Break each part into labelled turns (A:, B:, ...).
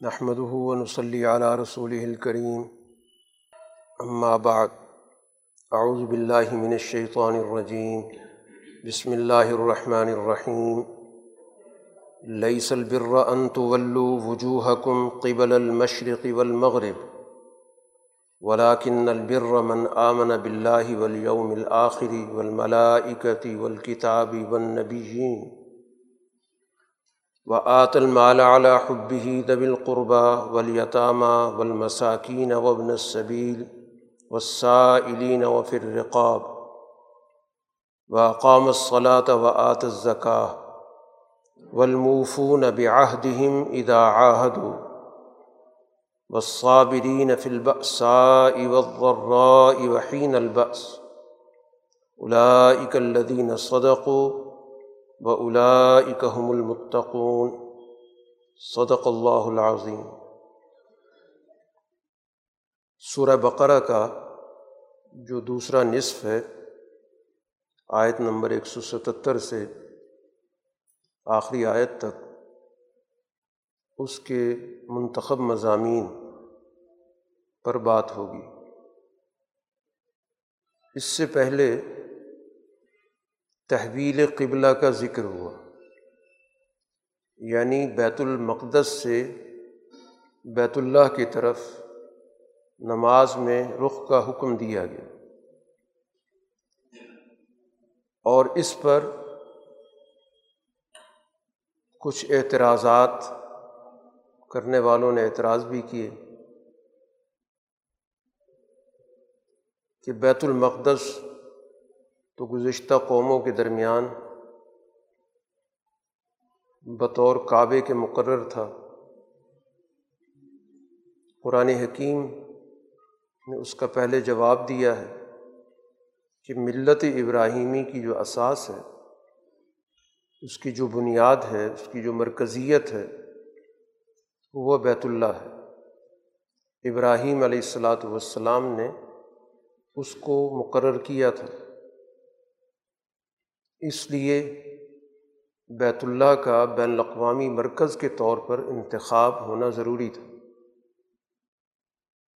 A: نحمد ونصلی علی رسول الکریم اما بعد اعوذ باللہ من الشیطان الرجیم بسم اللہ الرحمن الرحیم لیس البر ان تولوا وجوہکم قبل المشرق والمغرب، ولكن البر من آمن باللہ والیوم الآخر والملائکة والکتاب والنبیین و آت المال على حبه ذوي القربى واليتامى والمساكين وابن السبيل والسائلين وفي الرقاب وأقام الصلاة وآت الزكاة والموفون بعهدهم إذا عاهدوا والصابرين في البأساء والضراء وحين البأس أولئك الذين صدقوا و الاکم المطقون صدق اللہ العظیم۔ سورہ بقرہ کا جو دوسرا نصف ہے، آیت نمبر ایک سو ستتر سے آخری آیت تک، اس کے منتخب مضامین پر بات ہوگی۔ اس سے پہلے تحویل قبلہ کا ذکر ہوا۔ یعنی بیت المقدس سے بیت اللہ کی طرف نماز میں رخ کا حکم دیا گیا۔ اور اس پر کچھ اعتراضات کرنے والوں نے اعتراض بھی کیے کہ بیت المقدس تو گزشتہ قوموں کے درمیان بطور کعبے کے مقرر تھا۔ قرآن حکیم نے اس کا پہلے جواب دیا ہے کہ ملت ابراہیمی کی جو اساس ہے، اس کی جو بنیاد ہے، اس کی جو مرکزیت ہے، وہ بیت اللہ ہے۔ ابراہیم علیہ السلاۃ والسلام نے اس کو مقرر کیا تھا۔ اس لیے بیت اللہ کا بین الاقوامی مرکز کے طور پر انتخاب ہونا ضروری تھا۔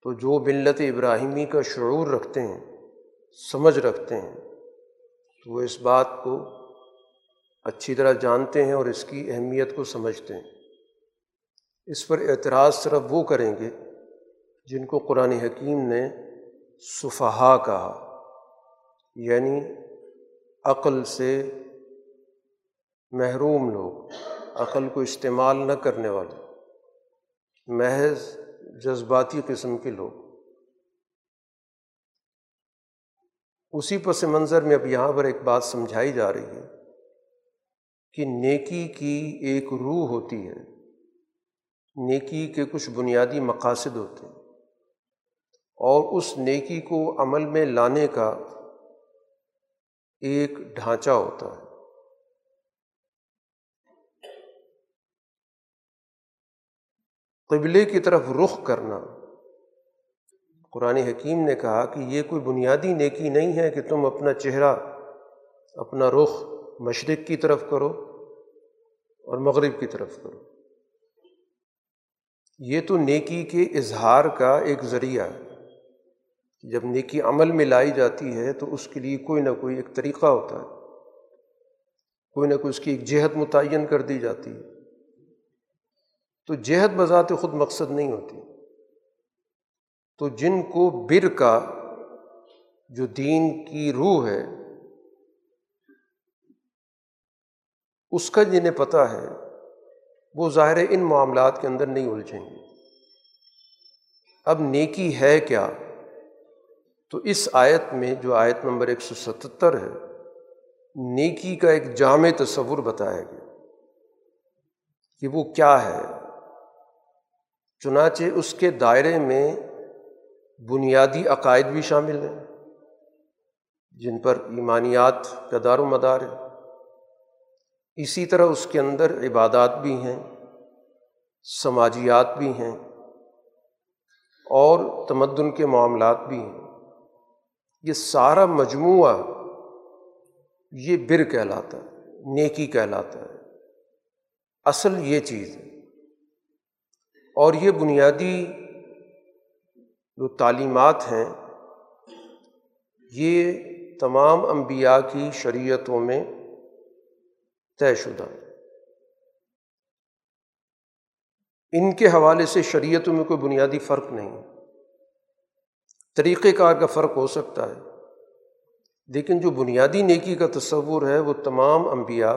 A: تو جو ملت ابراہیمی کا شعور رکھتے ہیں، سمجھ رکھتے ہیں، تو وہ اس بات کو اچھی طرح جانتے ہیں اور اس کی اہمیت کو سمجھتے ہیں۔ اس پر اعتراض صرف وہ کریں گے جن کو قرآن حکیم نے صفحا کہا یعنی عقل سے محروم لوگ، عقل کو استعمال نہ کرنے والے، محض جذباتی قسم کے لوگ۔ اسی پس منظر میں اب یہاں پر ایک بات سمجھائی جا رہی ہے کہ نیکی کی ایک روح ہوتی ہے، نیکی کے کچھ بنیادی مقاصد ہوتے ہیں اور اس نیکی کو عمل میں لانے کا ایک ڈھانچہ ہوتا ہے۔ قبلے کی طرف رخ کرنا۔ قرآن حکیم نے کہا کہ یہ کوئی بنیادی نیکی نہیں ہے کہ تم اپنا چہرہ، اپنا رخ مشرق کی طرف کرو اور مغرب کی طرف کرو۔ یہ تو نیکی کے اظہار کا ایک ذریعہ ہے۔ جب نیکی عمل میں لائی جاتی ہے تو اس کے لیے کوئی نہ کوئی ایک طریقہ ہوتا ہے۔ کوئی نہ کوئی اس کی ایک جہت متعین کر دی جاتی ہے۔ تو جہت بذات خود مقصد نہیں ہوتی۔ تو جن کو بر کا جو دین کی روح ہے، اس کا جنہیں پتہ ہے، وہ ظاہر ان معاملات کے اندر نہیں الجھیں گے۔ اب نیکی ہے کیا؟ تو اس آیت میں جو آیت نمبر ایک سو ستتر ہے، نیکی کا ایک جامع تصور بتایا گیا کہ وہ کیا ہے۔ چنانچہ اس کے دائرے میں بنیادی عقائد بھی شامل ہیں، جن پر ایمانیات کا دار و مدار ہے۔ اسی طرح اس کے اندر عبادات بھی ہیں، سماجیات بھی ہیں اور تمدن کے معاملات بھی ہیں۔ یہ سارا مجموعہ یہ بر کہلاتا ہے، نیکی کہلاتا ہے۔ اصل یہ چیز ہے۔ اور یہ بنیادی جو تعلیمات ہیں، یہ تمام انبیاء کی شریعتوں میں طے شدہ۔ ان کے حوالے سے شریعتوں میں کوئی بنیادی فرق نہیں۔ طریقۂ کار کا فرق ہو سکتا ہے۔ لیکن جو بنیادی نیکی کا تصور ہے، وہ تمام انبیاء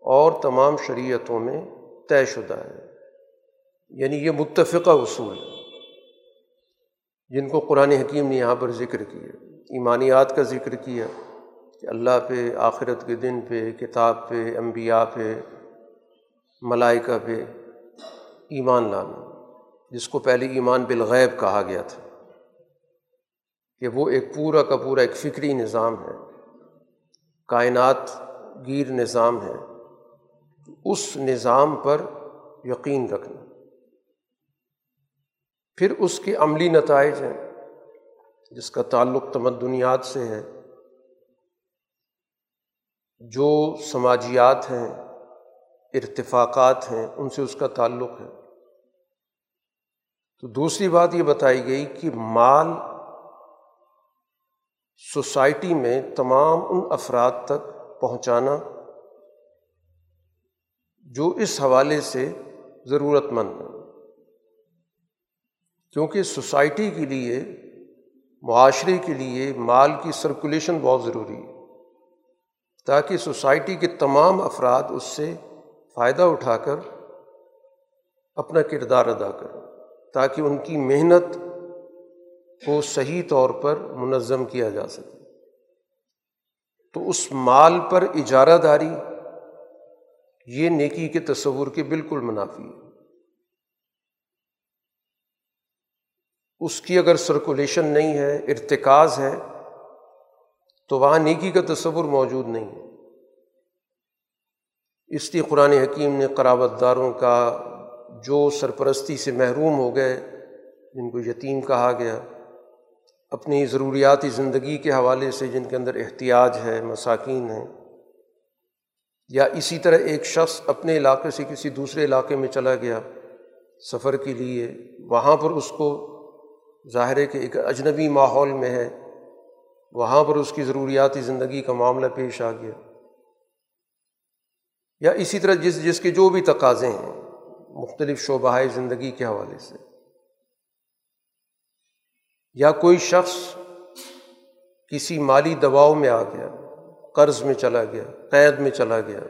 A: اور تمام شریعتوں میں طے شدہ ہے۔ یعنی یہ متفقہ اصول جن کو قرآن حکیم نے یہاں پر ذکر کیا ایمانیات کا ذکر کیا کہ اللہ پہ، آخرت کے دن پہ، کتاب پہ، انبیاء پہ، ملائکہ پہ ایمان لانا، جس کو پہلے ایمان بالغیب کہا گیا تھا۔ کہ وہ ایک پورا کا پورا ایک فکری نظام ہے، کائنات گیر نظام ہے۔ اس نظام پر یقین رکھنا۔ پھر اس کے عملی نتائج ہیں، جس کا تعلق تمدنیات سے ہے۔ جو سماجیات ہیں، ارتفاقات ہیں، ان سے اس کا تعلق ہے۔ تو دوسری بات یہ بتائی گئی کہ مال سوسائٹی میں تمام ان افراد تک پہنچانا جو اس حوالے سے ضرورت مند ہیں۔ کیونکہ سوسائٹی کے لیے، معاشرے کے لیے مال کی سرکولیشن بہت ضروری ہے۔ تاکہ سوسائٹی کے تمام افراد اس سے فائدہ اٹھا کر اپنا کردار ادا کریں، تاکہ ان کی محنت کو صحیح طور پر منظم کیا جا سکے۔ تو اس مال پر اجارہ داری، یہ نیکی کے تصور کے بالکل منافی ہے۔ اس کی اگر سرکولیشن نہیں ہے، ارتکاز ہے، تو وہاں نیکی کا تصور موجود نہیں ہے۔ اس لیے قرآن حکیم نے قرابت داروں کا جو سرپرستی سے محروم ہو گئے، جن کو یتیم کہا گیا اپنی ضروریاتی زندگی کے حوالے سے جن کے اندر احتیاج ہے، مساکین ہیں، یا اسی طرح ایک شخص اپنے علاقے سے کسی دوسرے علاقے میں چلا گیا سفر کے لیے، وہاں پر اس کو ظاہر ہے کہ ایک اجنبی ماحول میں ہے، وہاں پر اس کی ضروریاتی زندگی کا معاملہ پیش آ گیا۔ یا اسی طرح جس جس کے جو بھی تقاضے ہیں، مختلف شعبہ زندگی کے حوالے سے۔ یا کوئی شخص کسی مالی دباؤ میں آ گیا، قرض میں چلا گیا، قید میں چلا گیا،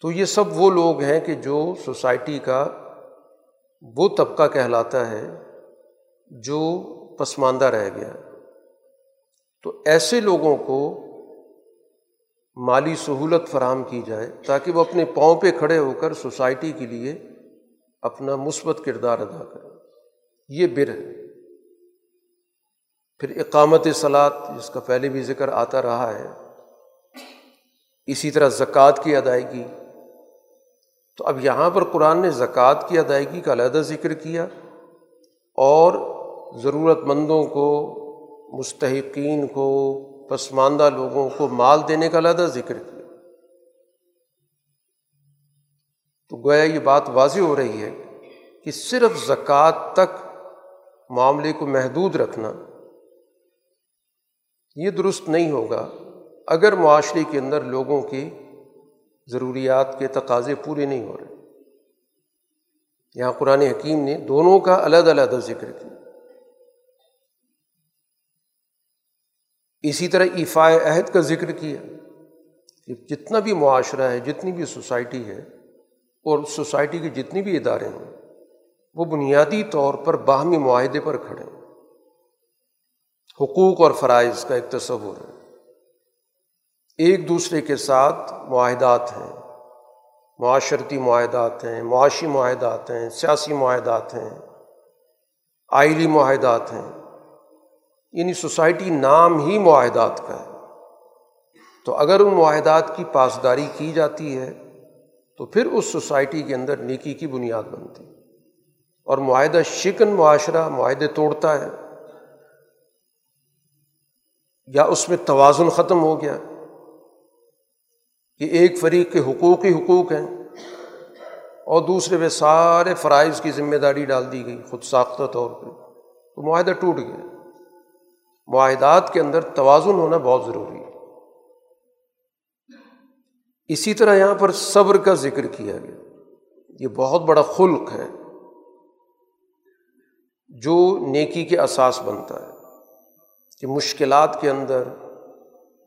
A: تو یہ سب وہ لوگ ہیں کہ جو سوسائٹی کا وہ طبقہ کہلاتا ہے جو پسماندہ رہ گیا۔ تو ایسے لوگوں کو مالی سہولت فراہم کی جائے تاکہ وہ اپنے پاؤں پہ کھڑے ہو کر سوسائٹی کے لیے اپنا مثبت کردار ادا کرے یہ بر ہے۔ پھر اقامت صلاحت جس کا پہلے بھی ذکر آتا رہا ہے، اسی طرح زکوٰۃ کی ادائیگی۔ تو اب یہاں پر قرآن نے زکوٰۃ کی ادائیگی کا علیحدہ ذکر کیا اور ضرورت مندوں کو، مستحقین کو، پسماندہ لوگوں کو مال دینے کا علیحدہ ذکر کیا۔ تو گویا یہ بات واضح ہو رہی ہے کہ صرف زکوٰۃ تک معاملے کو محدود رکھنا یہ درست نہیں ہوگا اگر معاشرے کے اندر لوگوں کی ضروریات کے تقاضے پورے نہیں ہو رہے۔ یہاں قرآن حکیم نے دونوں کا علیحدہ علیحدہ ذکر کیا۔ اسی طرح ایفائے عہد کا ذکر کیا کہ جتنا بھی معاشرہ ہے، جتنی بھی سوسائٹی ہے اور سوسائٹی کے جتنی بھی ادارے ہیں وہ بنیادی طور پر باہمی معاہدے پر کھڑے ہیں حقوق اور فرائض کا ایک تصور ہے۔ ایک دوسرے کے ساتھ معاہدات ہیں، معاشرتی معاہدات ہیں، معاشی معاہدات ہیں، سیاسی معاہدات ہیں، آئلی معاہدات ہیں۔ یعنی سوسائٹی نام ہی معاہدات کا ہے۔ تو اگر ان معاہدات کی پاسداری کی جاتی ہے، تو پھر اس سوسائٹی کے اندر نیکی کی بنیاد بنتی۔ اور معاہدہ شکن معاشرہ، معاہدے توڑتا ہے۔ یا اس میں توازن ختم ہو گیا کہ ایک فریق کے حقوق ہی حقوق ہیں اور دوسرے پہ سارے فرائض کی ذمہ داری ڈال دی گئی خود ساختہ طور پہ۔ تو معاہدہ ٹوٹ گیا۔ معاہدات کے اندر توازن ہونا بہت ضروری ہے۔ اسی طرح یہاں پر صبر کا ذکر کیا گیا۔ یہ بہت بڑا خلق ہے جو نیکی کے اساس بنتا ہے۔ کہ مشکلات کے اندر،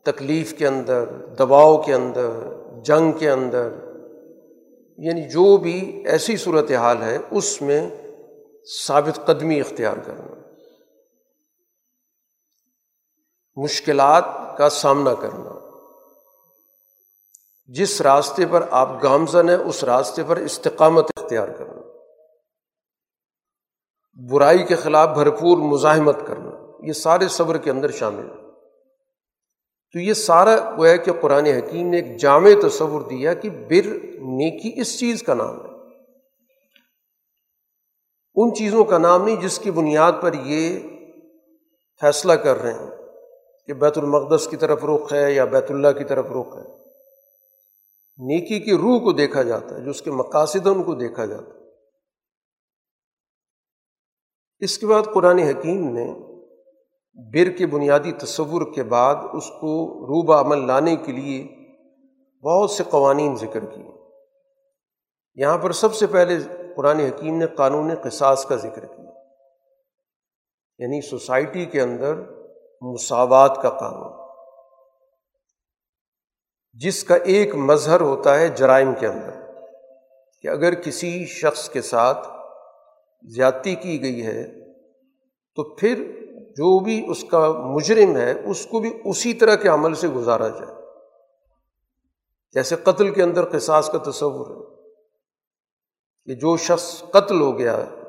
A: تکلیف کے اندر، دباؤ کے اندر، جنگ کے اندر یعنی جو بھی ایسی صورت حال ہے، اس میں ثابت قدمی اختیار کرنا۔ مشکلات کا سامنا کرنا۔ جس راستے پر آپ گامزن ہیں، اس راستے پر استقامت اختیار کرنا۔ برائی کے خلاف بھرپور مزاحمت کرنا۔ یہ سارے صبر کے اندر شامل ہیں۔ تو یہ سارا وہ ہے کہ قرآن حکیم نے ایک جامع تصور دیا کہ بر نیکی اس چیز کا نام ہے۔ ان چیزوں کا نام نہیں جس کی بنیاد پر یہ فیصلہ کر رہے ہیں کہ بیت المقدس کی طرف رخ ہے یا بیت اللہ کی طرف رخ ہے۔ نیکی کی روح کو دیکھا جاتا ہے، جو اس کے مقاصد ہیں، ان کو دیکھا جاتا ہے۔ اس کے بعد قرآن حکیم نے بر کے بنیادی تصور کے بعد اس کو روبہ عمل لانے کے لیے بہت سے قوانین ذکر کیے۔ یہاں پر سب سے پہلے قرآن حکیم نے قانون قصاص کا ذکر کیا۔ یعنی سوسائٹی کے اندر مساوات کا قانون۔ جس کا ایک مظہر ہوتا ہے جرائم کے اندر۔ کہ اگر کسی شخص کے ساتھ زیادتی کی گئی ہے تو پھر جو بھی اس کا مجرم ہے، اس کو بھی اسی طرح کے عمل سے گزارا جائے۔ جیسے قتل کے اندر قصاص کا تصور ہے کہ جو شخص قتل ہو گیا ہے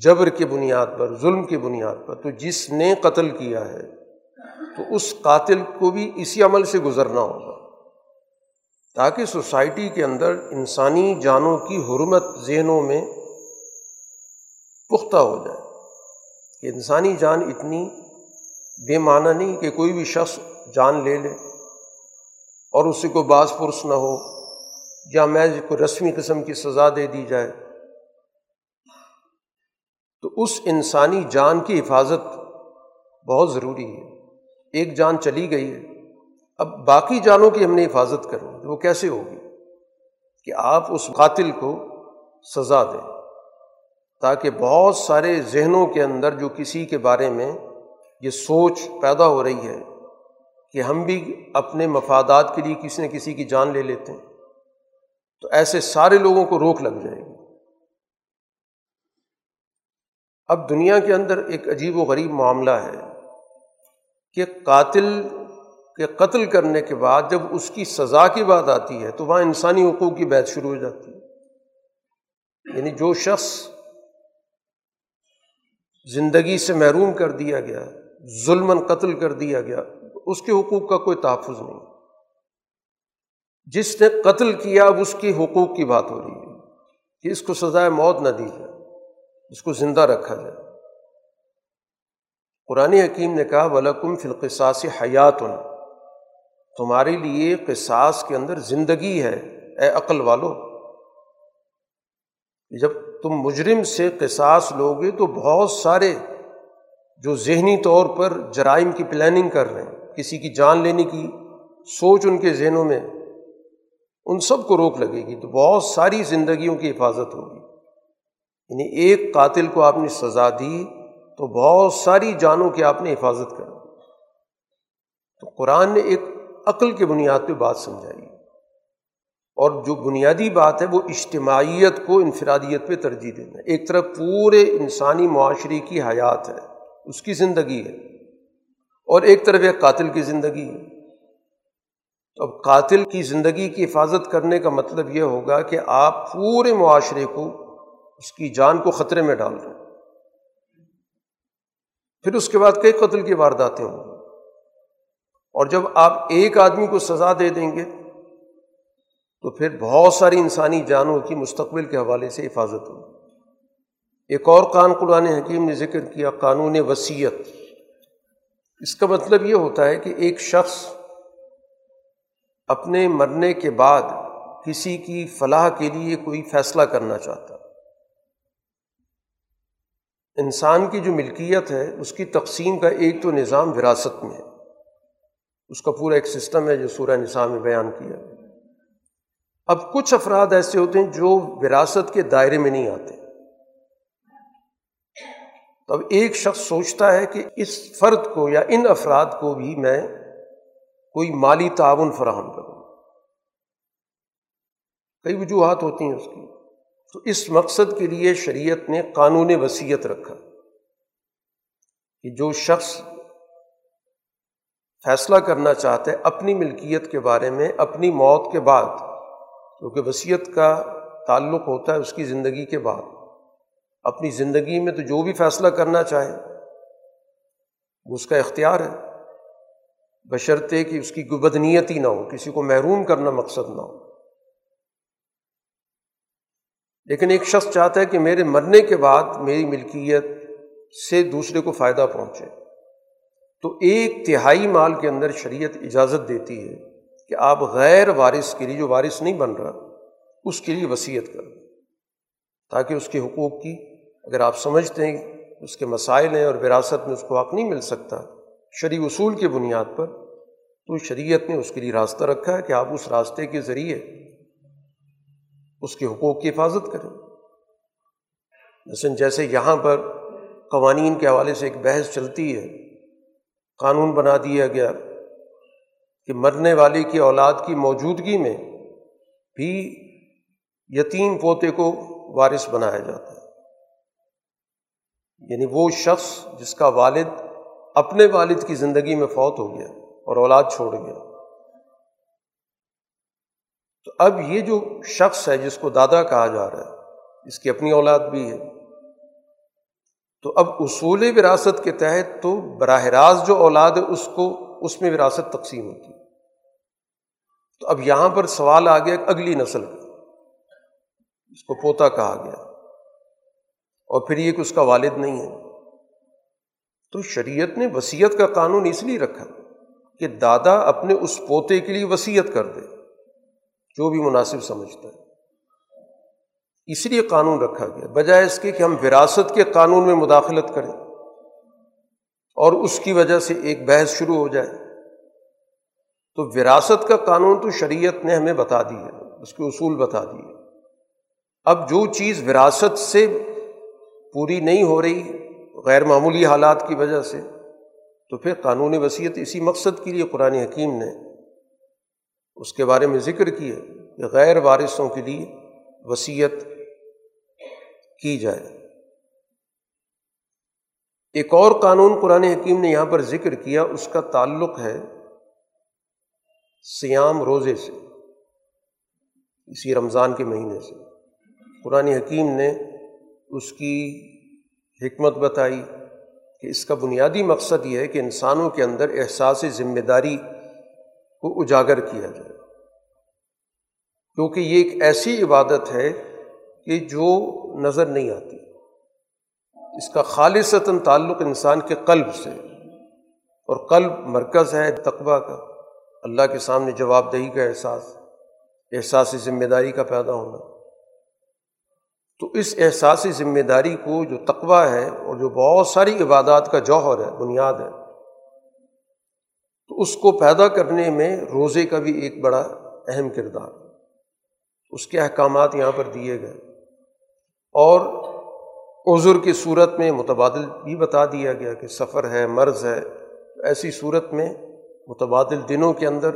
A: جبر کی بنیاد پر، ظلم کی بنیاد پر، تو جس نے قتل کیا ہے، تو اس قاتل کو بھی اسی عمل سے گزرنا ہوگا۔ تاکہ سوسائٹی کے اندر انسانی جانوں کی حرمت ذہنوں میں پختہ ہو جائے۔ کہ انسانی جان اتنی بے معنی نہیں کہ کوئی بھی شخص جان لے لے اور اسے کو باز پرس نہ ہو یا میں کو رسمی قسم کی سزا دے دی جائے۔ تو اس انسانی جان کی حفاظت بہت ضروری ہے۔ ایک جان چلی گئی ہے۔ اب باقی جانوں کی ہم نے حفاظت کرنی وہ کیسے ہوگی؟ کہ آپ اس قاتل کو سزا دیں۔ تاکہ بہت سارے ذہنوں کے اندر جو کسی کے بارے میں یہ سوچ پیدا ہو رہی ہے کہ ہم بھی اپنے مفادات کے لیے کسی نہ کسی کی جان لے لیتے ہیں، تو ایسے سارے لوگوں کو روک لگ جائے گی۔ اب دنیا کے اندر ایک عجیب و غریب معاملہ ہے کہ قاتل کے قتل کرنے کے بعد جب اس کی سزا کی بات آتی ہے تو وہاں انسانی حقوق کی بحث شروع ہو جاتی ہے۔ یعنی جو شخص زندگی سے محروم کر دیا گیا ظلم قتل کر دیا گیا، اس کے حقوق کا کوئی تحفظ نہیں۔ جس نے قتل کیا اب اس کے حقوق کی بات ہو رہی ہے کہ اس کو سزائے موت نہ دی جائے، اس کو زندہ رکھا جائے۔ قرآن حکیم نے کہا، ولکم فلقصاص حیات۔ تمہارے لیے قصاص کے اندر زندگی ہے، اے عقل والو۔ جب تم مجرم سے قصاص لوگے تو بہت سارے جو ذہنی طور پر جرائم کی پلاننگ کر رہے ہیں، کسی کی جان لینے کی سوچ ان کے ذہنوں میں ان سب کو روک لگے گی، تو بہت ساری زندگیوں کی حفاظت ہوگی۔ یعنی ایک قاتل کو آپ نے سزا دی تو بہت ساری جانوں کی آپ نے حفاظت کر تو قرآن نے ایک عقل کے بنیاد پہ بات سمجھائی۔ اور جو بنیادی بات ہے وہ اجتماعیت کو انفرادیت پہ ترجیح دینا ایک طرف پورے انسانی معاشرے کی حیات ہے، اس کی زندگی ہے، اور ایک طرف ایک قاتل کی زندگی ہے۔ تو اب قاتل کی زندگی کی حفاظت کرنے کا مطلب یہ ہوگا کہ آپ پورے معاشرے کو اس کی جان کو خطرے میں ڈال دیں پھر اس کے بعد کئی قتل کی وارداتیں ہوں۔ گی اور جب آپ ایک آدمی کو سزا دے دیں گے تو پھر بہت ساری انسانی جانوں کی مستقبل کے حوالے سے حفاظت ہوگی ایک اور قان قرآن حکیم نے ذکر کیا، قانون وصیت اس کا مطلب یہ ہوتا ہے کہ ایک شخص اپنے مرنے کے بعد کسی کی فلاح کے لیے کوئی فیصلہ کرنا چاہتا۔ انسان کی جو ملکیت ہے، اس کی تقسیم کا ایک تو نظام وراثت میں ہے۔ اس کا پورا ایک سسٹم ہے جو سورہ نظام میں بیان کیا۔ اب کچھ افراد ایسے ہوتے ہیں جو وراثت کے دائرے میں نہیں آتے۔ تو اب ایک شخص سوچتا ہے کہ اس فرد کو یا ان افراد کو بھی میں کوئی مالی تعاون فراہم کروں۔ کئی وجوہات ہوتی ہیں اس کی۔ تو اس مقصد کے لیے شریعت نے قانون وصیت رکھا کہ جو شخص فیصلہ کرنا چاہتا ہے اپنی ملکیت کے بارے میں، اپنی موت کے بعد کیونکہ وصیت کا تعلق ہوتا ہے اس کی زندگی کے بعد۔ اپنی زندگی میں تو جو بھی فیصلہ کرنا چاہے، وہ اس کا اختیار ہے۔ بشرطے کہ اس کی گبدنیت ہی نہ ہو، کسی کو محروم کرنا مقصد نہ ہو۔ لیکن ایک شخص چاہتا ہے کہ میرے مرنے کے بعد میری ملکیت سے دوسرے کو فائدہ پہنچے۔ تو ایک تہائی مال کے اندر شریعت اجازت دیتی ہے۔ کہ آپ غیر وارث کے لیے جو وارث نہیں بن رہا، اس کے لیے وصیت کر دیں۔ تاکہ اس کے حقوق کی، اگر آپ سمجھتے ہیں، اس کے مسائل ہیں اور وراثت میں اس کو حق نہیں مل سکتا شرعی اصول کے بنیاد پر، تو شریعت نے اس کے لیے راستہ رکھا ہے کہ آپ اس راستے کے ذریعے اس کے حقوق کی حفاظت کریں۔ مثلاً جیسے یہاں پر قوانین کے حوالے سے ایک بحث چلتی ہے، قانون بنا دیا گیا۔ کہ مرنے والے کی اولاد کی موجودگی میں بھی یتیم پوتے کو وارث بنایا جاتا ہے۔ یعنی وہ شخص جس کا والد اپنے والد کی زندگی میں فوت ہو گیا اور اولاد چھوڑ گیا۔ تو اب یہ جو شخص ہے جس کو دادا کہا جا رہا ہے، اس کی اپنی اولاد بھی ہے۔ تو اب اصول وراثت کے تحت تو براہ راست جو اولاد ہے، اس کو اس میں وراثت تقسیم ہوتی ہے۔ تو اب یہاں پر سوال آ گیا اگلی نسل کا۔ اس کو پوتا کہا گیا۔ اور پھر یہ کہ اس کا والد نہیں ہے۔ تو شریعت نے وسیعت کا قانون اس لیے رکھا کہ دادا اپنے اس پوتے کے لیے وسیعت کر دے، جو بھی مناسب سمجھتا ہے۔ اس لیے قانون رکھا گیا۔ بجائے اس کے کہ ہم وراثت کے قانون میں مداخلت کریں۔ اور اس کی وجہ سے ایک بحث شروع ہو جائے۔ تو وراثت کا قانون تو شریعت نے ہمیں بتا دی ہے، اس کے اصول بتا دیے اب جو چیز وراثت سے پوری نہیں ہو رہی غیر معمولی حالات کی وجہ سے، تو پھر قانون وصیت اسی مقصد کے لیے قرآن حکیم نے اس کے بارے میں ذکر کیا کہ غیر وارثوں کے لیے وصیت کی جائے۔ ایک اور قانون قرآن حکیم نے یہاں پر ذکر کیا، اس کا تعلق ہے سیام روزے سے، اسی رمضان کے مہینے سے۔ قرآن حکیم نے اس کی حکمت بتائی کہ اس کا بنیادی مقصد یہ ہے کہ انسانوں کے اندر احساس ذمہ داری کو اجاگر کیا جائے۔ کیونکہ یہ ایک ایسی عبادت ہے کہ جو نظر نہیں آتی۔ اس کا خالصتاً تعلق انسان کے قلب سے اور قلب مرکز ہے تقبہ کا۔ اللہ کے سامنے جواب دہی کا احساس احساس ذمہ داری کا پیدا ہونا۔ تو اس احساسی ذمہ داری کو جو تقوا ہے اور جو بہت ساری عبادات کا جوہر ہے، بنیاد ہے، تو اس کو پیدا کرنے میں روزے کا بھی ایک بڑا اہم کردار۔ اس کے احکامات یہاں پر دیے گئے۔ اور عذر کی صورت میں متبادل بھی بتا دیا گیا کہ سفر ہے، مرض ہے، ایسی صورت میں متبادل دنوں کے اندر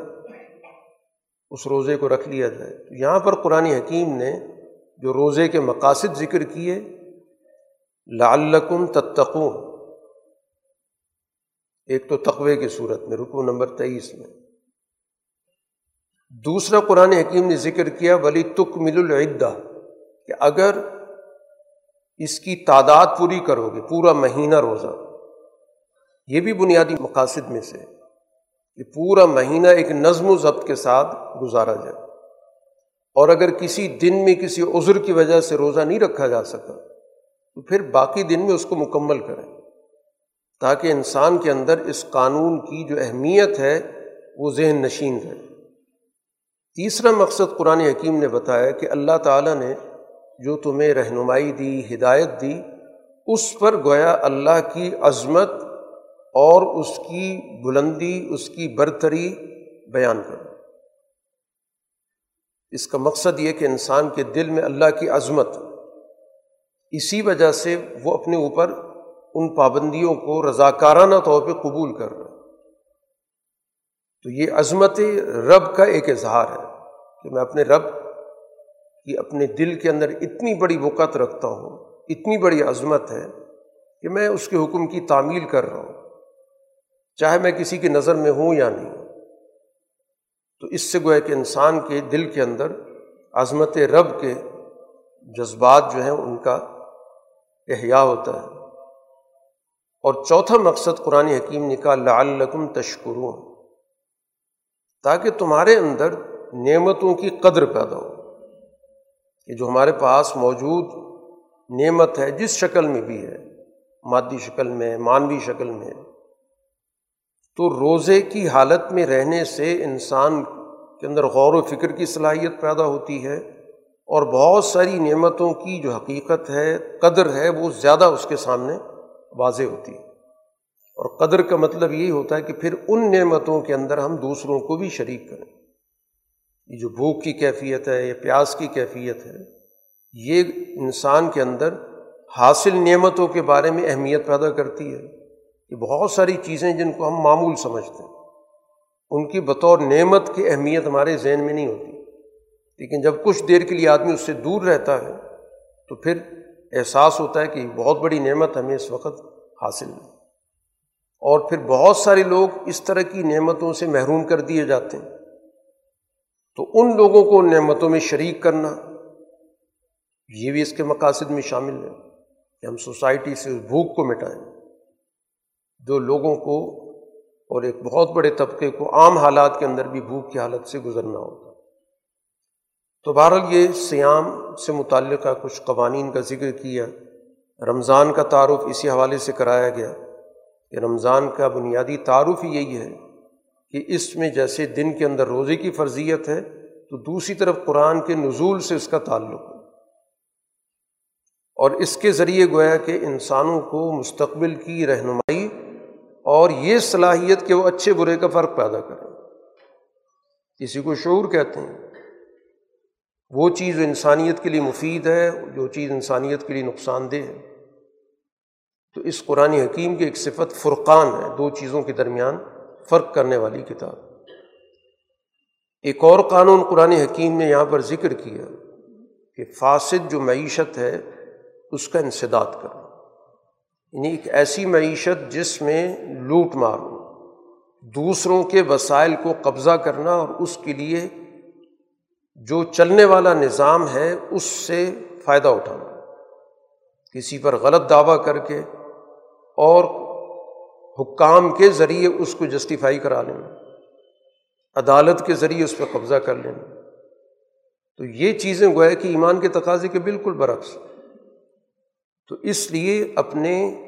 A: اس روزے کو رکھ لیا جائے۔ یہاں پر قرآن حکیم نے جو روزے کے مقاصد ذکر کیے، لعلکم تتقون۔ ایک تو تقوے کی صورت میں، رکو نمبر تیئیس میں۔ دوسرا قرآن حکیم نے ذکر کیا، ولی تک مل العدہ، کہ اگر اس کی تعداد پوری کرو گے، پورا مہینہ روزہ۔ یہ بھی بنیادی مقاصد میں سے کہ پورا مہینہ ایک نظم و ضبط کے ساتھ گزارا جائے۔ اور اگر کسی دن میں کسی عذر کی وجہ سے روزہ نہیں رکھا جا سکا، تو پھر باقی دن میں اس کو مکمل کریں۔ تاکہ انسان کے اندر اس قانون کی جو اہمیت ہے، وہ ذہن نشین رہے۔ تیسرا مقصد قرآن حکیم نے بتایا کہ اللہ تعالیٰ نے جو تمہیں رہنمائی دی، ہدایت دی، اس پر گویا اللہ کی عظمت اور اس کی بلندی، اس کی برتری بیان کرو۔ اس کا مقصد یہ کہ انسان کے دل میں اللہ کی عظمت، اسی وجہ سے وہ اپنے اوپر ان پابندیوں کو رضاکارانہ طور پہ قبول کر رہا تو یہ عظمت رب کا ایک اظہار ہے کہ میں اپنے رب کی اپنے دل کے اندر اتنی بڑی وقت رکھتا ہوں، اتنی بڑی عظمت ہے کہ میں اس کے حکم کی تعمیل کر رہا ہوں، چاہے میں کسی کی نظر میں ہوں یا نہیں۔ تو اس سے گویا کہ انسان کے دل کے اندر عظمت رب کے جذبات جو ہیں، ان کا احیاء ہوتا ہے۔ اور چوتھا مقصد قرآن حکیم نے کہا، لعلکم تشکرون، تاکہ تمہارے اندر نعمتوں کی قدر پیدا ہو۔ کہ جو ہمارے پاس موجود نعمت ہے، جس شکل میں بھی ہے، مادی شکل میں مانوی شکل میں، تو روزے کی حالت میں رہنے سے انسان کے اندر غور و فکر کی صلاحیت پیدا ہوتی ہے اور بہت ساری نعمتوں کی جو حقیقت ہے، قدر ہے، وہ زیادہ اس کے سامنے واضح ہوتی ہے۔ اور قدر کا مطلب یہی ہوتا ہے کہ پھر ان نعمتوں کے اندر ہم دوسروں کو بھی شریک کریں۔ یہ جو بھوک کی کیفیت ہے یا پیاس کی کیفیت ہے، یہ انسان کے اندر حاصل نعمتوں کے بارے میں اہمیت پیدا کرتی ہے۔ کہ بہت ساری چیزیں جن کو ہم معمول سمجھتے ہیں۔ ان کی بطور نعمت کی اہمیت ہمارے ذہن میں نہیں ہوتی۔ لیکن جب کچھ دیر کے لیے آدمی اس سے دور رہتا ہے، تو پھر احساس ہوتا ہے کہ بہت بڑی نعمت ہمیں اس وقت حاصل ہے اور پھر بہت سارے لوگ اس طرح کی نعمتوں سے محروم کر دیے جاتے ہیں۔ تو ان لوگوں کو نعمتوں میں شریک کرنا، یہ بھی اس کے مقاصد میں شامل ہے کہ ہم سوسائٹی سے اس بھوک کو مٹائیں۔ جو لوگوں کو اور ایک بہت بڑے طبقے کو عام حالات کے اندر بھی بھوک کی حالت سے گزرنا ہوگا تو بہرحال یہ سیام سے متعلقہ کچھ قوانین کا ذکر کیا، رمضان کا تعارف اسی حوالے سے کرایا گیا کہ رمضان کا بنیادی تعارف ہی یہی ہے کہ اس میں جیسے دن کے اندر روزے کی فرضیت ہے، تو دوسری طرف قرآن کے نزول سے اس کا تعلق ہے اور اس کے ذریعے گویا کہ انسانوں کو مستقبل کی رہنمائی اور یہ صلاحیت کہ وہ اچھے برے کا فرق پیدا کریں۔ کسی کو شعور کہتے ہیں۔ وہ چیز انسانیت کے لیے مفید ہے، جو چیز انسانیت کے لیے نقصان دہ ہے۔ تو اس قرآن حکیم کی ایک صفت فرقان ہے، دو چیزوں کے درمیان۔ فرق کرنے والی کتاب۔ ایک اور قانون قرآن حکیم نے یہاں پر ذکر کیا کہ فاسد جو معیشت ہے، اس کا انسداد کرنا یعنی ایک ایسی معیشت جس میں لوٹ مار ہو دوسروں کے وسائل کو قبضہ کرنا اور اس کے لیے جو چلنے والا نظام ہے، اس سے فائدہ اٹھانا۔ کسی پر غلط دعویٰ کر کے اور حکام کے ذریعے اس کو جسٹیفائی کرا لینا عدالت کے ذریعے اس پہ قبضہ کر لینا تو یہ چیزیں گویا کہ ایمان کے تقاضے کے بالکل برعکس۔ تو اس لیے اپنے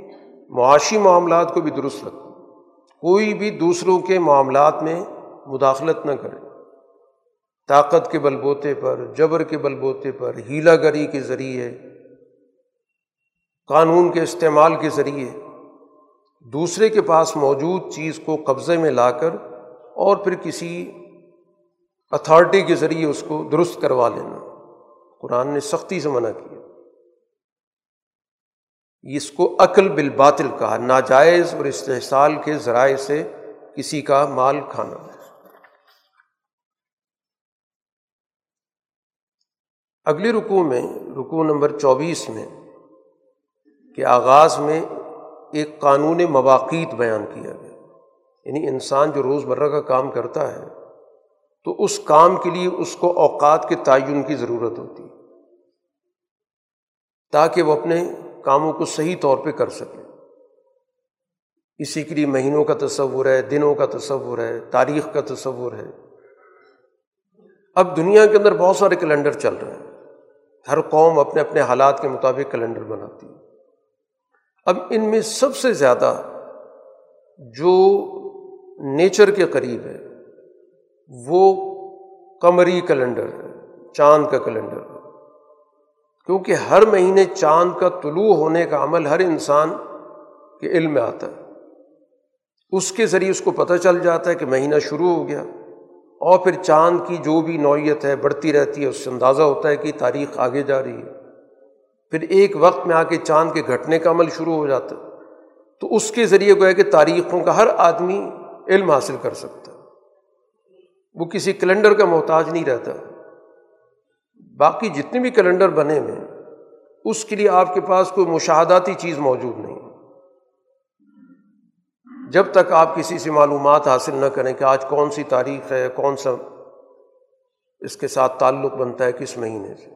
A: معاشی معاملات کو بھی درست رکھو۔ کوئی بھی دوسروں کے معاملات میں مداخلت نہ کرے۔ طاقت کے بل بوتے پر، جبر کے بل بوتے پر، ہیلا گری کے ذریعے، قانون کے استعمال کے ذریعے۔ دوسرے کے پاس موجود چیز کو قبضے میں لا کر اور پھر کسی اتھارٹی کے ذریعے اس کو درست کروا لینا۔ قرآن نے سختی سے منع کیا۔ اس کو عقل بالباطل کہا، ناجائز اور استحصال کے ذرائع سے کسی کا مال کھانا۔ اگلی رکوع میں، رکوع نمبر چوبیس میں کہ آغاز میں ایک قانون مواقع بیان کیا گیا۔ یعنی انسان جو روز مرہ کا کام کرتا ہے، تو اس کام کے لیے اس کو اوقات کے تعین کی ضرورت ہوتی۔ ہے تاکہ وہ اپنے کاموں کو صحیح طور پہ کر سکے۔ اسی کے لیے مہینوں کا تصور ہے، دنوں کا تصور ہے، تاریخ کا تصور ہے۔ اب دنیا کے اندر بہت سارے کیلنڈر چل رہے ہیں۔ ہر قوم اپنے اپنے حالات کے مطابق کیلنڈر بناتی۔ ہے اب ان میں سب سے زیادہ جو نیچر کے قریب ہے، وہ قمری کیلنڈر ہے، چاند کا کیلنڈر ہے۔ کیونکہ ہر مہینے چاند کا طلوع ہونے کا عمل ہر انسان کے علم میں آتا ہے۔ اس کے ذریعے اس کو پتہ چل جاتا ہے کہ مہینہ شروع ہو گیا اور پھر چاند کی جو بھی نوعیت ہے، بڑھتی رہتی ہے، اس سے اندازہ ہوتا ہے کہ تاریخ آگے جا رہی ہے۔ پھر ایک وقت میں آ کے چاند کے گھٹنے کا عمل شروع ہو جاتا ہے۔ تو اس کے ذریعے گویا کہ تاریخوں کا ہر آدمی علم حاصل کر سکتا ہے۔ وہ کسی کیلنڈر کا محتاج نہیں رہتا۔ باقی جتنے بھی کیلنڈر بنے ہوئے اس کے لیے آپ کے پاس کوئی مشاہداتی چیز موجود نہیں۔ جب تک آپ کسی سے معلومات حاصل نہ کریں کہ آج کون سی تاریخ ہے، کون سا اس کے ساتھ تعلق بنتا ہے کس مہینے سے۔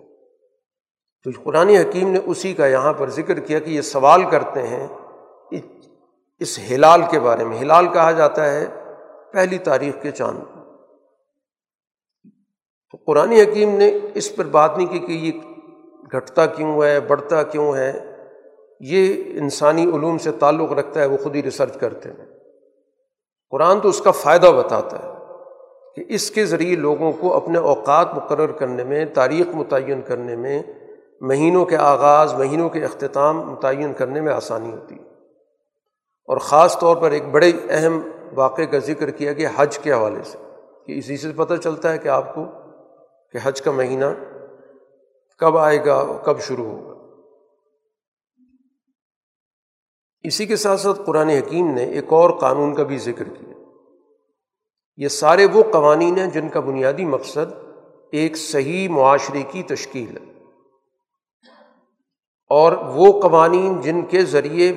A: تو قرآن حکیم نے اسی کا یہاں پر ذکر کیا کہ یہ سوال کرتے ہیں اس ہلال کے بارے میں۔ ہلال کہا جاتا ہے پہلی تاریخ کے چاند تو قرآن حکیم نے اس پر بات نہیں کی کہ یہ گھٹتا کیوں ہے، بڑھتا کیوں ہے۔ یہ انسانی علوم سے تعلق رکھتا ہے، وہ خود ہی ریسرچ کرتے ہیں۔ قرآن تو اس کا فائدہ بتاتا ہے کہ اس کے ذریعے لوگوں کو اپنے اوقات مقرر کرنے میں، تاریخ متعین کرنے میں مہینوں کے آغاز، مہینوں کے اختتام متعین کرنے میں آسانی ہوتی۔ ہے اور خاص طور پر ایک بڑے اہم واقعے کا ذکر کیا کہ حج کے حوالے سے، کہ اسی سے پتہ چلتا ہے کہ آپ کو کہ حج کا مہینہ کب آئے گا کب شروع ہوگا۔ اسی کے ساتھ ساتھ قرآن حکیم نے ایک اور قانون کا بھی ذکر کیا۔ یہ سارے وہ قوانین ہیں جن کا بنیادی مقصد ایک صحیح معاشرے کی تشکیل ہے۔ اور وہ قوانین جن کے ذریعے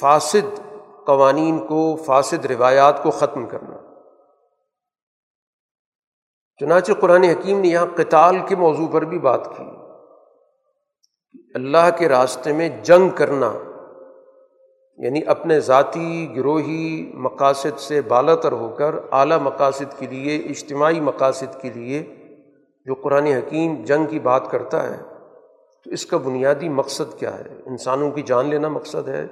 A: فاسد قوانین کو، فاسد روایات کو ختم کرنا۔ چنانچہ قرآن حکیم نے یہاں قتال کے موضوع پر بھی بات کی۔ اللہ کے راستے میں جنگ کرنا یعنی اپنے ذاتی، گروہی مقاصد سے بالا تر ہو کر اعلیٰ مقاصد کے لیے، اجتماعی مقاصد کے لیے جو قرآن حکیم جنگ کی بات کرتا ہے تو اس کا بنیادی مقصد کیا ہے؟ انسانوں کی جان لینا مقصد ہے،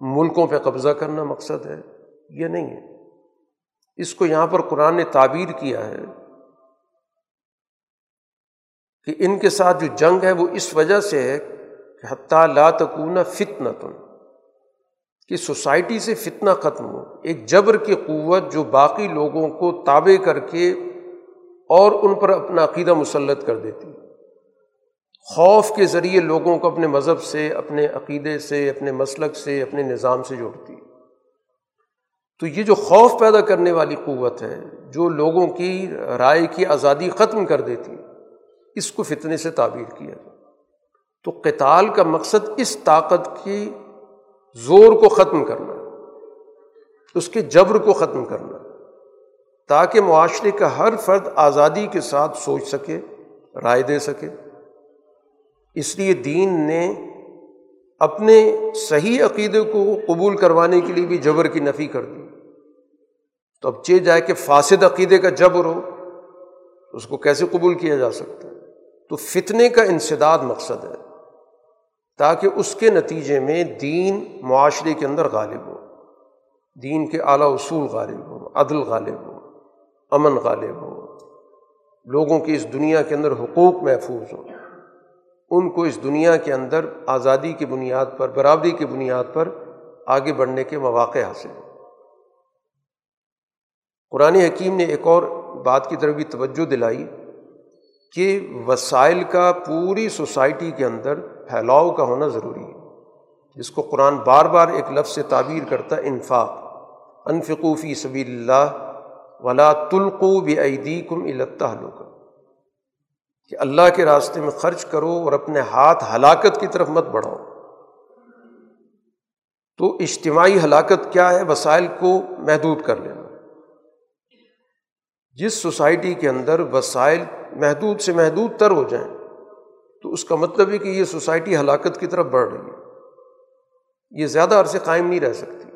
A: ملکوں پہ قبضہ کرنا مقصد ہے، یہ نہیں ہے۔ اس کو یہاں پر قرآن نے تعبیر کیا ہے کہ ان کے ساتھ جو جنگ ہے وہ اس وجہ سے ہے کہ حتیٰ لا تکون فتن تم کہ سوسائٹی سے فتنہ ختم ہو۔ ایک جبر کی قوت جو باقی لوگوں کو تابع کر کے اور ان پر اپنا عقیدہ مسلط کر دیتی۔ خوف کے ذریعے لوگوں کو اپنے مذہب سے، اپنے عقیدے سے، اپنے مسلک سے، اپنے نظام سے جوڑتی تو یہ جو خوف پیدا کرنے والی قوت ہے، جو لوگوں کی رائے کی آزادی ختم کر دیتی اس کو فتنے سے تعبیر کیا تو قتال کا مقصد اس طاقت کی زور کو ختم کرنا اس کے جبر کو ختم کرنا تاکہ معاشرے کا ہر فرد آزادی کے ساتھ سوچ سکے، رائے دے سکے۔ اس لیے دین نے اپنے صحیح عقیدے کو قبول کروانے کے لیے بھی جبر کی نفی کر دی۔ تو اب چے جائے کہ فاسد عقیدے کا جبر ہو اس کو کیسے قبول کیا جا سکتا؟ ہے تو فتنے کا انسداد مقصد ہے تاکہ اس کے نتیجے میں دین معاشرے کے اندر غالب ہو، دین کے اعلیٰ اصول غالب ہو، عدل غالب ہو، امن غالب ہو، لوگوں کی اس دنیا کے اندر حقوق محفوظ ہوں ان کو اس دنیا کے اندر آزادی کی بنیاد پر، برابری کی بنیاد پر آگے بڑھنے کے مواقع حاصل ہوں قرآن حکیم نے ایک اور بات کی طرف بھی توجہ دلائی کہ وسائل کا پوری سوسائٹی کے اندر پھیلاؤ کا ہونا ضروری ہے، جس کو قرآن بار بار ایک لفظ سے تعبیر کرتا ہے، انفاق۔ انفقوفی صبی اللہ ولا تلقو بعیدی کم الطح کہ اللہ کے راستے میں خرچ کرو اور اپنے ہاتھ ہلاکت کی طرف مت بڑھاؤ۔ تو اجتماعی ہلاکت کیا ہے؟ وسائل کو محدود کر لینا۔ جس سوسائٹی کے اندر وسائل محدود سے محدود تر ہو جائیں، تو اس کا مطلب ہے کہ یہ سوسائٹی ہلاکت کی طرف بڑھ رہی ہے۔ یہ زیادہ عرصے قائم نہیں رہ سکتی۔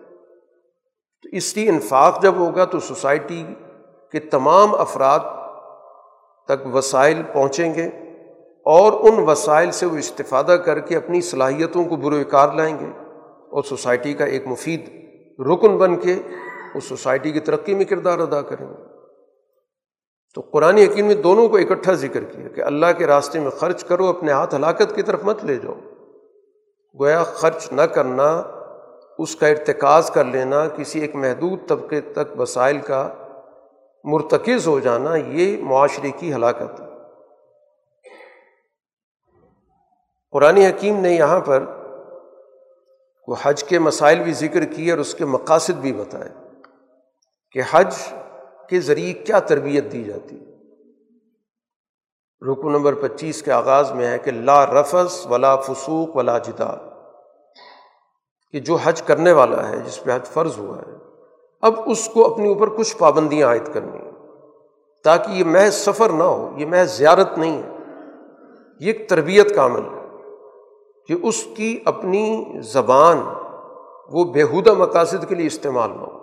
A: تو اس لیے انفاق جب ہوگا تو سوسائٹی کے تمام افراد تک وسائل پہنچیں گے اور ان وسائل سے وہ استفادہ کر کے اپنی صلاحیتوں کو بروکار لائیں گے اور سوسائٹی کا ایک مفید رکن بن کے اس سوسائٹی کی ترقی میں کردار ادا کریں گے۔ تو قرآن یقین میں دونوں کو اکٹھا ذکر کیا کہ اللہ کے راستے میں خرچ کرو، اپنے ہاتھ ہلاکت کی طرف مت لے جاؤ۔ گویا خرچ نہ کرنا، اس کا ارتکاز کر لینا، کسی ایک محدود طبقے تک وسائل کا مرتکز ہو جانا یہ معاشرے کی ہلاکت ہے۔ قرآن حکیم نے یہاں پر وہ حج کے مسائل بھی ذکر کیے اور اس کے مقاصد بھی بتائے کہ حج کے ذریعے کیا تربیت دی جاتی۔ رکو نمبر پچیس کے آغاز میں ہے کہ لا رفس ولا فسوق ولا جدا کہ جو حج کرنے والا ہے، جس پہ حج فرض ہوا ہے اب اس کو اپنے اوپر کچھ پابندیاں عائد کرنی ہیں تاکہ یہ محض سفر نہ ہو، یہ محض زیارت نہیں ہے۔ یہ ایک تربیت کا عمل ہے کہ اس کی اپنی زبان وہ بےحودہ مقاصد کے لیے استعمال نہ ہو۔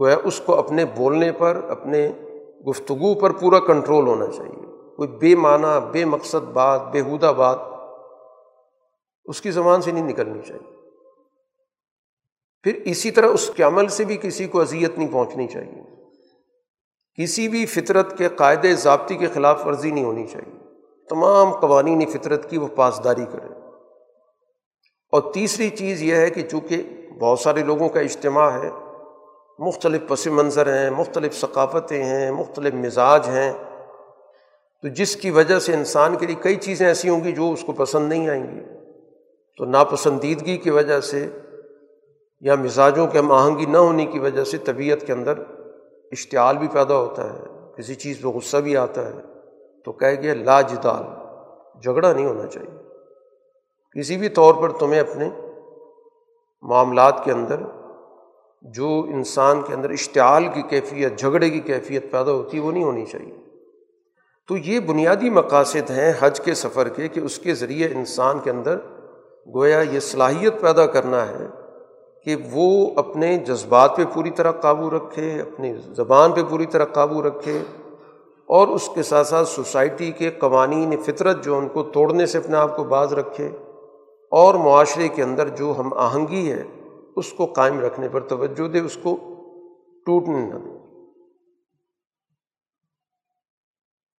A: گویا اس کو اپنے بولنے پر، اپنے گفتگو پر پورا کنٹرول ہونا چاہیے۔ کوئی بے معنی، بے مقصد بات، بےحودہ بات اس کی زبان سے نہیں نکلنی چاہیے۔ پھر اسی طرح اس کے عمل سے بھی کسی کو اذیت نہیں پہنچنی چاہیے۔ کسی بھی فطرت کے قاعدے ضابطی کے خلاف ورزی نہیں ہونی چاہیے۔ تمام قوانین فطرت کی وہ پاسداری کرے اور تیسری چیز یہ ہے کہ چونکہ بہت سارے لوگوں کا اجتماع ہے، مختلف پس منظر ہیں، مختلف ثقافتیں ہیں، مختلف مزاج ہیں، تو جس کی وجہ سے انسان کے لیے کئی چیزیں ایسی ہوں گی جو اس کو پسند نہیں آئیں گی۔ تو ناپسندیدگی کی وجہ سے یا مزاجوں کے ہم آہنگی نہ ہونے کی وجہ سے طبیعت کے اندر اشتعال بھی پیدا ہوتا ہے، کسی چیز پہ غصہ بھی آتا ہے۔ تو کہہ گیا لا جدال جھگڑا نہیں ہونا چاہیے۔ کسی بھی طور پر تمہیں اپنے معاملات کے اندر جو انسان کے اندر اشتعال کی کیفیت، جھگڑے کی کیفیت پیدا ہوتی ہے، وہ نہیں ہونی چاہیے۔ تو یہ بنیادی مقاصد ہیں حج کے سفر کے کہ اس کے ذریعے انسان کے اندر گویا یہ صلاحیت پیدا کرنا ہے کہ وہ اپنے جذبات پہ پوری طرح قابو رکھے، اپنی زبان پہ پوری طرح قابو رکھے اور اس کے ساتھ ساتھ سوسائٹی کے قوانین، فطرت جو ان کو توڑنے سے اپنے آپ کو باز رکھے اور معاشرے کے اندر جو ہم آہنگی ہے، اس کو قائم رکھنے پر توجہ دے، اس کو ٹوٹنے نہ دے۔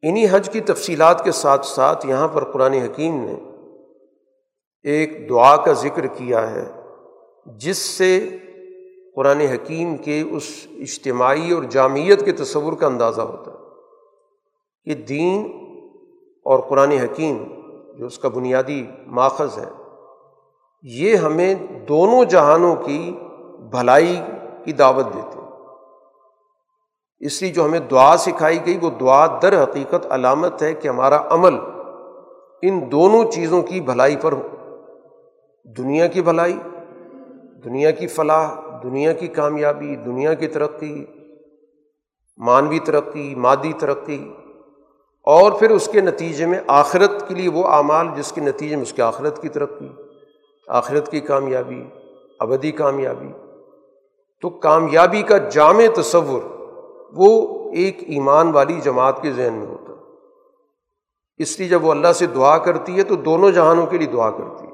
A: انہیں حج کی تفصیلات کے ساتھ ساتھ یہاں پر قرآن حکیم نے ایک دعا کا ذکر کیا ہے۔ جس سے قرآن حکیم کے اس اجتماعی اور جامعت کے تصور کا اندازہ ہوتا ہے کہ دین اور قرآن حکیم جو اس کا بنیادی ماخذ ہے، یہ ہمیں دونوں جہانوں کی بھلائی کی دعوت دیتے ہیں۔ اس لیے جو ہمیں دعا سکھائی گئی، وہ دعا در حقیقت علامت ہے کہ ہمارا عمل ان دونوں چیزوں کی بھلائی پر ہو۔ دنیا کی بھلائی دنیا کی فلاح، دنیا کی کامیابی، دنیا کی ترقی مانوی ترقی، مادی ترقی، اور پھر اس کے نتیجے میں آخرت کے لیے وہ اعمال جس کے نتیجے میں اس کے آخرت کی ترقی، آخرت کی کامیابی، ابدی کامیابی۔ تو کامیابی کا جامع تصور وہ ایک ایمان والی جماعت کے ذہن میں ہوتا۔ ہے اس لیے جب وہ اللہ سے دعا کرتی ہے تو دونوں جہانوں کے لیے دعا کرتی ہے۔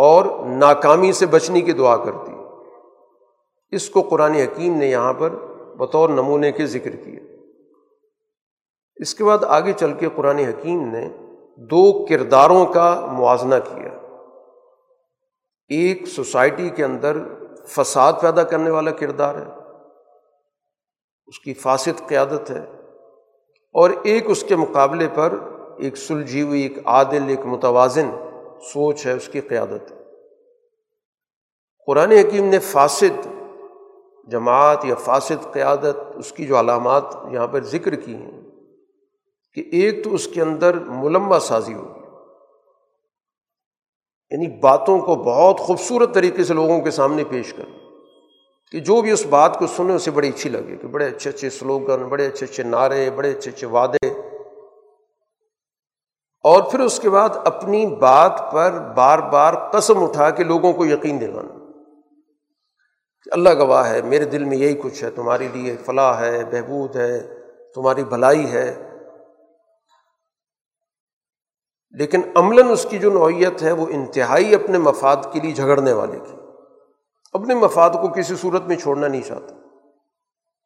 A: اور ناکامی سے بچنے کی دعا کرتی۔ ہے اس کو قرآن حکیم نے یہاں پر بطور نمونے کے ذکر کیا۔ اس کے بعد آگے چل کے قرآن حکیم نے دو کرداروں کا موازنہ کیا۔ ایک سوسائٹی کے اندر فساد پیدا کرنے والا کردار ہے، اس کی فاسد قیادت ہے، اور ایک اس کے مقابلے پر ایک سلجھی ہوئی، ایک عادل، ایک متوازن سوچ ہے، اس کی قیادت۔ ہے قرآن حکیم نے فاسد جماعت یا فاسد قیادت، اس کی جو علامات یہاں پر ذکر کی ہیں کہ ایک تو اس کے اندر ملمہ سازی ہوگی۔ یعنی باتوں کو بہت خوبصورت طریقے سے لوگوں کے سامنے پیش کر کہ جو بھی اس بات کو سنے اسے بڑی اچھی لگے کہ بڑے اچھے اچھے سلوگن، بڑے اچھے اچھے نعرے، بڑے اچھے اچھے وعدے۔ اور پھر اس کے بعد اپنی بات پر بار بار قسم اٹھا کے لوگوں کو یقین دلانا۔ اللہ گواہ ہے، میرے دل میں یہی کچھ ہے، تمہارے لیے فلاح ہے، بہبود ہے، تمہاری بھلائی ہے۔ لیکن عملاً اس کی جو نوعیت ہے، وہ انتہائی اپنے مفاد کے لیے جھگڑنے والے کی۔ اپنے مفاد کو کسی صورت میں چھوڑنا نہیں چاہتا۔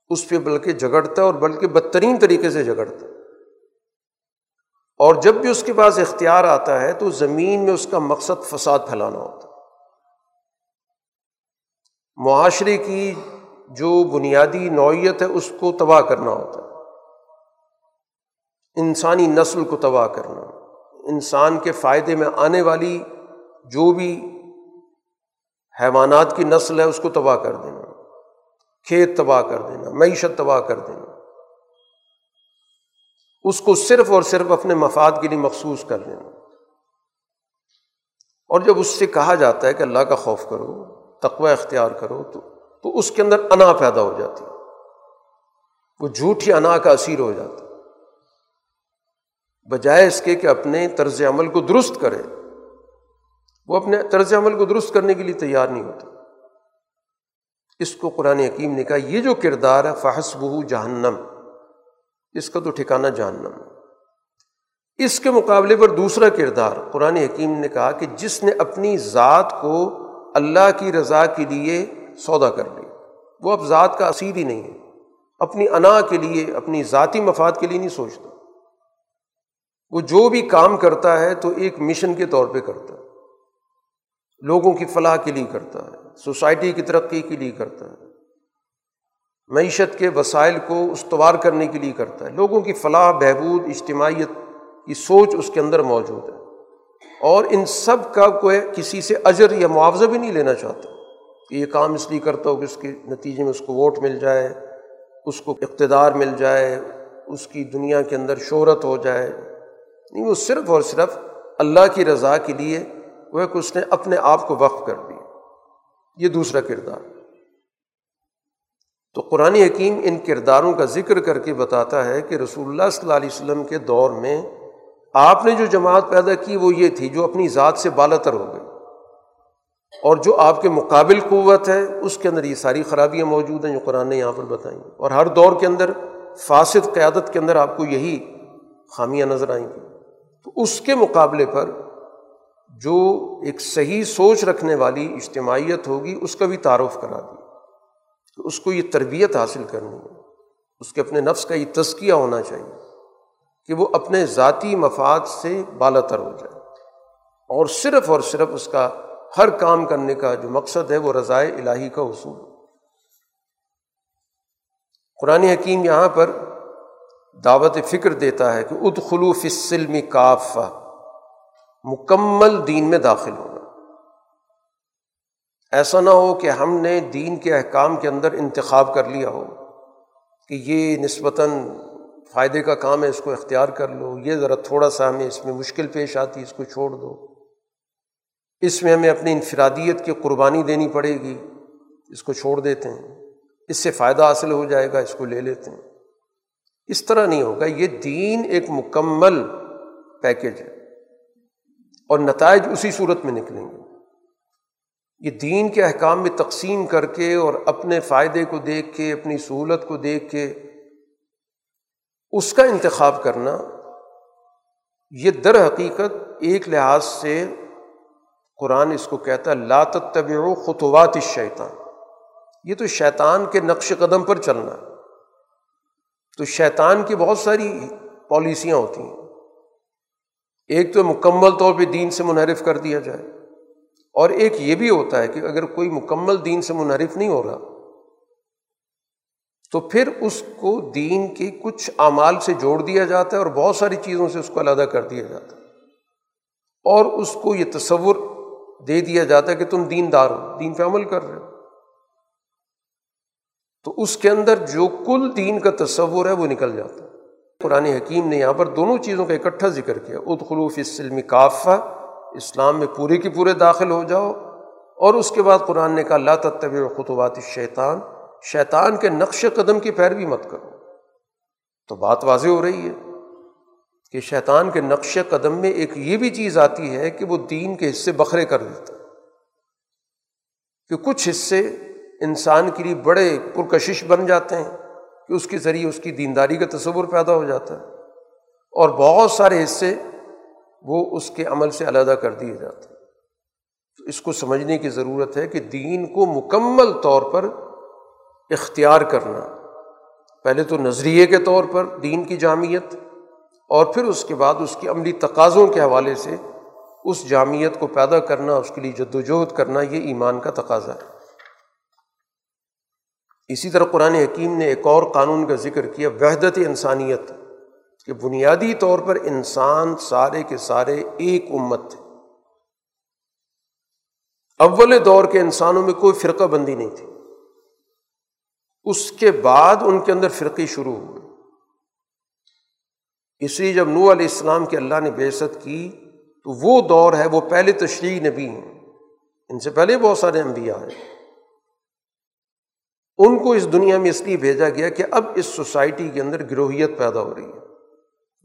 A: اس پہ بلکہ جگڑتا ہے اور بلکہ بدترین طریقے سے جگڑتا ہے اور جب بھی اس کے پاس اختیار آتا ہے، تو زمین میں اس کا مقصد فساد پھیلانا ہوتا ہے۔ معاشرے کی جو بنیادی نوعیت ہے، اس کو تباہ کرنا ہوتا ہے۔ انسانی نسل کو تباہ کرنا۔ انسان کے فائدے میں آنے والی جو بھی حیوانات کی نسل ہے، اس کو تباہ کر دینا۔ کھیت تباہ کر دینا، معیشت تباہ کر دینا۔ اس کو صرف اور صرف اپنے مفاد کے لیے مخصوص کر دینا۔ اور جب اس سے کہا جاتا ہے کہ اللہ کا خوف کرو تقوی اختیار کرو تو تو اس کے اندر انا پیدا ہو جاتی وہ جھوٹی انا کا اثیر ہو جاتا بجائے اس کے کہ اپنے طرز عمل کو درست کرے۔ وہ اپنے طرز عمل کو درست کرنے کے لیے تیار نہیں ہوتا۔ اس کو قرآن حکیم نے کہا، یہ جو کردار ہے فحس بہو جہنم۔ اس کا تو ٹھکانا جہنم اس کے مقابلے پر دوسرا کردار، قرآن حکیم نے کہا کہ جس نے اپنی ذات کو اللہ کی رضا کے لیے سودا کر لی وہ اب ذات کا اثیر ہی نہیں ہے۔ اپنی انا کے لیے، اپنی ذاتی مفاد کے لیے نہیں سوچتا۔ وہ جو بھی کام کرتا ہے تو ایک مشن کے طور پہ کرتا ہے۔ لوگوں کی فلاح کے لیے کرتا ہے۔ سوسائٹی کی ترقی کے لیے کرتا ہے۔ معیشت کے وسائل کو استوار کرنے کے لیے کرتا ہے۔ لوگوں کی فلاح، بہبود، اجتماعیت کی سوچ اس کے اندر موجود ہے۔ اور ان سب کا کوئی کسی سے اجر یا معاوضہ بھی نہیں لینا چاہتا کہ یہ کام اس لیے کرتا ہو کہ اس کے نتیجے میں اس کو ووٹ مل جائے، اس کو اقتدار مل جائے، اس کی دنیا کے اندر شہرت ہو جائے۔ نہیں، وہ صرف اور صرف اللہ کی رضا کے لیے وہ کہ اس نے اپنے آپ کو وقف کر دیا۔ یہ دوسرا کردار۔ تو قرآن حکیم ان کرداروں کا ذکر کر کے بتاتا ہے کہ رسول اللہ صلی اللہ علیہ وسلم کے دور میں آپ نے جو جماعت پیدا کی وہ یہ تھی جو اپنی ذات سے بالا تر ہو گئی اور جو آپ کے مقابل قوت ہے، اس کے اندر یہ ساری خرابیاں موجود ہیں جو قرآن نے یہاں پر بتائیں اور ہر دور کے اندر فاسد قیادت کے اندر آپ کو یہی خامیاں نظر آئیں گی۔ تو اس کے مقابلے پر جو ایک صحیح سوچ رکھنے والی اجتماعیت ہوگی، اس کا بھی تعارف کرا دی۔ کہ اس کو یہ تربیت حاصل کرنی ہے۔ اس کے اپنے نفس کا یہ تزکیہ ہونا چاہیے۔ کہ وہ اپنے ذاتی مفاد سے بالا تر ہو جائے۔ اور صرف اور صرف اس کا ہر کام کرنے کا جو مقصد ہے وہ رضائے الہی کا حصول۔ قرآن حکیم یہاں پر دعوت فکر دیتا ہے کہ اد خلوف سلم کافہ، مکمل دین میں داخل ہونا۔ ایسا نہ ہو کہ ہم نے دین کے احکام کے اندر انتخاب کر لیا ہو کہ یہ نسبتاً فائدے کا کام ہے اس کو اختیار کر لو، یہ ذرا تھوڑا سا ہمیں اس میں مشکل پیش آتی، اس کو چھوڑ دو۔ اس میں ہمیں اپنی انفرادیت کی قربانی دینی پڑے گی، اس کو چھوڑ دیتے ہیں۔ اس سے فائدہ حاصل ہو جائے گا، اس کو لے لیتے ہیں۔ اس طرح نہیں ہوگا، یہ دین ایک مکمل پیکیج ہے۔ اور نتائج اسی صورت میں نکلیں گے۔ یہ دین کے احکام میں تقسیم کر کے اور اپنے فائدے کو دیکھ کے، اپنی سہولت کو دیکھ کے اس کا انتخاب کرنا یہ در حقیقت ایک لحاظ سے قرآن اس کو کہتا ہے لات طبع خطوات شیطان یہ تو شیطان کے نقش قدم پر چلنا تو شیطان کی بہت ساری پالیسیاں ہوتی ہیں۔ ایک تو مکمل طور پہ دین سے منحرف کر دیا جائے۔ اور ایک یہ بھی ہوتا ہے کہ اگر کوئی مکمل دین سے منحرف نہیں ہو رہا تو پھر اس کو دین کے کچھ اعمال سے جوڑ دیا جاتا ہے اور بہت ساری چیزوں سے اس کو علیحدہ کر دیا جاتا ہے۔ اور اس کو یہ تصور دے دیا جاتا ہے کہ تم دین دار ہو، دین پہ عمل کر رہے ہو۔ تو اس کے اندر جو کل دین کا تصور ہے وہ نکل جاتا ہے۔ قرآن حکیم نے یہاں پر دونوں چیزوں کا اکٹھا ذکر کیا۔ ادخلوف اسلم کافہ، اسلام میں پورے کی پورے داخل ہو جاؤ۔ اور اس کے بعد قرآن نے کہا اللہ تب خطوات شیطان شیطان کے نقش قدم کی پیروی مت کرو۔ تو بات واضح ہو رہی ہے کہ شیطان کے نقش قدم میں ایک یہ بھی چیز آتی ہے کہ وہ دین کے حصے بکھرے کر دیتا کہ کچھ حصے انسان کے لیے بڑے پرکشش بن جاتے ہیں کہ اس کے ذریعے اس کی دینداری کا تصور پیدا ہو جاتا ہے۔ اور بہت سارے حصے وہ اس کے عمل سے علیحدہ کر دیے جاتے ہیں۔ تو اس کو سمجھنے کی ضرورت ہے کہ دین کو مکمل طور پر اختیار کرنا۔ پہلے تو نظریے کے طور پر دین کی جامعت اور پھر اس کے بعد اس کی عملی تقاضوں کے حوالے سے اس جامعت کو پیدا کرنا، اس کے لیے جد وجہد کرنا، یہ ایمان کا تقاضا ہے۔ اسی طرح قرآن حکیم نے ایک اور قانون کا ذکر کیا، وحدت انسانیت، کہ بنیادی طور پر انسان سارے کے سارے ایک امت تھے اول دور کے انسانوں میں کوئی فرقہ بندی نہیں تھی۔ اس کے بعد ان کے اندر فرقی شروع ہوئے۔ اس لیے جب نو علیہ السلام کے اللہ نے بےست کی، تو وہ دور ہے، وہ پہلے تشریح نبی ہیں۔ ان سے پہلے بہت سارے انبیاء ہیں۔ ان کو اس دنیا میں اس لیے بھیجا گیا کہ اب اس سوسائٹی کے اندر گروہیت پیدا ہو رہی ہے،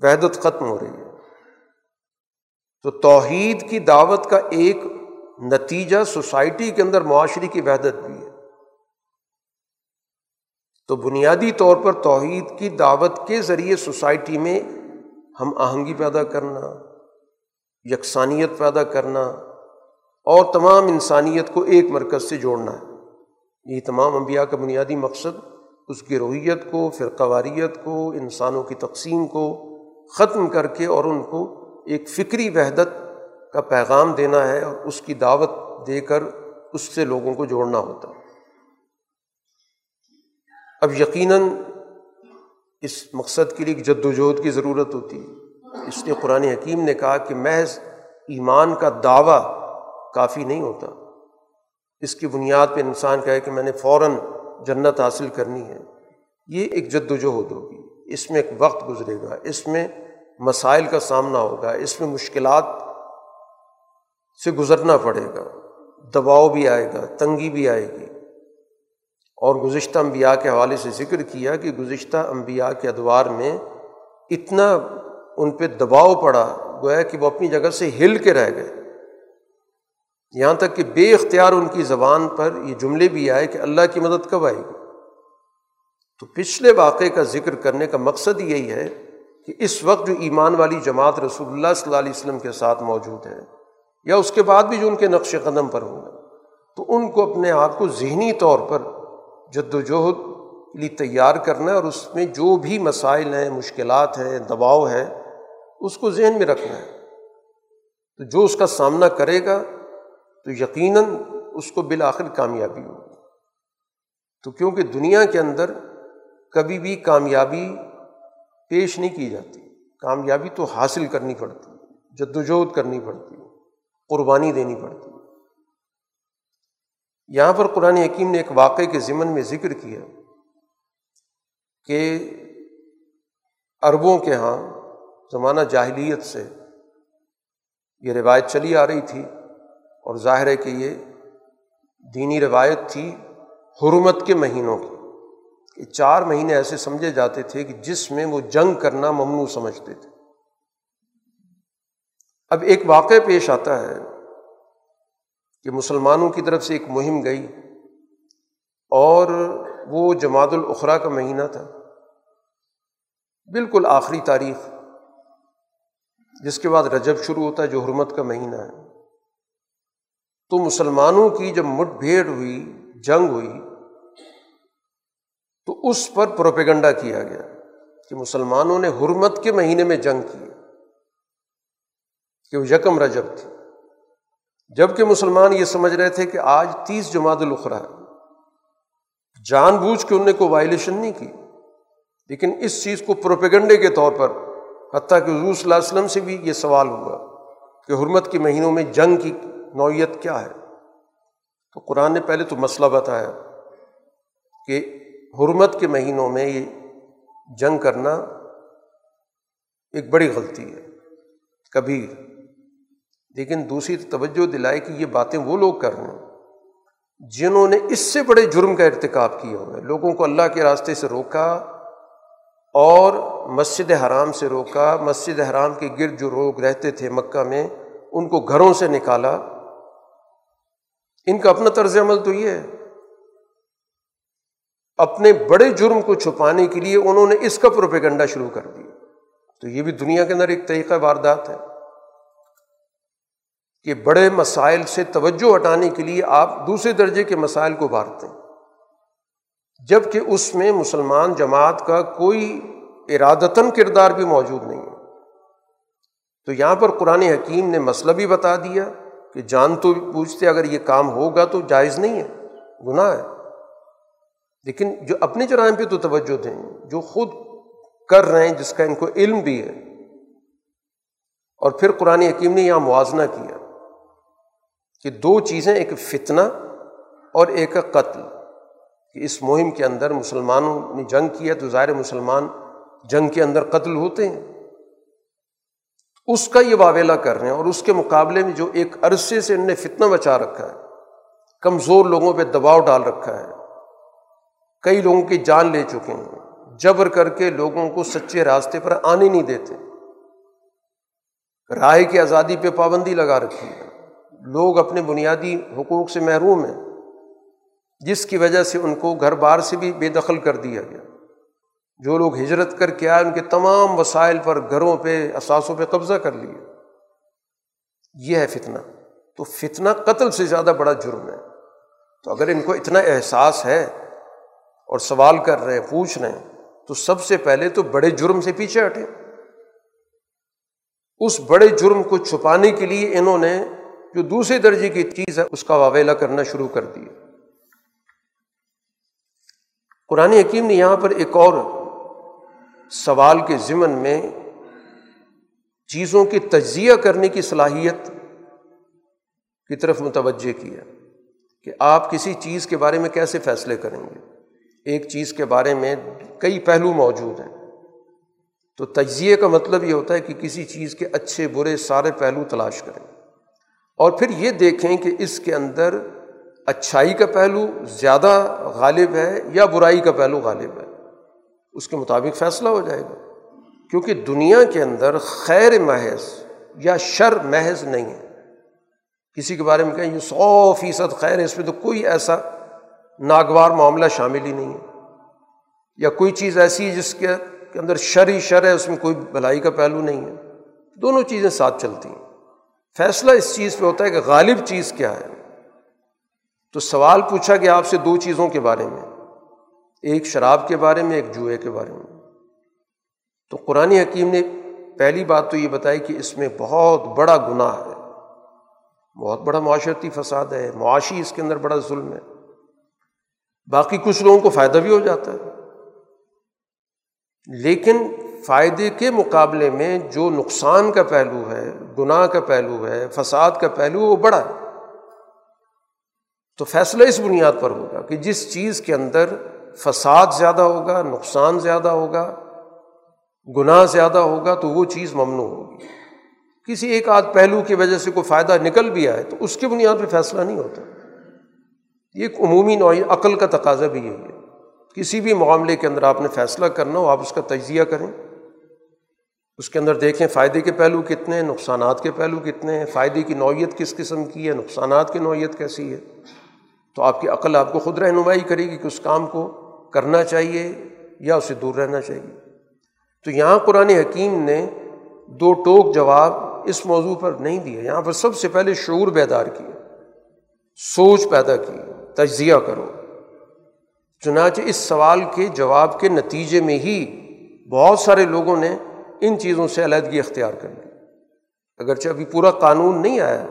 A: وحدت ختم ہو رہی ہے۔ تو توحید کی دعوت کا ایک نتیجہ سوسائٹی کے اندر معاشرے کی وحدت بھی ہے۔ تو بنیادی طور پر توحید کی دعوت کے ذریعے سوسائٹی میں ہم آہنگی پیدا کرنا، یکسانیت پیدا کرنا اور تمام انسانیت کو ایک مرکز سے جوڑنا ہے۔ یہ تمام انبیاء کا بنیادی مقصد اس کی روحیت کو، فرقواریت کو، انسانوں کی تقسیم کو ختم کر کے اور ان کو ایک فکری وحدت کا پیغام دینا ہے اور اس کی دعوت دے کر اس سے لوگوں کو جوڑنا ہوتا ہے۔ اب یقیناً اس مقصد کے لیے ایک جد وجہد کی ضرورت ہوتی ہے۔ اس لیے قرآن حکیم نے کہا کہ محض ایمان کا دعویٰ کافی نہیں ہوتا۔ اس کی بنیاد پہ انسان کہے کہ میں نے فوراً جنت حاصل کرنی ہے۔ یہ ایک جد وجہد ہوگی۔ اس میں ایک وقت گزرے گا۔ اس میں مسائل کا سامنا ہوگا۔ اس میں مشکلات سے گزرنا پڑے گا۔ دباؤ بھی آئے گا۔ تنگی بھی آئے گی۔ اور گزشتہ امبیا کے حوالے سے ذکر کیا کہ گزشتہ امبیا کے ادوار میں اتنا ان پہ دباؤ پڑا، گویا کہ وہ اپنی جگہ سے ہل کے رہ گئے۔ یہاں تک کہ بے اختیار ان کی زبان پر یہ جملے بھی آئے کہ اللہ کی مدد کب آئے گی۔ تو پچھلے واقعے کا ذکر کرنے کا مقصد یہی ہے کہ اس وقت جو ایمان والی جماعت رسول اللہ صلی اللہ علیہ وسلم کے ساتھ موجود ہے، یا اس کے بعد بھی جو ان کے نقش قدم پر ہوں گے، تو ان کو اپنے آپ کو ذہنی طور پر جد وجہد کے لیے تیار کرنا ہے اور اس میں جو بھی مسائل ہیں، مشکلات ہیں، دباؤ ہے اس کو ذہن میں رکھنا ہے۔ تو جو اس کا سامنا کرے گا، تو یقیناً اس کو بالآخر کامیابی ہوگی۔ تو کیونکہ دنیا کے اندر کبھی بھی کامیابی پیش نہیں کی جاتی، کامیابی تو حاصل کرنی پڑتی جد وجہد کرنی پڑتی، قربانی دینی پڑتی۔ یہاں پر قرآن حکیم نے ایک واقعے کے ضمن میں ذکر کیا کہ عربوں کے یہاں زمانہ جاہلیت سے یہ روایت چلی آ رہی تھی اور ظاہر ہے کہ یہ دینی روایت تھی حرمت کے مہینوں کی، کہ چار مہینے ایسے سمجھے جاتے تھے کہ جس میں وہ جنگ کرنا ممنوع سمجھتے تھے۔ اب ایک واقعہ پیش آتا ہے کہ مسلمانوں کی طرف سے ایک مہم گئی اور وہ جماعت الاخرا کا مہینہ تھا۔ بالکل آخری تاریخ، جس کے بعد رجب شروع ہوتا ہے، جو حرمت کا مہینہ ہے۔ تو مسلمانوں کی جب مٹ بھیڑ ہوئی، جنگ ہوئی، تو اس پر پروپیگنڈا کیا گیا کہ مسلمانوں نے حرمت کے مہینے میں جنگ کی، کہ وہ یکم رجب تھی۔ جبکہ مسلمان یہ سمجھ رہے تھے کہ آج تیس جماعت الخرا ہے جان بوجھ کے ان نے کوئی وائلیشن نہیں کی۔ لیکن اس چیز کو پروپیگنڈے کے طور پر، حتیٰ کہ حضور صلی اللہ علیہ وسلم سے بھی یہ سوال ہوا کہ حرمت کے مہینوں میں جنگ کی نوعیت کیا ہے۔ تو قرآن نے پہلے تو مسئلہ بتایا کہ حرمت کے مہینوں میں یہ جنگ کرنا ایک بڑی غلطی ہے کبھی لیکن دوسری توجہ دلائی کہ یہ باتیں وہ لوگ کر رہے ہیں جنہوں نے اس سے بڑے جرم کا ارتکاب کیا ہوا ہے۔ لوگوں کو اللہ کے راستے سے روکا اور مسجد حرام سے روکا۔ مسجد حرام کے گرد جو لوگ رہتے تھے مکہ میں، ان کو گھروں سے نکالا۔ ان کا اپنا طرز عمل تو یہ ہے۔ اپنے بڑے جرم کو چھپانے کے لیے انہوں نے اس کا پروپیگنڈا شروع کر دیا۔ تو یہ بھی دنیا کے اندر ایک طریقہ واردات ہے۔ کہ بڑے مسائل سے توجہ ہٹانے کے لیے آپ دوسرے درجے کے مسائل کو ابھارتے ہیں۔ جبکہ اس میں مسلمان جماعت کا کوئی ارادتاً کردار بھی موجود نہیں ہے۔ تو یہاں پر قرآن حکیم نے مسئلہ بھی بتا دیا کہ جان تو پوچھتے اگر یہ کام ہوگا تو جائز نہیں ہے، گناہ ہے۔ لیکن جو اپنے جرائم پہ تو توجہ دیں، جو خود کر رہے ہیں، جس کا ان کو علم بھی ہے۔ اور پھر قرآن حکیم نے یہاں موازنہ کیا۔ کہ دو چیزیں، ایک فتنہ اور ایک قتل، کہ اس مہم کے اندر مسلمانوں نے جنگ کیا تو ظاہر مسلمان جنگ کے اندر قتل ہوتے ہیں۔ اس کا یہ واویلا کر رہے ہیں اور اس کے مقابلے میں جو ایک عرصے سے ان نے فتنہ بچا رکھا ہے، کمزور لوگوں پہ دباؤ ڈال رکھا ہے۔ کئی لوگوں کی جان لے چکے ہیں۔ جبر کر کے لوگوں کو سچے راستے پر آنے نہیں دیتے۔ رائے کی آزادی پہ پابندی لگا رکھی ہے۔ لوگ اپنے بنیادی حقوق سے محروم ہیں، جس کی وجہ سے ان کو گھر بار سے بھی بے دخل کر دیا گیا۔ جو لوگ ہجرت کر کے آئے، ان کے تمام وسائل پر گھروں پہ اثاثوں پہ قبضہ کر لیا۔ یہ ہے فتنہ۔ تو فتنہ قتل سے زیادہ بڑا جرم ہے۔ تو اگر ان کو اتنا احساس ہے اور سوال کر رہے ہیں، پوچھ رہے ہیں، تو سب سے پہلے تو بڑے جرم سے پیچھے ہٹے اس بڑے جرم کو چھپانے کے لیے انہوں نے جو دوسرے درجے کی چیز ہے، اس کا واویلا کرنا شروع کر دیا۔ قرآن حکیم نے یہاں پر ایک اور سوال کے ضمن میں چیزوں کی تجزیہ کرنے کی صلاحیت کی طرف متوجہ کیا کہ آپ کسی چیز کے بارے میں کیسے فیصلے کریں گے۔ ایک چیز کے بارے میں کئی پہلو موجود ہیں۔ تو تجزیے کا مطلب یہ ہوتا ہے کہ کسی چیز کے اچھے، برے، سارے پہلو تلاش کریں۔ اور پھر یہ دیکھیں کہ اس کے اندر اچھائی کا پہلو زیادہ غالب ہے یا برائی کا پہلو غالب ہے؟ اس کے مطابق فیصلہ ہو جائے گا۔ کیونکہ دنیا کے اندر خیر محض یا شر محض نہیں ہے۔ کسی کے بارے میں کہیں یہ سو فیصد خیر ہے، اس میں تو کوئی ایسا ناگوار معاملہ شامل ہی نہیں ہے۔ یا کوئی چیز ایسی ہے جس کے اندر شر ہی شر ہے، اس میں کوئی بھلائی کا پہلو نہیں ہے۔ دونوں چیزیں ساتھ چلتی ہیں۔ فیصلہ اس چیز پہ ہوتا ہے کہ غالب چیز کیا ہے؟ تو سوال پوچھا کہ آپ سے دو چیزوں کے بارے میں۔ ایک شراب کے بارے میں، ایک جوئے کے بارے میں۔ تو قرآن حکیم نے پہلی بات تو یہ بتائی کہ اس میں بہت بڑا گناہ ہے۔ بہت بڑا معاشرتی فساد ہے۔ معاشی اس کے اندر بڑا ظلم ہے۔ باقی کچھ لوگوں کو فائدہ بھی ہو جاتا ہے۔ لیکن فائدے کے مقابلے میں جو نقصان کا پہلو ہے، گناہ کا پہلو ہے، فساد کا پہلو وہ بڑا ہے۔ تو فیصلہ اس بنیاد پر ہوگا کہ جس چیز کے اندر فساد زیادہ ہوگا، نقصان زیادہ ہوگا، گناہ زیادہ ہوگا، تو وہ چیز ممنوع ہوگی۔ کسی ایک آدھ پہلو کی وجہ سے کوئی فائدہ نکل بھی آئے تو اس کی بنیاد پہ فیصلہ نہیں ہوتا۔ یہ ایک عمومی نوعی عقل کا تقاضا بھی یہی ہے۔ کسی بھی معاملے کے اندر آپ نے فیصلہ کرنا ہو، آپ اس کا تجزیہ کریں۔ اس کے اندر دیکھیں فائدے کے پہلو کتنے ہیں، نقصانات کے پہلو کتنے ہیں۔ فائدے کی نوعیت کس قسم کی ہے، نقصانات کی نوعیت کیسی ہے۔ تو آپ کی عقل آپ کو خود رہنمائی کرے گی کہ اس کام کو کرنا چاہیے یا اسے دور رہنا چاہیے۔ تو یہاں قرآن حکیم نے دو ٹوک جواب اس موضوع پر نہیں دیا یہاں پر سب سے پہلے شعور بیدار کیا سوچ پیدا کی، تجزیہ کرو۔ چنانچہ اس سوال کے جواب کے نتیجے میں ہی بہت سارے لوگوں نے ان چیزوں سے علیحدگی اختیار کر لی اگرچہ ابھی پورا قانون نہیں آیا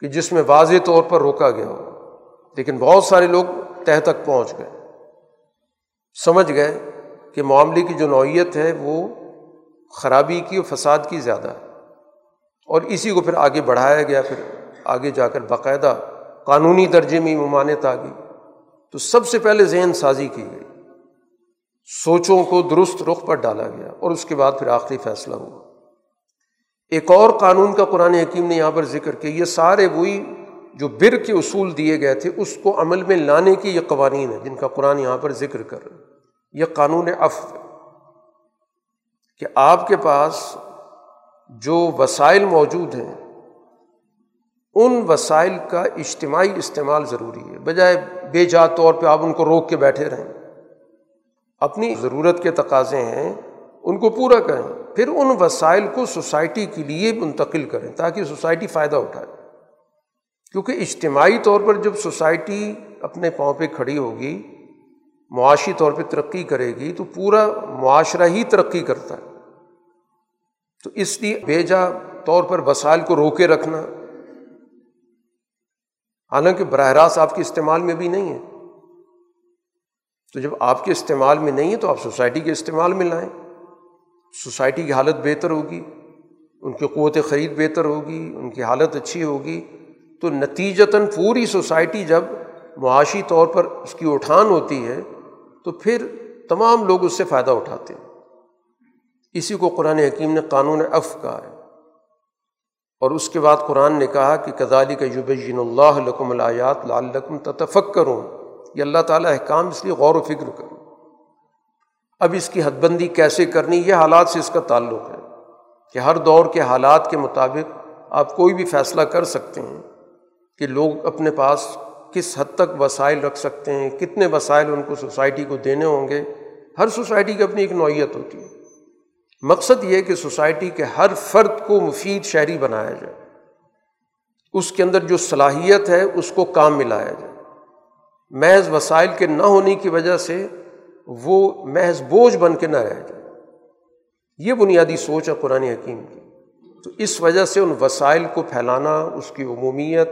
A: کہ جس میں واضح طور پر روکا گیا ہو، لیکن بہت سارے لوگ تہ تک پہنچ گئے۔ سمجھ گئے کہ معاملے کی جو نوعیت ہے وہ خرابی کی اور فساد کی زیادہ ہے۔ اور اسی کو پھر آگے بڑھایا گیا، پھر آگے جا کر باقاعدہ قانونی درجے میں ممانت آ گئی تو سب سے پہلے ذہن سازی کی گئی۔ سوچوں کو درست رخ پر ڈالا گیا اور اس کے بعد پھر آخری فیصلہ ہوا۔ ایک اور قانون کا قرآن حکیم نے یہاں پر ذکر کیا، یہ سارے وہی جو بر کے اصول دیے گئے تھے، اس کو عمل میں لانے کی یہ قوانین ہے جن کا قرآن یہاں پر ذکر کر رہے یہ قانون اف کہ آپ کے پاس جو وسائل موجود ہیں، ان وسائل کا اجتماعی استعمال ضروری ہے۔ بجائے بے جا طور پہ آپ ان کو روک کے بیٹھے رہیں۔ اپنی ضرورت کے تقاضے ہیں، ان کو پورا کریں۔ پھر ان وسائل کو سوسائٹی کے لیے منتقل کریں تاکہ سوسائٹی فائدہ اٹھائے۔ کیونکہ اجتماعی طور پر جب سوسائٹی اپنے پاؤں پہ کھڑی ہوگی، معاشی طور پہ ترقی کرے گی، تو پورا معاشرہ ہی ترقی کرتا ہے۔ تو اس لیے بیجا طور پر وسائل کو روکے رکھنا۔ حالانکہ براہ راست آپ کے استعمال میں بھی نہیں ہے۔ تو جب آپ کے استعمال میں نہیں ہے تو آپ سوسائٹی کے استعمال میں لائیں۔ سوسائٹی کی حالت بہتر ہوگی، ان کی قوت خرید بہتر ہوگی، ان کی حالت اچھی ہوگی۔ تو نتیجتاً پوری سوسائٹی جب معاشی طور پر اس کی اٹھان ہوتی ہے، تو پھر تمام لوگ اس سے فائدہ اٹھاتے ہیں۔ اسی کو قرآن حکیم نے قانون اف کہا ہے۔ اور اس کے بعد قرآن نے کہا کہ کزالی کا یوبین اللہ لکم الیات لعلکم تتفق کروں یہ اللہ تعالیٰ احکام اس لیے غور و فکر کروں اب اس کی حد بندی کیسے کرنی، یہ حالات سے اس کا تعلق ہے کہ ہر دور کے حالات کے مطابق آپ کوئی بھی فیصلہ کر سکتے ہیں کہ لوگ اپنے پاس کس حد تک وسائل رکھ سکتے ہیں، کتنے وسائل ان کو سوسائٹی کو دینے ہوں گے۔ ہر سوسائٹی کی اپنی ایک نوعیت ہوتی ہے۔ مقصد یہ کہ سوسائٹی کے ہر فرد کو مفید شہری بنایا جائے۔ اس کے اندر جو صلاحیت ہے، اس کو کام ملایا جائے۔ محض وسائل کے نہ ہونے کی وجہ سے وہ محض بوجھ بن کے نہ رہ جائے۔ یہ بنیادی سوچ ہے قرآن حکیم کی۔ تو اس وجہ سے ان وسائل کو پھیلانا، اس کی عمومیت،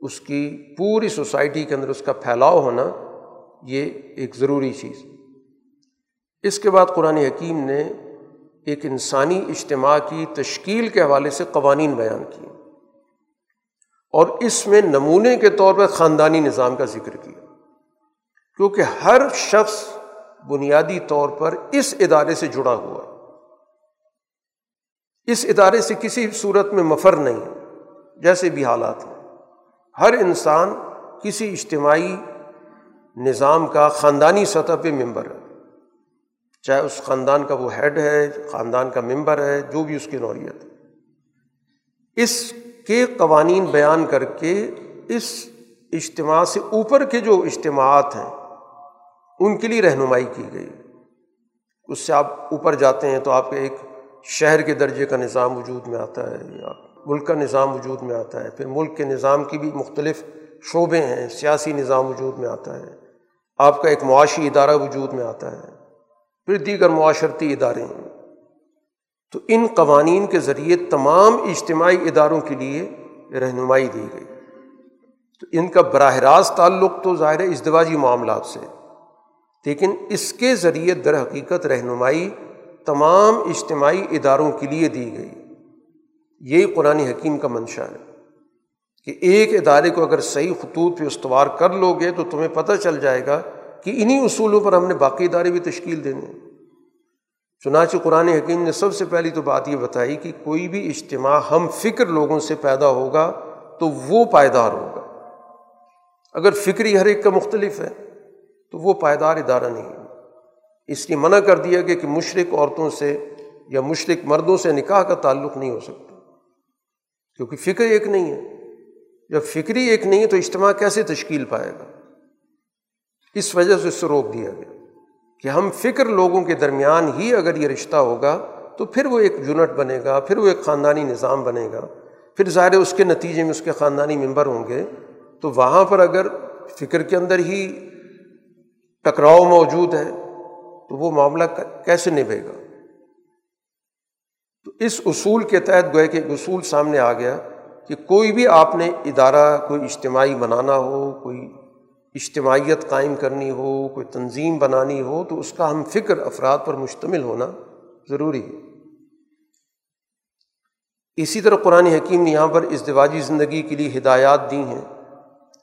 A: اس کی پوری سوسائٹی کے اندر اس کا پھیلاؤ ہونا، یہ ایک ضروری چیز اس کے بعد قرآن حکیم نے ایک انسانی اجتماع کی تشکیل کے حوالے سے قوانین بیان کیے۔ اور اس میں نمونے کے طور پر خاندانی نظام کا ذکر کیا۔ کیونکہ ہر شخص بنیادی طور پر اس ادارے سے جڑا ہوا اس ادارے سے کسی صورت میں مفر نہیں جیسے بھی حالات ہیں۔ ہر انسان کسی اجتماعی نظام کا خاندانی سطح پہ ممبر ہے۔ چاہے اس خاندان کا وہ ہیڈ ہے، خاندان کا ممبر ہے، جو بھی اس کی نوعیت۔ ہے اس کے قوانین بیان کر کے اس اجتماع سے اوپر کے جو اجتماعات ہیں، ان کے لیے رہنمائی کی گئی۔ اس سے آپ اوپر جاتے ہیں تو آپ کے ایک شہر کے درجے کا نظام وجود میں آتا ہے، یا ملک کا نظام وجود میں آتا ہے۔ پھر ملک کے نظام کی بھی مختلف شعبے ہیں، سیاسی نظام وجود میں آتا ہے۔ آپ کا ایک معاشی ادارہ وجود میں آتا ہے۔ پھر دیگر معاشرتی ادارے ہیں۔ تو ان قوانین کے ذریعے تمام اجتماعی اداروں کے لیے رہنمائی دی گئی۔ تو ان کا براہ راست تعلق تو ظاہر ہے ازدواجی معاملات سے، لیکن اس کے ذریعے در حقیقت رہنمائی تمام اجتماعی اداروں کے لیے دی گئی۔ یہی قرآن حکیم کا منشا ہے کہ ایک ادارے کو اگر صحیح خطوط پہ استوار کر لو گے تو تمہیں پتہ چل جائے گا کہ انہیں اصولوں پر ہم نے باقی ادارے بھی تشکیل دینے۔ چنانچہ قرآن حکیم نے سب سے پہلی تو بات یہ بتائی کہ کوئی بھی اجتماع ہم فکر لوگوں سے پیدا ہوگا تو وہ پائیدار ہوگا۔ اگر فکری ہر ایک کا مختلف ہے تو وہ پائیدار ادارہ نہیں ہے۔ اس لیے منع کر دیا گیا کہ مشرق عورتوں سے یا مشرق مردوں سے نکاح کا تعلق نہیں ہو سکتا۔ کیونکہ فکر ایک نہیں ہے۔ جب فکری ایک نہیں ہے تو اجتماع کیسے تشکیل پائے گا؟ اس وجہ سے اس سے روک دیا گیا؟ کہ ہم فکر لوگوں کے درمیان ہی اگر یہ رشتہ ہوگا تو پھر وہ ایک یونٹ بنے گا، پھر وہ ایک خاندانی نظام بنے گا۔ پھر ظاہر اس کے نتیجے میں اس کے خاندانی ممبر ہوں گے۔ تو وہاں پر اگر فکر کے اندر ہی ٹکراؤ موجود ہے، تو وہ معاملہ کیسے نبھے گا؟ تو اس اصول کے تحت گوئے کہ ایک اصول سامنے آ گیا کہ کوئی بھی آپ نے ادارہ، کوئی اجتماعی بنانا ہو، کوئی اجتماعیت قائم کرنی ہو، کوئی تنظیم بنانی ہو، تو اس کا ہم فکر افراد پر مشتمل ہونا ضروری ہے۔ اسی طرح قرآن حکیم نے یہاں پر ازدواجی زندگی کے لیے ہدایات دی ہیں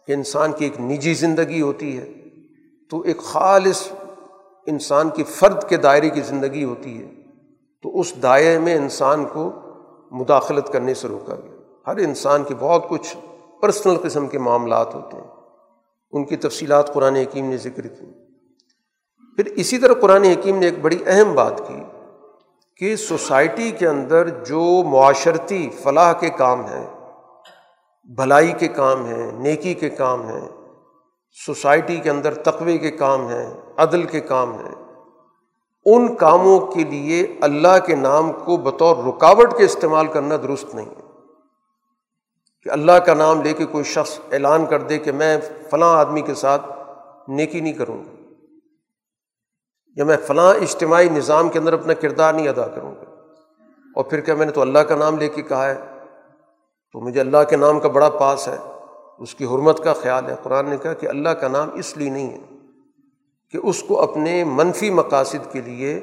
A: کہ انسان کی ایک نجی زندگی ہوتی ہے، تو ایک خالص انسان کی فرد کے دائرے کی زندگی ہوتی ہے، تو اس دائرے میں انسان کو مداخلت کرنے سے روکا گیا۔ ہر انسان کے بہت کچھ پرسنل قسم کے معاملات ہوتے ہیں۔ ان کی تفصیلات قرآن حکیم نے ذکر کی۔ پھر اسی طرح قرآن حکیم نے ایک بڑی اہم بات کی کہ سوسائٹی کے اندر جو معاشرتی فلاح کے کام ہیں، بھلائی کے کام ہیں، نیکی کے کام ہیں، سوسائٹی کے اندر تقوی کے کام ہیں، عدل کے کام ہیں، ان کاموں کے لیے اللہ کے نام کو بطور رکاوٹ کے استعمال کرنا درست نہیں۔ ہے کہ اللہ کا نام لے کے کوئی شخص اعلان کر دے کہ میں فلاں آدمی کے ساتھ نیکی نہیں کروں گا یا میں فلاں اجتماعی نظام کے اندر اپنا کردار نہیں ادا کروں گا اور پھر کیا میں نے تو اللہ کا نام لے کے کہا ہے؟ تو مجھے اللہ کے نام کا بڑا پاس ہے، اس کی حرمت کا خیال ہے۔ قرآن نے کہا کہ اللہ کا نام اس لیے نہیں ہے کہ اس کو اپنے منفی مقاصد کے لیے،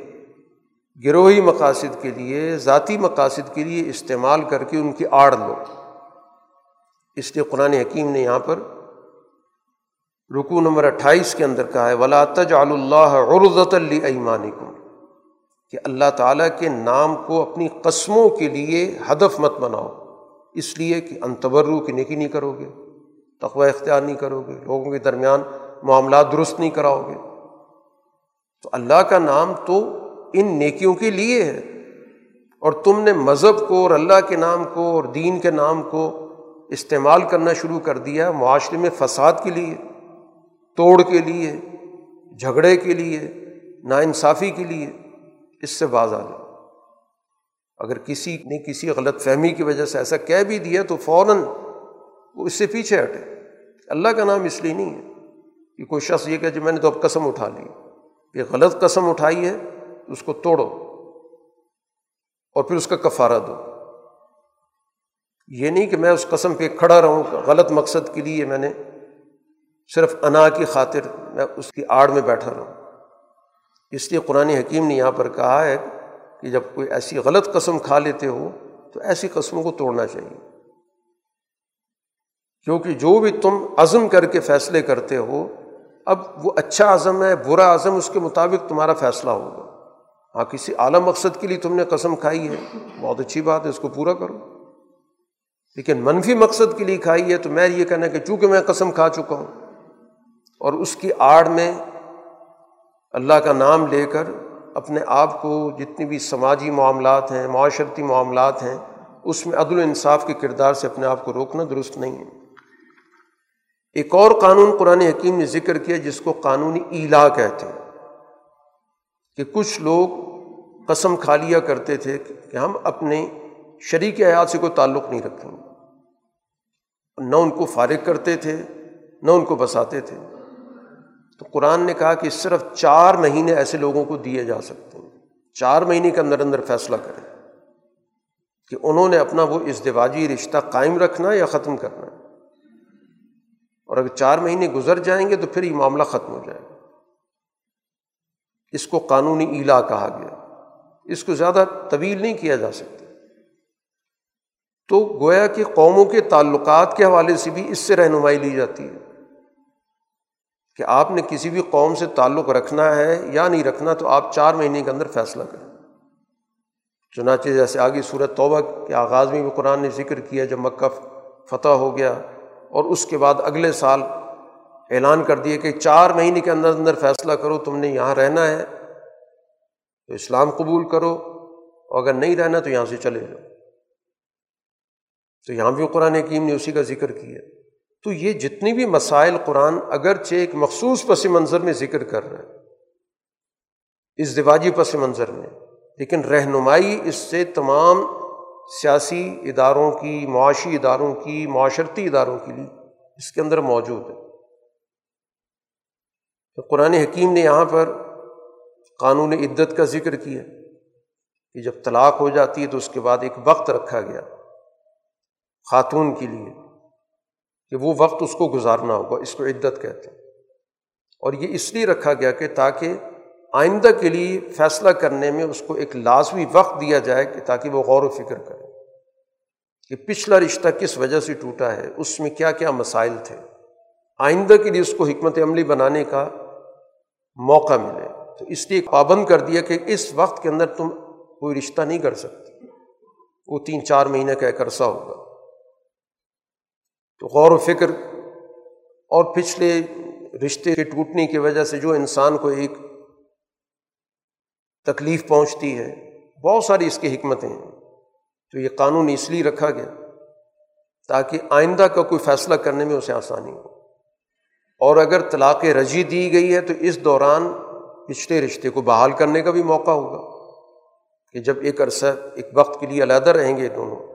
A: گروہی مقاصد کے لیے، ذاتی مقاصد کے لیے استعمال کر کے ان کی آڑ لو۔ اس لیے قرآن حکیم نے یہاں پر رکو نمبر اٹھائیس کے اندر کہا ہے، ولا تجعل اللہ عرضۃ ایمان کہ اللہ تعالیٰ کے نام کو اپنی قسموں کے لیے ہدف مت بناؤ۔ اس لیے کہ انتبرو کی نیکی نہیں کرو گے تقوی اختیار نہیں کرو گے لوگوں کے درمیان معاملات درست نہیں کراؤ گے تو اللہ کا نام تو ان نیکیوں کے لیے ہے۔ اور تم نے مذہب کو اور اللہ کے نام کو اور دین کے نام کو استعمال کرنا شروع کر دیا معاشرے میں فساد کے لیے، توڑ کے لیے، جھگڑے کے لیے، ناانصافی کے لیے اس سے باز آ جاؤ اگر کسی نے کسی غلط فہمی کی وجہ سے ایسا کہہ بھی دیا تو فوراً وہ اس سے پیچھے ہٹے۔ اللہ کا نام اس لیے نہیں ہے کہ کوئی شخص یہ کہ جو میں نے تو اب قسم اٹھا لی۔ یہ غلط قسم اٹھائی ہے تو اس کو توڑو اور پھر اس کا کفارہ دو۔ یہ نہیں کہ میں اس قسم پہ کھڑا رہوں، غلط مقصد کے لیے میں نے صرف انا کی خاطر میں اس کی آڑ میں بیٹھا رہوں۔ اس لیے قرآن حکیم نے یہاں پر کہا ہے کہ جب کوئی ایسی غلط قسم کھا لیتے ہو تو ایسی قسموں کو توڑنا چاہیے۔ کیونکہ جو بھی تم عزم کر کے فیصلے کرتے ہو، اب وہ اچھا عزم ہے، برا عزم اس کے مطابق تمہارا فیصلہ ہوگا۔ ہاں کسی اعلیٰ مقصد کے لیے تم نے قسم کھائی ہے، بہت اچھی بات ہے، اس کو پورا کرو۔ لیکن منفی مقصد کے لیے کھائی ہے تو میں یہ کہنا کہ چونکہ میں قسم کھا چکا ہوں اور اس کی آڑ میں اللہ کا نام لے کر اپنے آپ کو جتنی بھی سماجی معاملات ہیں، معاشرتی معاملات ہیں، اس میں عدل و انصاف کے کردار سے اپنے آپ کو روکنا درست نہیں ہے۔ ایک اور قانون قرآن حکیم نے ذکر کیا جس کو قانونی ایلا کہتے ہیں۔ کہ کچھ لوگ قسم کھا لیا کرتے تھے کہ ہم اپنے شریک حیات سے کوئی تعلق نہیں رکھیں گے نہ ان کو فارغ کرتے تھے، نہ ان کو بساتے تھے۔ تو قرآن نے کہا کہ صرف چار مہینے ایسے لوگوں کو دیے جا سکتے ہیں۔ چار مہینے کے اندر اندر فیصلہ کریں کہ انہوں نے اپنا وہ ازدواجی رشتہ قائم رکھنا یا ختم کرنا۔ اور اگر چار مہینے گزر جائیں گے تو پھر یہ معاملہ ختم ہو جائے گا۔ اس کو قانونی ایلا کہا گیا۔ اس کو زیادہ طویل نہیں کیا جا سکتا۔ تو گویا کہ قوموں کے تعلقات کے حوالے سے بھی اس سے رہنمائی لی جاتی ہے کہ آپ نے کسی بھی قوم سے تعلق رکھنا ہے یا نہیں رکھنا تو آپ چار مہینے کے اندر فیصلہ کریں۔ چنانچہ جیسے آگے صورت توبہ کے آغاز میں بھی قرآن نے ذکر کیا جب مکہ فتح ہو گیا اور اس کے بعد اگلے سال اعلان کر دیا کہ چار مہینے کے اندر اندر فیصلہ کرو تم نے یہاں رہنا ہے تو اسلام قبول کرو اور اگر نہیں رہنا تو یہاں سے چلے جاؤ۔ تو یہاں بھی قرآن حکیم نے اسی کا ذکر کیا۔ تو یہ جتنی بھی مسائل قرآن اگرچہ ایک مخصوص پس منظر میں ذکر کر رہا ہے، اس دواجی پس منظر میں، لیکن رہنمائی اس سے تمام سیاسی اداروں کی، معاشی اداروں کی، معاشرتی اداروں کے لیے اس کے اندر موجود ہے۔ تو قرآن حکیم نے یہاں پر قانون عدت کا ذکر کیا کہ جب طلاق ہو جاتی ہے تو اس کے بعد ایک وقت رکھا گیا۔ خاتون کے لیے کہ وہ وقت اس کو گزارنا ہوگا، اس کو عدت کہتے ہیں۔ اور یہ اس لیے رکھا گیا کہ تاکہ آئندہ کے لیے فیصلہ کرنے میں اس کو ایک لازمی وقت دیا جائے کہ تاکہ وہ غور و فکر کرے کہ پچھلا رشتہ کس وجہ سے ٹوٹا ہے، اس میں کیا کیا مسائل تھے۔ آئندہ کے لیے اس کو حکمت عملی بنانے کا موقع ملے۔ تو اس لیے پابند کر دیا کہ اس وقت کے اندر تم کوئی رشتہ نہیں کر سکتی وہ تین چار مہینے کا ایک عرصہ ہوگا۔ تو غور و فکر اور پچھلے رشتے کے ٹوٹنے کی وجہ سے جو انسان کو ایک تکلیف پہنچتی ہے، بہت ساری اس کی حکمتیں ہیں۔ تو یہ قانون اس لیے رکھا گیا تاکہ آئندہ کا کوئی فیصلہ کرنے میں اسے آسانی ہو۔ اور اگر طلاق رجی دی گئی ہے تو اس دوران پچھلے رشتے کو بحال کرنے کا بھی موقع ہوگا کہ جب ایک عرصہ، ایک وقت کے لیے علیحدہ رہیں گے دونوں۔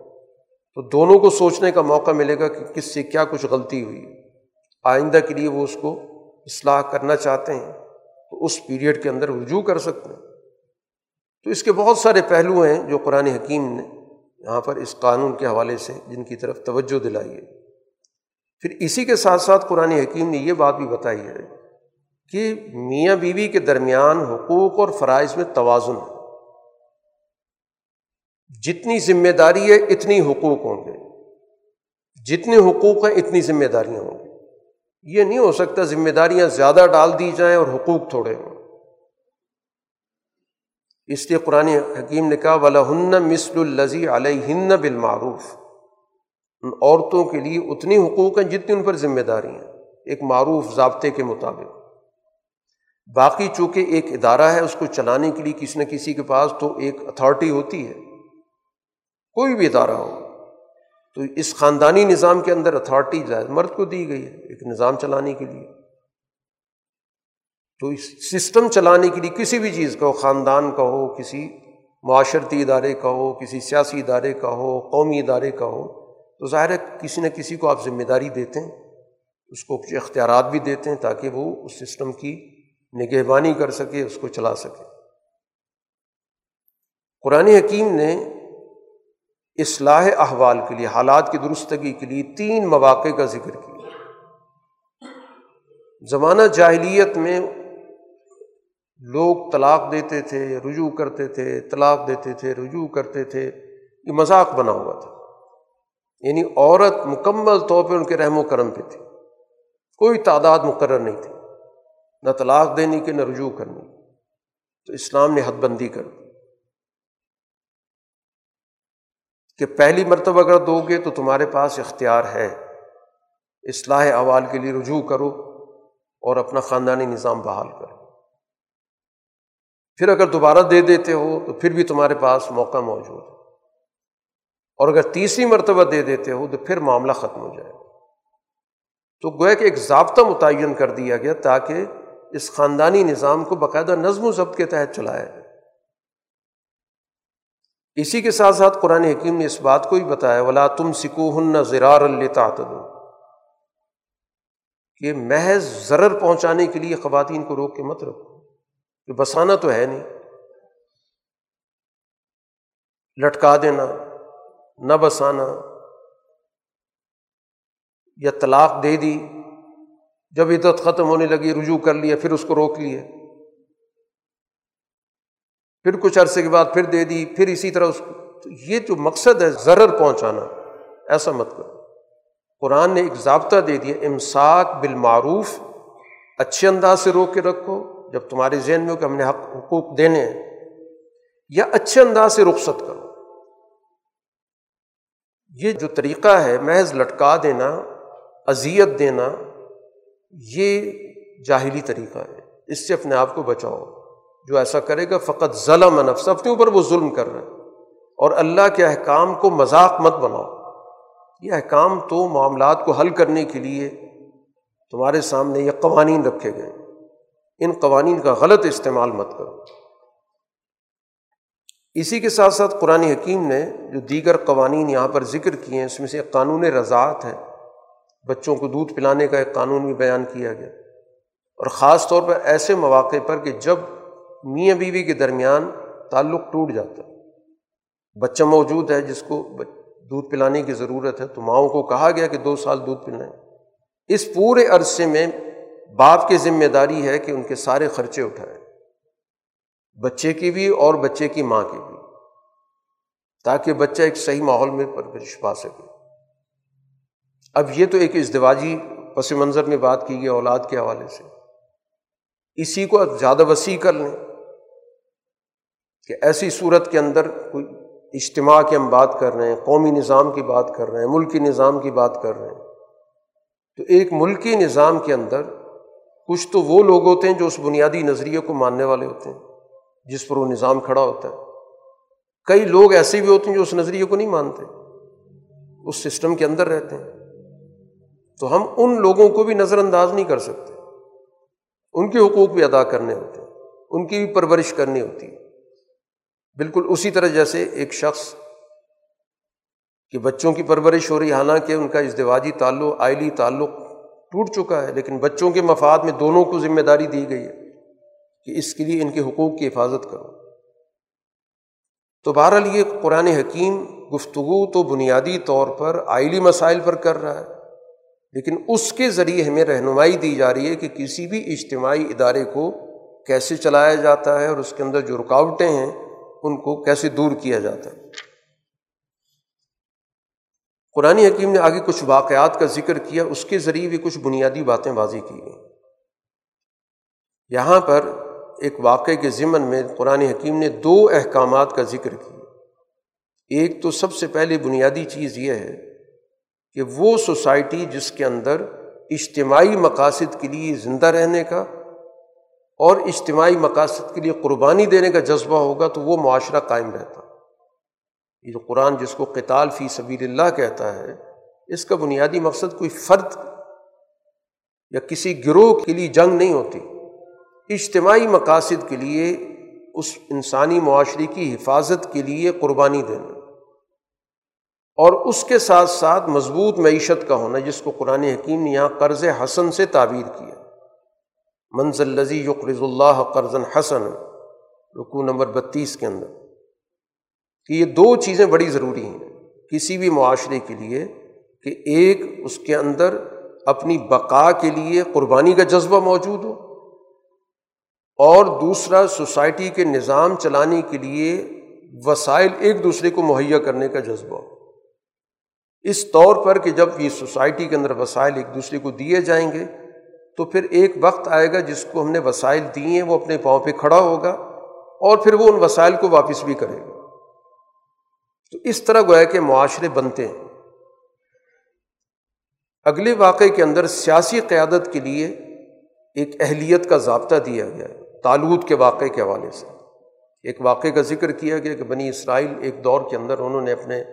A: تو دونوں کو سوچنے کا موقع ملے گا کہ کس سے کیا کچھ غلطی ہوئی۔ آئندہ کے لیے وہ اس کو اصلاح کرنا چاہتے ہیں تو اس پیریڈ کے اندر رجوع کر سکتے ہیں۔ تو اس کے بہت سارے پہلو ہیں جو قرآن حکیم نے یہاں پر اس قانون کے حوالے سے جن کی طرف توجہ دلائی ہے۔ پھر اسی کے ساتھ ساتھ قرآن حکیم نے یہ بات بھی بتائی ہے کہ میاں بیوی کے درمیان حقوق اور فرائض میں توازن ہے۔ جتنی ذمہ داری ہے، اتنی حقوق ہوں گے۔ جتنے حقوق ہیں، اتنی ذمہ داریاں ہوں گی۔ یہ نہیں ہو سکتا ذمہ داریاں زیادہ ڈال دی جائیں اور حقوق تھوڑے ہوں۔ اس لیے قرآن حکیم نے کہا ولا ہن مثل الزی علیہ ہن بالمعروف۔ ان عورتوں کے لیے اتنی حقوق ہیں جتنی ان پر ذمہ داری ہیں۔ ایک معروف ضابطے کے مطابق۔ باقی چونکہ ایک ادارہ ہے، اس کو چلانے کے لیے کسی نہ کسی کے پاس تو ایک اتھارٹی ہوتی ہے۔ کوئی بھی ادارہ ہو، تو اس خاندانی نظام کے اندر اتھارٹی جائز، مرد کو دی گئی ہے ایک نظام چلانے کے لیے۔ تو اس سسٹم چلانے کے لیے کسی بھی چیز کا ہو، خاندان کا ہو، کسی معاشرتی ادارے کا ہو، کسی سیاسی ادارے کا ہو، قومی ادارے کا ہو، تو ظاہر ہے کسی نہ کسی کو آپ ذمہ داری دیتے ہیں، اس کو کچھ اختیارات بھی دیتے ہیں تاکہ وہ اس سسٹم کی نگہبانی کر سکے، اس کو چلا سکے۔ قرآن حکیم نے اصلاح احوال کے لیے، حالات کی درستگی کے لیے تین مواقع کا ذکر کیا۔ زمانہ جاہلیت میں لوگ طلاق دیتے تھے، رجوع کرتے تھے، طلاق دیتے تھے، رجوع کرتے تھے، یہ مذاق بنا ہوا تھا۔ یعنی عورت مکمل طور پہ ان کے رحم و کرم پہ تھی۔ کوئی تعداد مقرر نہیں تھی۔ نہ طلاق دینے کی، نہ رجوع کرنے تو اسلام نے حد بندی کر دی۔ کہ پہلی مرتبہ اگر دو گے تو تمہارے پاس اختیار ہے۔ اصلاح احوال کے لیے رجوع کرو اور اپنا خاندانی نظام بحال کرو۔ پھر اگر دوبارہ دے دیتے ہو تو پھر بھی تمہارے پاس موقع موجود ہے۔ اور اگر تیسری مرتبہ دے دیتے ہو تو پھر معاملہ ختم ہو جائے۔ تو گویا کہ ایک ضابطہ متعین کر دیا گیا تاکہ اس خاندانی نظام کو باقاعدہ نظم و ضبط کے تحت چلایا جائے۔ اسی کے ساتھ ساتھ قرآن حکیم نے اس بات کو بھی بتایا، ولا تم سکو ہن زرار التا کہ محض ضرر پہنچانے کے لیے خواتین کو روک کے مت رکھو، کہ بسانا تو ہے نہیں۔ لٹکا دینا، نہ بسانا۔ یا طلاق دے دی، جب عدت ختم ہونے لگی، رجوع کر لیا، پھر اس کو روک لیے۔ پھر کچھ عرصے کے بعد پھر دے دی، پھر اسی طرح اس کو۔ یہ جو مقصد ہے، ضرر پہنچانا، ایسا مت کرو۔ قرآن نے ایک ضابطہ دے دیا، امساک بالمعروف، اچھے انداز سے روک کے رکھو۔ جب تمہارے ذہن میں ہو کہ ہم نے حق، حقوق دینے ہیں، یا اچھے انداز سے رخصت کرو۔ یہ جو طریقہ ہے، محض لٹکا دینا، اذیت دینا، یہ جاہلی طریقہ ہے۔ اس سے اپنے آپ کو بچاؤ۔ جو ایسا کرے گا، فقط ظلم نفس، اپنے اوپر وہ ظلم کر رہے ہیں اور اللہ کے احکام کو مذاق مت بناؤ۔ یہ احکام تو معاملات کو حل کرنے کے لیے تمہارے سامنے یہ قوانین رکھے گئے ان قوانین کا غلط استعمال مت کرو۔ اسی کے ساتھ ساتھ قرآن حکیم نے جو دیگر قوانین یہاں پر ذکر کیے ہیں، اس میں سے ایک قانون رضاعت ہے۔ بچوں کو دودھ پلانے کا ایک قانون بھی بیان کیا گیا۔ اور خاص طور پر ایسے مواقع پر کہ جب میاں بیوی کے درمیان تعلق ٹوٹ جاتا ہے۔ بچہ موجود ہے جس کو دودھ پلانے کی ضرورت ہے تو ماؤں کو کہا گیا کہ دو سال دودھ پلائیں۔ اس پورے عرصے میں باپ کی ذمہ داری ہے کہ ان کے سارے خرچے اٹھائیں۔ بچے کی بھی اور بچے کی ماں کی بھی۔ تاکہ بچہ ایک صحیح ماحول میں پرورش پا سکے۔ اب یہ تو ایک ازدواجی پس منظر میں بات کی گئی اولاد کے حوالے سے۔ اسی کو اب زیادہ وسیع کر لیں۔ کہ ایسی صورت کے اندر کوئی اجتماع کی ہم بات کر رہے ہیں، قومی نظام کی بات کر رہے ہیں، ملکی نظام کی بات کر رہے ہیں، تو ایک ملکی نظام کے اندر کچھ تو وہ لوگ ہوتے ہیں جو اس بنیادی نظریے کو ماننے والے ہوتے ہیں، جس پر وہ نظام کھڑا ہوتا ہے۔ کئی لوگ ایسے بھی ہوتے ہیں جو اس نظریے کو نہیں مانتے، اس سسٹم کے اندر رہتے ہیں۔ تو ہم ان لوگوں کو بھی نظر انداز نہیں کر سکتے۔ ان کے حقوق بھی ادا کرنے ہوتے ہیں، ان کی بھی پرورش کرنی ہوتی ہے۔ بالکل اسی طرح جیسے ایک شخص کہ بچوں کی پرورش ہو رہی حالانکہ ان کا ازدواجی تعلق، آئلی تعلق ٹوٹ چکا ہے، لیکن بچوں کے مفاد میں دونوں کو ذمہ داری دی گئی ہے کہ اس کے لیے ان کے حقوق کی حفاظت کرو۔ تو بہرحال یہ قرآن حکیم گفتگو تو بنیادی طور پر آئلی مسائل پر کر رہا ہے، لیکن اس کے ذریعے ہمیں رہنمائی دی جا رہی ہے کہ کسی بھی اجتماعی ادارے کو کیسے چلایا جاتا ہے اور اس کے اندر جو رکاوٹیں ہیں ان کو کیسے دور کیا جاتا ہے۔ قرآن حکیم نے آگے کچھ واقعات کا ذکر کیا، اس کے ذریعے بھی کچھ بنیادی باتیں واضح کی گئیں۔ یہاں پر ایک واقعے کے ضمن میں قرآن حکیم نے دو احکامات کا ذکر کیا۔ ایک تو سب سے پہلے بنیادی چیز یہ ہے کہ وہ سوسائٹی جس کے اندر اجتماعی مقاصد کے لیے زندہ رہنے کا اور اجتماعی مقاصد کے لیے قربانی دینے کا جذبہ ہوگا تو وہ معاشرہ قائم رہتا۔ یہ جو قرآن جس کو قتال فی سبیل اللہ کہتا ہے، اس کا بنیادی مقصد کوئی فرد یا کسی گروہ کے لیے جنگ نہیں ہوتی۔ اجتماعی مقاصد کے لیے، اس انسانی معاشرے کی حفاظت کے لیے قربانی دینا۔ اور اس کے ساتھ ساتھ مضبوط معیشت کا ہونا، جس کو قرآن حکیم نے یہاں قرض حسن سے تعبیر کیا۔ منزل لذی یقرض اللہ قرض حسن رکو نمبر بتیس کے اندر، کہ یہ دو چیزیں بڑی ضروری ہیں کسی بھی معاشرے کے لیے کہ ایک اس کے اندر اپنی بقا کے لیے قربانی کا جذبہ موجود ہو، اور دوسرا سوسائٹی کے نظام چلانے کے لیے وسائل ایک دوسرے کو مہیا کرنے کا جذبہ ہو۔ اس طور پر کہ جب یہ سوسائٹی کے اندر وسائل ایک دوسرے کو دیے جائیں گے تو پھر ایک وقت آئے گا جس کو ہم نے وسائل دیے ہیں، وہ اپنے پاؤں پہ کھڑا ہوگا اور پھر وہ ان وسائل کو واپس بھی کرے گا۔ تو اس طرح گویا کہ معاشرے بنتے ہیں۔ اگلے واقعے کے اندر سیاسی قیادت کے لیے ایک اہلیت کا ضابطہ دیا گیا ہے تالود کے واقعے کے حوالے سے۔ ایک واقعے کا ذکر کیا گیا کہ بنی اسرائیل ایک دور کے اندر انہوں نے اپنے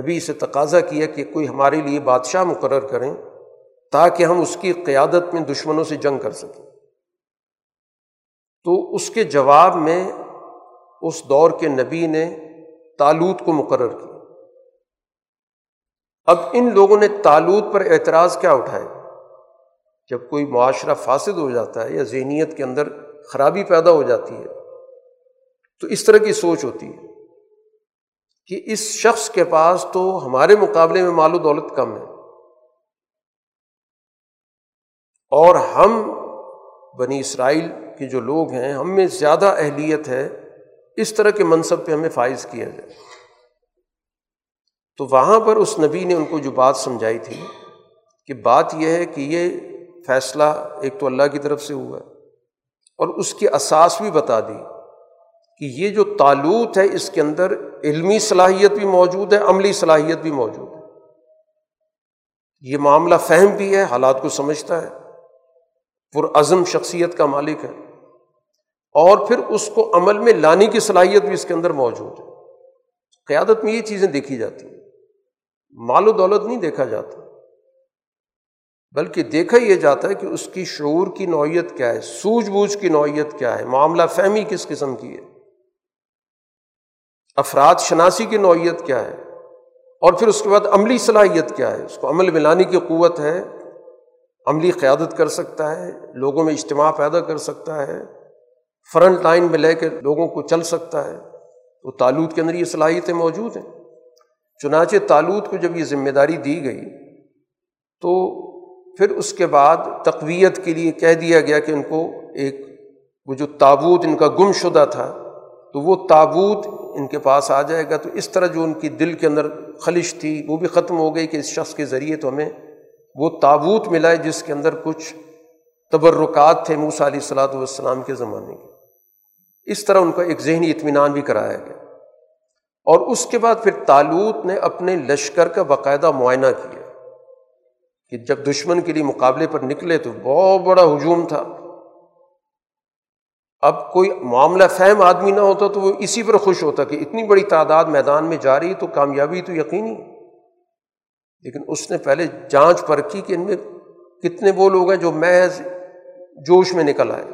A: نبی سے تقاضا کیا کہ کوئی ہمارے لیے بادشاہ مقرر کریں۔ تاکہ ہم اس کی قیادت میں دشمنوں سے جنگ کر سکیں۔ تو اس کے جواب میں اس دور کے نبی نے تالوت کو مقرر کیا۔ اب ان لوگوں نے تالوت پر اعتراض کیا اٹھائے۔ جب کوئی معاشرہ فاسد ہو جاتا ہے یا ذہنیت کے اندر خرابی پیدا ہو جاتی ہے، تو اس طرح کی سوچ ہوتی ہے کہ اس شخص کے پاس تو ہمارے مقابلے میں مال و دولت کم ہے۔ اور ہم بنی اسرائیل کے جو لوگ ہیں، ہم میں زیادہ اہلیت ہے اس طرح کے منصب پہ ہمیں فائز کیا جائے تو وہاں پر اس نبی نے ان کو جو بات سمجھائی تھی کہ بات یہ ہے کہ یہ فیصلہ ایک تو اللہ کی طرف سے ہوا ہے اور اس کی اساس بھی بتا دی کہ یہ جو تعلق ہے، اس کے اندر علمی صلاحیت بھی موجود ہے، عملی صلاحیت بھی موجود ہے۔ یہ معاملہ فہم بھی ہے، حالات کو سمجھتا ہے۔ پرعزم شخصیت کا مالک ہے اور پھر اس کو عمل میں لانے کی صلاحیت بھی اس کے اندر موجود ہے۔ قیادت میں یہ چیزیں دیکھی جاتی ہیں۔ مال و دولت نہیں دیکھا جاتا۔ بلکہ دیکھا یہ جاتا ہے کہ اس کی شعور کی نوعیت کیا ہے، سوجھ بوجھ کی نوعیت کیا ہے، معاملہ فہمی کس قسم کی ہے۔ افراد شناسی کی نوعیت کیا ہے۔ اور پھر اس کے بعد عملی صلاحیت کیا ہے۔ اس کو عمل ملانے کی قوت ہے۔ عملی قیادت کر سکتا ہے، لوگوں میں اجتماع پیدا کر سکتا ہے، فرنٹ لائن میں لے کے لوگوں کو چل سکتا ہے۔ تو تالوت کے اندر یہ صلاحیتیں موجود ہیں۔ چنانچہ تالوت کو جب یہ ذمہ داری دی گئی، تو پھر اس کے بعد تقویت کے لیے کہہ دیا گیا کہ ان کو ایک وہ جو تابوت، ان کا گم شدہ تھا، تو وہ تابوت ان کے پاس آ جائے گا۔ تو اس طرح جو ان کی دل کے اندر خلش تھی، وہ بھی ختم ہو گئی کہ اس شخص کے ذریعے تو ہمیں وہ تابوت ملا ہے جس کے اندر کچھ تبرکات تھے موسا علیہ السلاۃ والسلام کے زمانے کے۔ اس طرح ان کا ایک ذہنی اطمینان بھی کرایا گیا۔ اور اس کے بعد پھر تالوت نے اپنے لشکر کا باقاعدہ معائنہ کیا کہ جب دشمن کے لیے مقابلے پر نکلے تو بہت بڑا ہجوم تھا۔ اب کوئی معاملہ فہم آدمی نہ ہوتا تو وہ اسی پر خوش ہوتا کہ اتنی بڑی تعداد میدان میں جا رہی تو کامیابی تو یقینی لیکن اس نے پہلے جانچ پرکھی کہ ان میں کتنے وہ لوگ ہیں جو محض جوش میں نکل آئے۔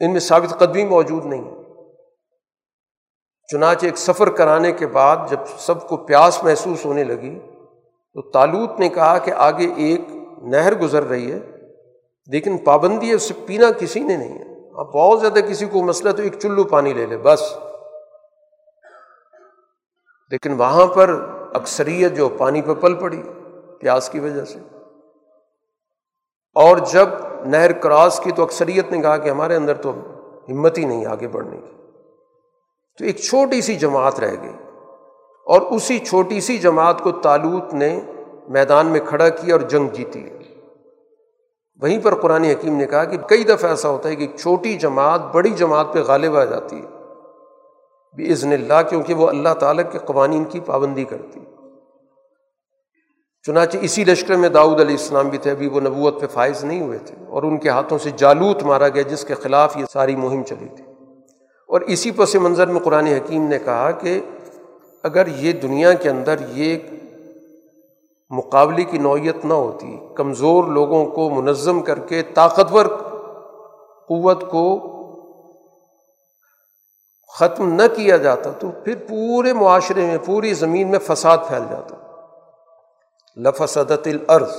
A: ان میں ثابت قدمی موجود نہیں۔ چنانچہ ایک سفر کرانے کے بعد جب سب کو پیاس محسوس ہونے لگی تو تالوت نے کہا کہ آگے ایک نہر گزر رہی ہے، لیکن پابندی ہے، اس سے پینا کسی نے نہیں ہے۔ اب بہت زیادہ کسی کو مسئلہ تو ایک چلو پانی لے لے، بس۔ لیکن وہاں پر اکثریت جو پانی پہ پل پڑی پیاس کی وجہ سے۔ اور جب نہر کراس کی تو اکثریت نے کہا کہ ہمارے اندر تو ہمت ہی نہیں آگے بڑھنے کی۔ تو ایک چھوٹی سی جماعت رہ گئی۔ اور اسی چھوٹی سی جماعت کو تالوت نے میدان میں کھڑا کیا اور جنگ جیتی۔ وہیں پر قرآن حکیم نے کہا کہ کئی دفعہ ایسا ہوتا ہے کہ ایک چھوٹی جماعت بڑی جماعت پہ غالب آ جاتی ہے۔ بزن اللہ، کیونکہ وہ اللہ تعالیٰ کے قوانین کی پابندی کرتی۔ چنانچہ اسی لشکر میں داؤد علیہ السلام بھی تھے، ابھی وہ نبوت پہ فائز نہیں ہوئے تھے، اور ان کے ہاتھوں سے جالوت مارا گیا، جس کے خلاف یہ ساری مہم چلی تھی۔ اور اسی پس منظر میں قرآن حکیم نے کہا کہ اگر یہ دنیا کے اندر یہ مقابلے کی نوعیت نہ ہوتی، کمزور لوگوں کو منظم کر کے طاقتور قوت کو ختم نہ کیا جاتا تو پھر پورے معاشرے میں، پوری زمین میں فساد پھیل جاتا۔ لفسدت الارض۔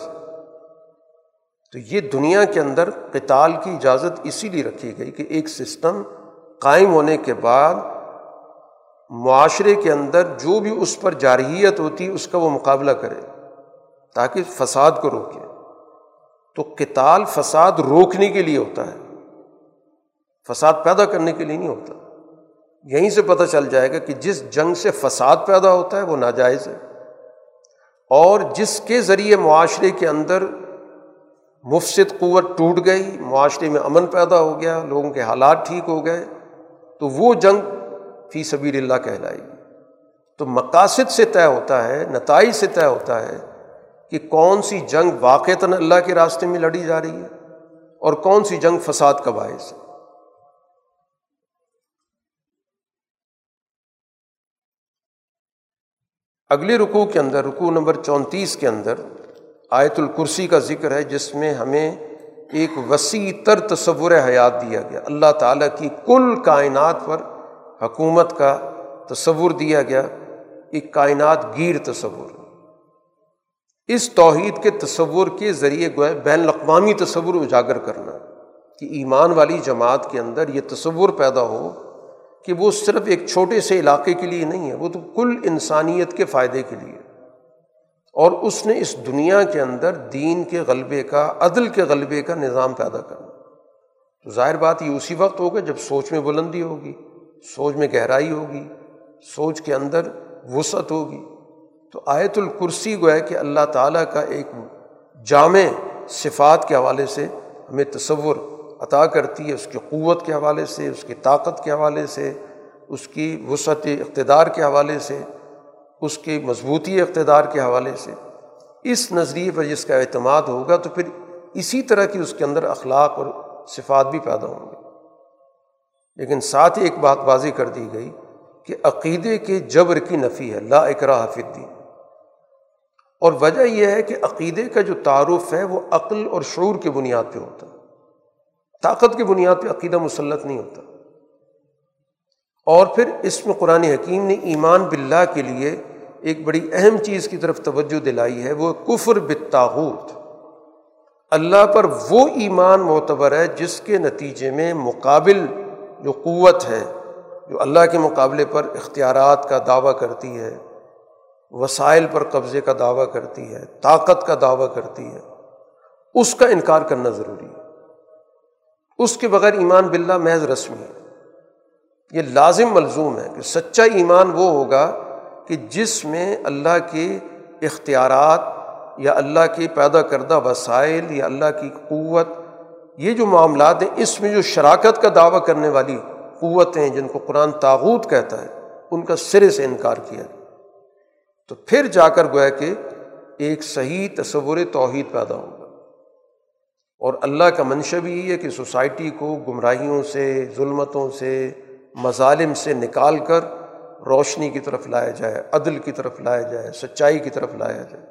A: تو یہ دنیا کے اندر قتال کی اجازت اسی لیے رکھی گئی کہ ایک سسٹم قائم ہونے کے بعد معاشرے کے اندر جو بھی اس پر جارحیت ہوتی اس کا وہ مقابلہ کرے تاکہ فساد کو روکے۔ تو کتال فساد روکنے کے لیے ہوتا ہے۔ فساد پیدا کرنے کے لیے نہیں ہوتا۔ یہیں سے پتہ چل جائے گا کہ جس جنگ سے فساد پیدا ہوتا ہے وہ ناجائز ہے اور جس کے ذریعے معاشرے کے اندر مفصد قوت ٹوٹ گئی، معاشرے میں امن پیدا ہو گیا، لوگوں کے حالات ٹھیک ہو گئے، تو وہ جنگ فی سبیر اللہ کہلائے گی۔ تو مقاصد سے طے ہوتا ہے، نتائج سے طے ہوتا ہے کہ کون سی جنگ واقعتاً اللہ کے راستے میں لڑی جا رہی ہے اور کون سی جنگ فساد کا باعث ہے۔ اگلے رکوع کے اندر، رکوع نمبر چونتیس کے اندر آیت الکرسی کا ذکر ہے، جس میں ہمیں ایک وسیع تر تصور حیات دیا گیا۔ اللہ تعالیٰ کی کل کائنات پر حکومت کا تصور دیا گیا، ایک کائنات گیر تصور۔ اس توحید کے تصور کے ذریعے گوئے بین الاقوامی تصور اجاگر کرنا، کہ ایمان والی جماعت کے اندر یہ تصور پیدا ہو کہ وہ صرف ایک چھوٹے سے علاقے کے لیے نہیں ہے، وہ تو کل انسانیت کے فائدے کے لیے اور اس نے اس دنیا کے اندر دین کے غلبے کا، عدل کے غلبے کا نظام پیدا کرنا تو ظاہر بات یہ اسی وقت ہوگا جب سوچ میں بلندی ہوگی، سوچ میں گہرائی ہوگی، سوچ کے اندر وسعت ہوگی۔ تو آیت الکرسی گویا کہ اللہ تعالیٰ کا ایک جامع صفات کے حوالے سے ہمیں تصور عطا کرتی ہے، اس کی قوت کے حوالے سے، اس کی طاقت کے حوالے سے، اس کی وسعت اقتدار کے حوالے سے، اس کی مضبوطی اقتدار کے حوالے سے۔ اس نظریے پر جس کا اعتماد ہوگا تو پھر اسی طرح کی اس کے اندر اخلاق اور صفات بھی پیدا ہوں گے۔ لیکن ساتھ ہی ایک بات واضح کر دی گئی کہ عقیدے کے جبر کی نفی ہے، لا اقرا حافظ دی اور وجہ یہ ہے کہ عقیدے کا جو تعارف ہے، وہ عقل اور شعور کی بنیاد پہ ہوتا ہے۔ طاقت کی بنیاد پہ عقیدہ مسلط نہیں ہوتا۔ اور پھر اس میں قرآن حکیم نے ایمان باللہ کے لیے ایک بڑی اہم چیز کی طرف توجہ دلائی ہے، وہ کفر بتاحت اللہ پر وہ ایمان معتبر ہے جس کے نتیجے میں مقابل جو قوت ہے، جو اللہ کے مقابلے پر اختیارات کا دعویٰ کرتی ہے، وسائل پر قبضے کا دعویٰ کرتی ہے، طاقت کا دعویٰ کرتی ہے، اس کا انکار کرنا ضروری ہے۔ اس کے بغیر ایمان باللہ محض رسمی ہے۔ یہ لازم ملزوم ہے کہ سچا ایمان وہ ہوگا کہ جس میں اللہ کے اختیارات یا اللہ کے پیدا کردہ وسائل یا اللہ کی قوت، یہ جو معاملات ہیں، اس میں جو شراکت کا دعویٰ کرنے والی قوتیں جن کو قرآن تاغوت کہتا ہے، ان کا سرے سے انکار کیا۔ تو پھر جا کر گویا کہ ایک صحیح تصور توحید پیدا ہوگا اور اللہ کا منشا بھی یہ ہے کہ سوسائٹی کو گمراہیوں سے، ظلمتوں سے، مظالم سے نکال کر روشنی کی طرف لایا جائے، عدل کی طرف لایا جائے، سچائی کی طرف لایا جائے۔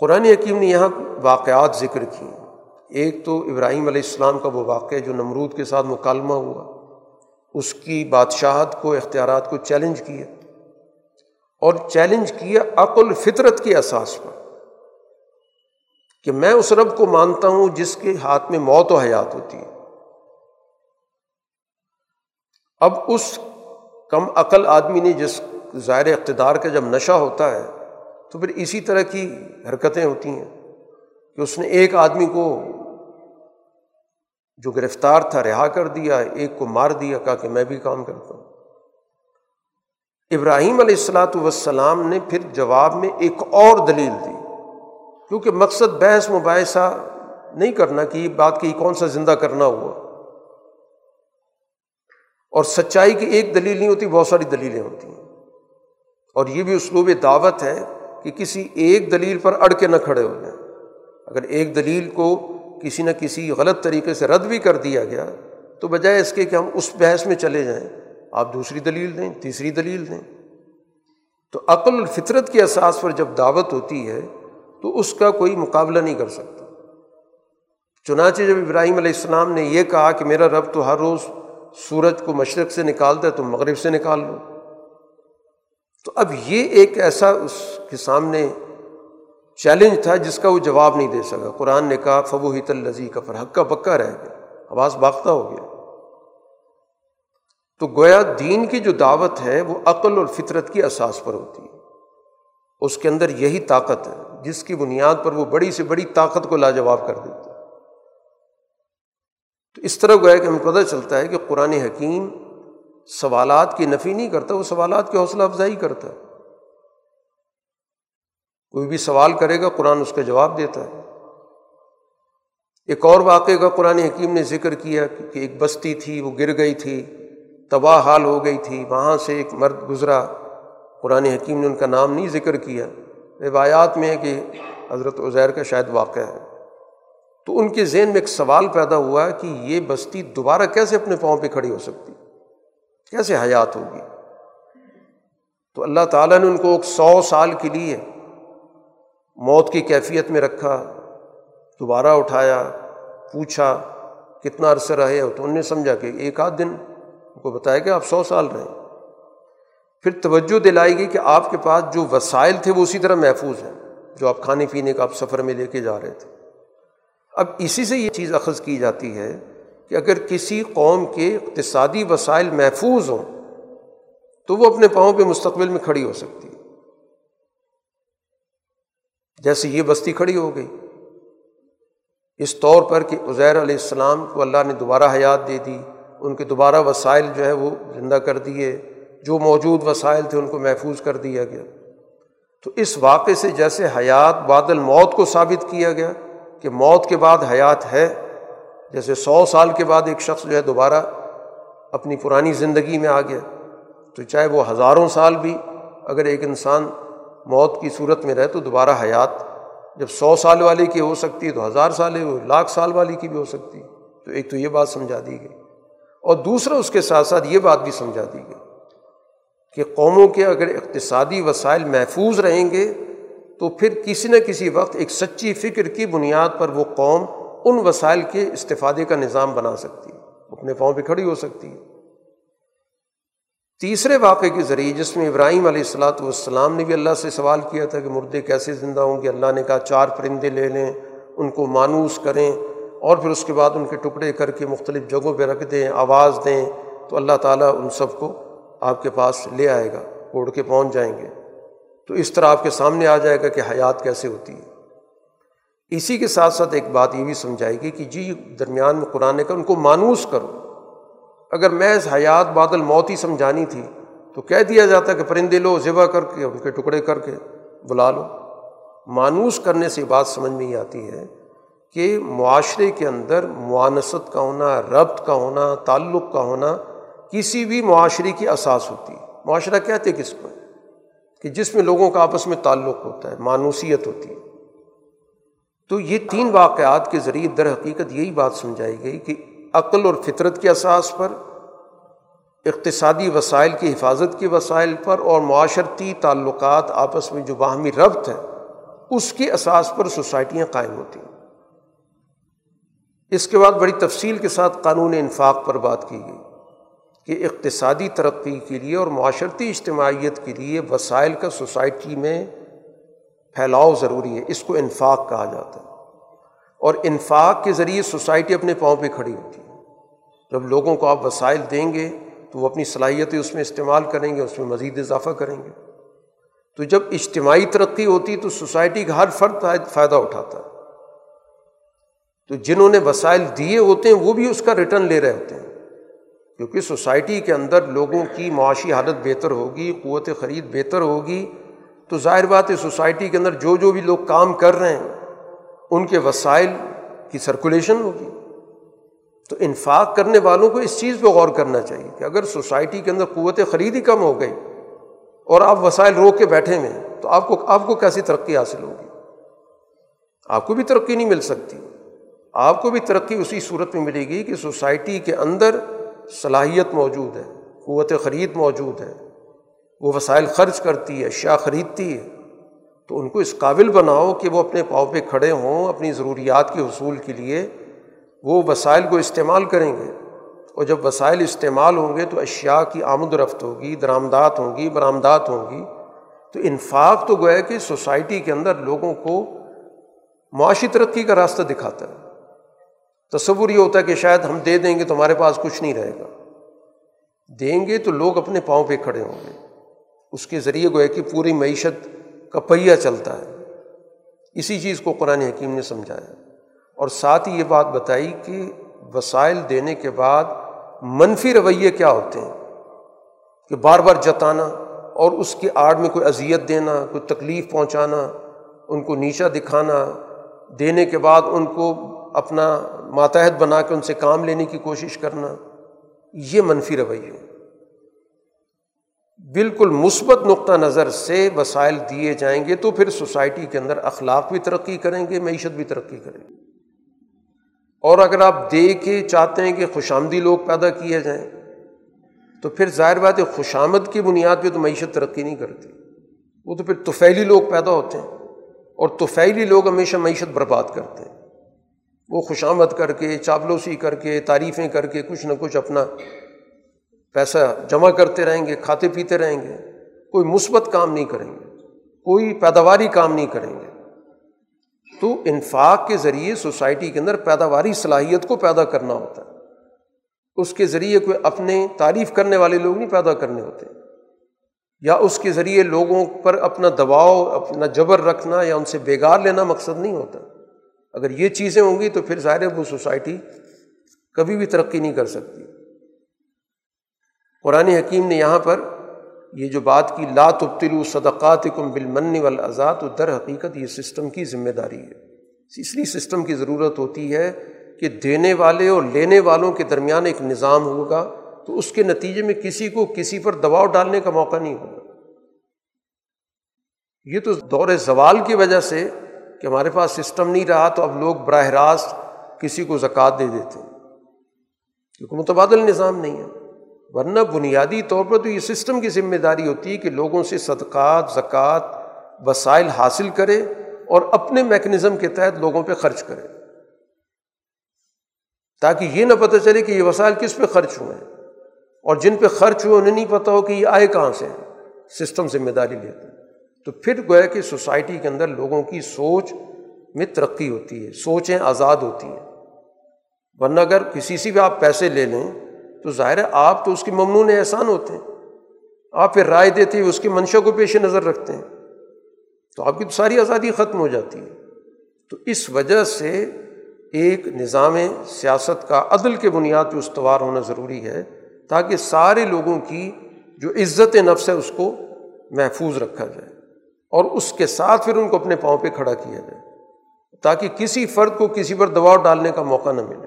A: قرآن حکیم نے یہاں واقعات ذکر کی ایک تو ابراہیم علیہ السلام کا وہ واقعہ جو نمرود کے ساتھ مکالمہ ہوا۔ اس کی بادشاہت کو، اختیارات کو چیلنج کیا۔ اور چیلنج کیا عقل فطرت کے اساس پر۔ کہ میں اس رب کو مانتا ہوں جس کے ہاتھ میں موت و حیات ہوتی ہے۔ اب اس کم عقل آدمی نے جس ظاہر اقتدار کا جب نشہ ہوتا ہے تو پھر اسی طرح کی حرکتیں ہوتی ہیں کہ اس نے ایک آدمی کو جو گرفتار تھا رہا کر دیا، ایک کو مار دیا، کہا کہ میں بھی کام کرتا ہوں۔ ابراہیم علیہ السلاۃ والسلام نے پھر جواب میں ایک اور دلیل دی۔ کیونکہ مقصد بحث مباحثہ نہیں کرنا کہ یہ بات کہ کون سا زندہ کرنا ہوا۔ اور سچائی کی ایک دلیل نہیں ہوتی، بہت ساری دلیلیں ہوتی ہیں۔ اور یہ بھی اسلوب دعوت ہے کہ کسی ایک دلیل پر اڑ کے نہ کھڑے ہو جائیں۔ اگر ایک دلیل کو کسی نہ کسی غلط طریقے سے رد بھی کر دیا گیا، تو بجائے اس کے کہ ہم اس بحث میں چلے جائیں۔ آپ دوسری دلیل دیں، تیسری دلیل دیں۔ تو عقل الفطرت کے اساس پر جب دعوت ہوتی ہے تو اس کا کوئی مقابلہ نہیں کر سکتا۔ چنانچہ جب ابراہیم علیہ السلام نے یہ کہا کہ میرا رب تو ہر روز سورج کو مشرق سے نکالتا ہے، تو مغرب سے نکال لو۔ تو اب یہ ایک ایسا اس کے سامنے چیلنج تھا جس کا وہ جواب نہیں دے سکا۔ قرآن نے کہا فبو ہی تلزی کا فرحق کا پکا رہ گیا۔ آواز باختہ ہو گیا۔ تو گویا دین کی جو دعوت ہے، وہ عقل اور فطرت کی اساس پر ہوتی ہے۔ اس کے اندر یہی طاقت ہے۔ جس کی بنیاد پر وہ بڑی سے بڑی طاقت کو لاجواب کر دیتی تو اس طرح گویا کہ ہمیں پتہ چلتا ہے کہ قرآن حکیم سوالات کی نفی نہیں کرتا، وہ سوالات کی حوصلہ افزائی کرتا ہے۔ کوئی بھی سوال کرے گا، قرآن اس کا جواب دیتا ہے۔ ایک اور واقعے کا قرآن حکیم نے ذکر کیا کہ ایک بستی تھی، وہ گر گئی تھی، تباہ حال ہو گئی تھی، وہاں سے ایک مرد گزرا۔ قرآن حکیم نے ان کا نام نہیں ذکر کیا۔ روایات میں ہے کہ حضرت عزیر کا شاید واقعہ ہے۔ تو ان کے ذہن میں ایک سوال پیدا ہوا کہ یہ بستی دوبارہ کیسے اپنے پاؤں پہ کھڑی ہو سکتی؟ کیسے حیات ہوگی؟ تو اللہ تعالیٰ نے ان کو ایک سو سال کے لیے موت کی کیفیت میں رکھا، دوبارہ اٹھایا، پوچھا کتنا عرصہ رہے ہو تو انہوں نے سمجھا کہ ایک آدھ دن، ان کو بتایا کہ آپ سو سال رہیں۔ پھر توجہ دلائی گئی کہ آپ کے پاس جو وسائل تھے وہ اسی طرح محفوظ ہیں، جو آپ کھانے پینے کا آپ سفر میں لے کے جا رہے تھے۔ اب اسی سے یہ چیز اخذ کی جاتی ہے کہ اگر کسی قوم کے اقتصادی وسائل محفوظ ہوں، تو وہ اپنے پاؤں پہ مستقبل میں کھڑی ہو سکتی۔ ہے جیسے یہ بستی کھڑی ہو گئی۔ اس طور پر کہ عزیر علیہ السلام کو اللہ نے دوبارہ حیات دے دی، ان کے دوبارہ وسائل جو ہے وہ زندہ کر دیے۔ جو موجود وسائل تھے ان کو محفوظ کر دیا گیا۔ تو اس واقعے سے جیسے حیات بادل موت کو ثابت کیا گیا کہ موت کے بعد حیات ہے، جیسے سو سال کے بعد ایک شخص جو ہے دوبارہ اپنی پرانی زندگی میں آ گیا۔ تو چاہے وہ ہزاروں سال بھی اگر ایک انسان موت کی صورت میں رہے تو دوبارہ حیات، جب سو سال والے کی ہو سکتی ہے تو ہزار سال لاکھ سال والی کی بھی ہو سکتی ہے۔ تو ایک تو یہ بات سمجھا دی گئی۔ اور دوسرا اس کے ساتھ ساتھ یہ بات بھی سمجھا دی گئی۔ کہ قوموں کے اگر اقتصادی وسائل محفوظ رہیں گے، تو پھر کسی نہ کسی وقت ایک سچی فکر کی بنیاد پر وہ قوم ان وسائل کے استفادے کا نظام بنا سکتی ہے۔ اپنے پاؤں پہ کھڑی ہو سکتی ہے۔ تیسرے واقعے کے ذریعے، جس میں ابراہیم علیہ السلاۃ والسلام نے بھی اللہ سے سوال کیا تھا کہ مردے کیسے زندہ ہوں گے؟ اللہ نے کہا، چار پرندے لے لیں، ان کو مانوس کریں اور پھر اس کے بعد ان کے ٹکڑے کر کے مختلف جگہوں پہ رکھ دیں، آواز دیں، تو اللہ تعالیٰ ان سب کو آپ کے پاس لے آئے گا اڑ کے پہنچ جائیں گے۔ تو اس طرح آپ کے سامنے آ جائے گا کہ حیات کیسے ہوتی ہے۔ اسی کے ساتھ ساتھ ایک بات یہ بھی سمجھائے گی کہ جی درمیان میں قرآن کا ان کو مانوس کرو۔ اگر محض حیات بادل موت ہی سمجھانی تھی، تو کہہ دیا جاتا کہ پرندے لو ذبح کر کے، ان کے ٹکڑے کر کے بلا لو۔ مانوس کرنے سے بات سمجھ میں ہی آتی ہے کہ معاشرے کے اندر معانست کا ہونا، ربط کا ہونا، تعلق کا ہونا کسی بھی معاشرے کی اساس ہوتی ہے۔ معاشرہ کہتے کس کو کہ جس میں لوگوں کا آپس میں تعلق ہوتا ہے، مانوسیت ہوتی ہے۔ تو یہ تین واقعات کے ذریعے در حقیقت یہی بات سمجھائی گئی کہ عقل اور فطرت کے اساس پر، اقتصادی وسائل کی حفاظت کے وسائل پر اور معاشرتی تعلقات آپس میں جو باہمی ربط ہے اس کے اساس پر سوسائٹیاں قائم ہوتی ہیں۔ اس کے بعد بڑی تفصیل کے ساتھ قانون انفاق پر بات کی گئی۔ کہ اقتصادی ترقی کے لیے اور معاشرتی اجتماعیت کے لیے وسائل کا سوسائٹی میں پھیلاؤ ضروری ہے، اس کو انفاق کہا جاتا ہے۔ اور انفاق کے ذریعے سوسائٹی اپنے پاؤں پہ کھڑی ہوتی ہے۔ جب لوگوں کو آپ وسائل دیں گے تو وہ اپنی صلاحیتیں اس میں استعمال کریں گے، اس میں مزید اضافہ کریں گے۔ تو جب اجتماعی ترقی ہوتی تو سوسائٹی کا ہر فرد فائدہ اٹھاتا ہے۔ تو جنہوں نے وسائل دیے ہوتے ہیں، وہ بھی اس کا ریٹرن لے رہے ہوتے ہیں۔ کیونکہ سوسائٹی کے اندر لوگوں کی معاشی حالت بہتر ہوگی، قوت خرید بہتر ہوگی، تو ظاہر بات ہے سوسائٹی کے اندر جو جو بھی لوگ کام کر رہے ہیں، ان کے وسائل کی سرکولیشن ہوگی۔ تو انفاق کرنے والوں کو اس چیز پہ غور کرنا چاہیے کہ اگر سوسائٹی کے اندر قوت خرید ہی کم ہو گئی اور آپ وسائل روک کے بیٹھے ہوئے تو آپ کو آپ کو کیسی ترقی حاصل ہوگی؟ آپ کو بھی ترقی نہیں مل سکتی۔ آپ کو بھی ترقی اسی صورت میں ملے گی کہ سوسائٹی کے اندر صلاحیت موجود ہے، قوت خرید موجود ہے، وہ وسائل خرچ کرتی ہے اشیاء خریدتی ہے، تو ان کو اس قابل بناؤ کہ وہ اپنے پاؤں پہ کھڑے ہوں، اپنی ضروریات کے حصول کے لیے وہ وسائل کو استعمال کریں گے۔ اور جب وسائل استعمال ہوں گے تو اشیاء کی آمد و رفت ہوگی، درآمدات ہوں گی، برآمدات ہوں گی۔ تو انفاق تو گویا کہ سوسائٹی کے اندر لوگوں کو معاشی ترقی کا راستہ دکھاتا ہے۔ تصور یہ ہوتا ہے کہ شاید ہم دے دیں گے تو ہمارے پاس کچھ نہیں رہے گا۔ دیں گے تو لوگ اپنے پاؤں پہ کھڑے ہوں گے۔ اس کے ذریعے گویا کہ پوری معیشت کا پہیہ چلتا ہے۔ اسی چیز کو قرآن حکیم نے سمجھایا۔ اور ساتھ ہی یہ بات بتائی کہ وسائل دینے کے بعد منفی رویے کیا ہوتے ہیں؟ کہ بار بار جتانا اور اس کی آڑ میں کوئی اذیت دینا، کوئی تکلیف پہنچانا، ان کو نیچا دکھانا، دینے کے بعد ان کو اپنا ماتحت بنا کے ان سے کام لینے کی کوشش کرنا، یہ منفی رویے بالکل مثبت نقطہ نظر سے وسائل دیے جائیں گے تو پھر سوسائٹی کے اندر اخلاق بھی ترقی کریں گے، معیشت بھی ترقی کریں گے۔ اور اگر آپ دے کے چاہتے ہیں کہ خوش آمدی لوگ پیدا کیے جائیں، تو پھر ظاہر بات ہے خوش آمد کی بنیاد پہ تو معیشت ترقی نہیں کرتی۔ وہ تو پھر توفیلی لوگ پیدا ہوتے ہیں اور توفیلی لوگ ہمیشہ معیشت برباد کرتے ہیں۔ وہ خوش آمد کر کے چاپلوسی کر کے، تعریفیں کر کے، کچھ نہ کچھ اپنا پیسہ جمع کرتے رہیں گے، کھاتے پیتے رہیں گے۔ کوئی مثبت کام نہیں کریں گے، کوئی پیداواری کام نہیں کریں گے۔ تو انفاق کے ذریعے سوسائٹی کے اندر پیداواری، صلاحیت کو پیدا کرنا ہوتا ہے۔ اس کے ذریعے کوئی اپنے تعریف کرنے والے لوگ نہیں پیدا کرنے ہوتے۔ یا اس کے ذریعے لوگوں پر اپنا دباؤ، اپنا جبر رکھنا یا ان سے بےگار لینا مقصد نہیں ہوتا۔ اگر یہ چیزیں ہوں گی تو پھر ظاہر وہ سوسائٹی کبھی بھی ترقی نہیں کر سکتی۔ قرآن حکیم نے یہاں پر یہ جو بات کی، لا تبتلو صدقات کم بالمن والازا تو در حقیقت یہ سسٹم کی ذمہ داری ہے۔ اس لیے سسٹم کی ضرورت ہوتی ہے کہ دینے والے اور لینے والوں کے درمیان ایک نظام ہوگا تو اس کے نتیجے میں کسی کو کسی پر دباؤ ڈالنے کا موقع نہیں ہوگا۔ یہ تو دور زوال کی وجہ سے کہ ہمارے پاس سسٹم نہیں رہا تو اب لوگ براہ راست کسی کو زکوٰۃ دے دیتے ہیں۔ کیونکہ متبادل نظام نہیں ہے۔ ورنہ بنیادی طور پر تو یہ سسٹم کی ذمہ داری ہوتی ہے کہ لوگوں سے صدقات، زکوٰۃ وسائل حاصل کرے اور اپنے میکنزم کے تحت لوگوں پہ خرچ کرے۔ تاکہ یہ نہ پتہ چلے کہ یہ وسائل کس پہ خرچ ہوئے ہیں۔ اور جن پہ خرچ ہوئے، انہیں نہیں پتہ ہو کہ یہ آئے کہاں سے سسٹم ذمہ داری لیتے تو پھر گویا کہ سوسائٹی کے اندر لوگوں کی سوچ میں ترقی ہوتی ہے، سوچیں آزاد ہوتی ہیں۔ ورنہ اگر کسی سے بھی آپ پیسے لے لیں، تو ظاہر ہے آپ تو اس کے ممنون احسان ہوتے ہیں۔ آپ پھر رائے دیتے ہیں اس کی منشا کو پیش نظر رکھتے ہیں۔ تو آپ کی تو ساری آزادی ختم ہو جاتی ہے۔ تو اس وجہ سے ایک نظام سیاست کا عدل کے بنیاد پہ استوار ہونا ضروری ہے، تاکہ سارے لوگوں کی جو عزت نفس ہے، اس کو محفوظ رکھا جائے۔ اور اس کے ساتھ پھر ان کو اپنے پاؤں پہ کھڑا کیا جائے تاکہ کسی فرد کو کسی پر دباؤ ڈالنے کا موقع نہ ملے۔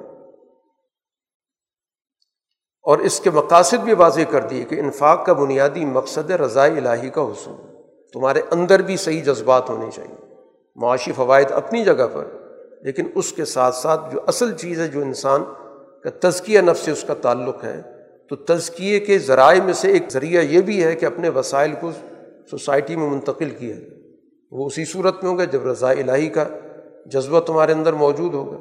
A: اور اس کے مقاصد بھی واضح کر دیے کہ انفاق کا بنیادی مقصد رضاء الہی کا حصول تمہارے اندر بھی صحیح جذبات ہونے چاہیے۔ معاشی فوائد اپنی جگہ پر، لیکن اس کے ساتھ ساتھ جو اصل چیز ہے، جو انسان کا تزکیہ نفس سے اس کا تعلق ہے، تو تزکیے کے ذرائع میں سے ایک ذریعہ یہ بھی ہے کہ اپنے وسائل کو سوسائٹی میں منتقل کیا۔ وہ اسی صورت میں ہوگا جب رضاء الہی کا جذبہ تمہارے اندر موجود ہوگا۔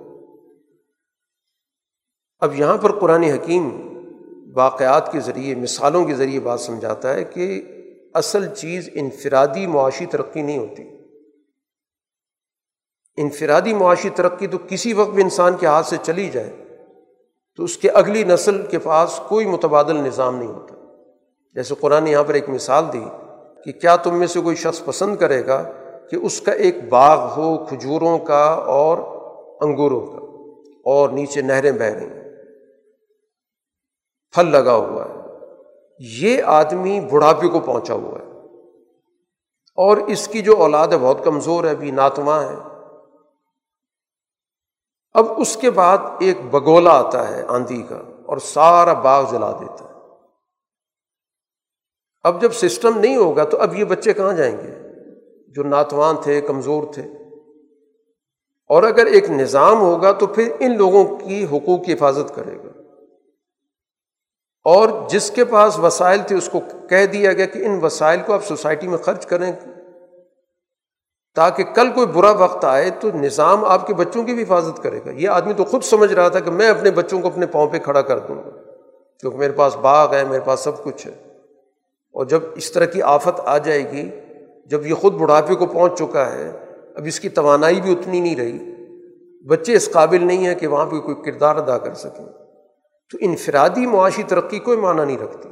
A: اب یہاں پر قرآن حکیم واقعات کے ذریعے، مثالوں کے ذریعے بات سمجھاتا ہے کہ اصل چیز انفرادی معاشی ترقی نہیں ہوتی۔ انفرادی معاشی ترقی تو کسی وقت بھی انسان کے ہاتھ سے چلی جائے، تو اس کے اگلی نسل کے پاس کوئی متبادل نظام نہیں ہوتا۔ جیسے قرآن یہاں پر ایک مثال دی۔ کہ کیا تم میں سے کوئی شخص پسند کرے گا کہ اس کا ایک باغ ہو کھجوروں کا اور انگوروں کا اور نیچے نہریں بہ رہی ہیں؟ پھل لگا ہوا ہے۔ یہ آدمی بڑھاپے کو پہنچا ہوا ہے۔ اور اس کی جو اولاد ہے بہت کمزور ہے، ابھی ناتواں ہے۔ اب اس کے بعد ایک بگولا آتا ہے آندھی کا اور سارا باغ جلا دیتا ہے۔ اب جب سسٹم نہیں ہوگا تو اب یہ بچے کہاں جائیں گے؟ جو ناتوان تھے، کمزور تھے۔ اور اگر ایک نظام ہوگا تو پھر ان لوگوں کی حقوق کی حفاظت کرے گا۔ اور جس کے پاس وسائل تھے، اس کو کہہ دیا گیا کہ ان وسائل کو آپ سوسائٹی میں خرچ کریں۔ تاکہ کل کوئی برا وقت آئے تو نظام آپ کے بچوں کی بھی حفاظت کرے گا۔ یہ آدمی تو خود سمجھ رہا تھا کہ میں اپنے بچوں کو اپنے پاؤں پہ کھڑا کر دوں گا، کیونکہ میرے پاس باغ ہے، میرے پاس سب کچھ ہے۔ اور جب اس طرح کی آفت آ جائے گی، جب یہ خود بڑھاپے کو پہنچ چکا ہے، اب اس کی توانائی بھی اتنی نہیں رہی، بچے اس قابل نہیں ہیں کہ وہاں پہ کوئی کردار ادا کر سکیں۔ تو انفرادی معاشی ترقی کوئی معنی نہیں رکھتی۔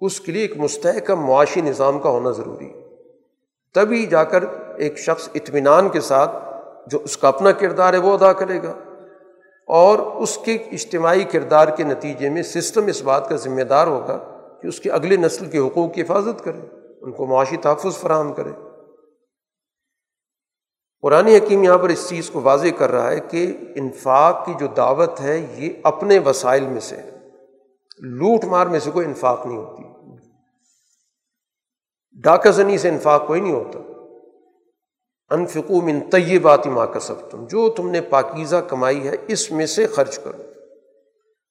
A: اس کے لیے ایک مستحکم معاشی نظام کا ہونا ضروری۔ تبھی جا کر ایک شخص اطمینان کے ساتھ جو اس کا اپنا کردار ہے وہ ادا کرے گا۔ اور اس کے اجتماعی کردار کے نتیجے میں سسٹم اس بات کا ذمہ دار ہوگا کہ اس کے اگلے نسل کے حقوق کی حفاظت کرے، ان کو معاشی تحفظ فراہم کرے۔ قرآن حکیم یہاں پر اس چیز کو واضح کر رہا ہے کہ انفاق کی جو دعوت ہے، یہ اپنے وسائل میں سے لوٹ مار میں سے کوئی انفاق نہیں ہوتی۔ ڈاکہ زنی سے انفاق کوئی نہیں ہوتا۔ انفقو من طیبات ماں کا سب تم جو تم نے پاکیزہ کمائی ہے، اس میں سے خرچ کرو۔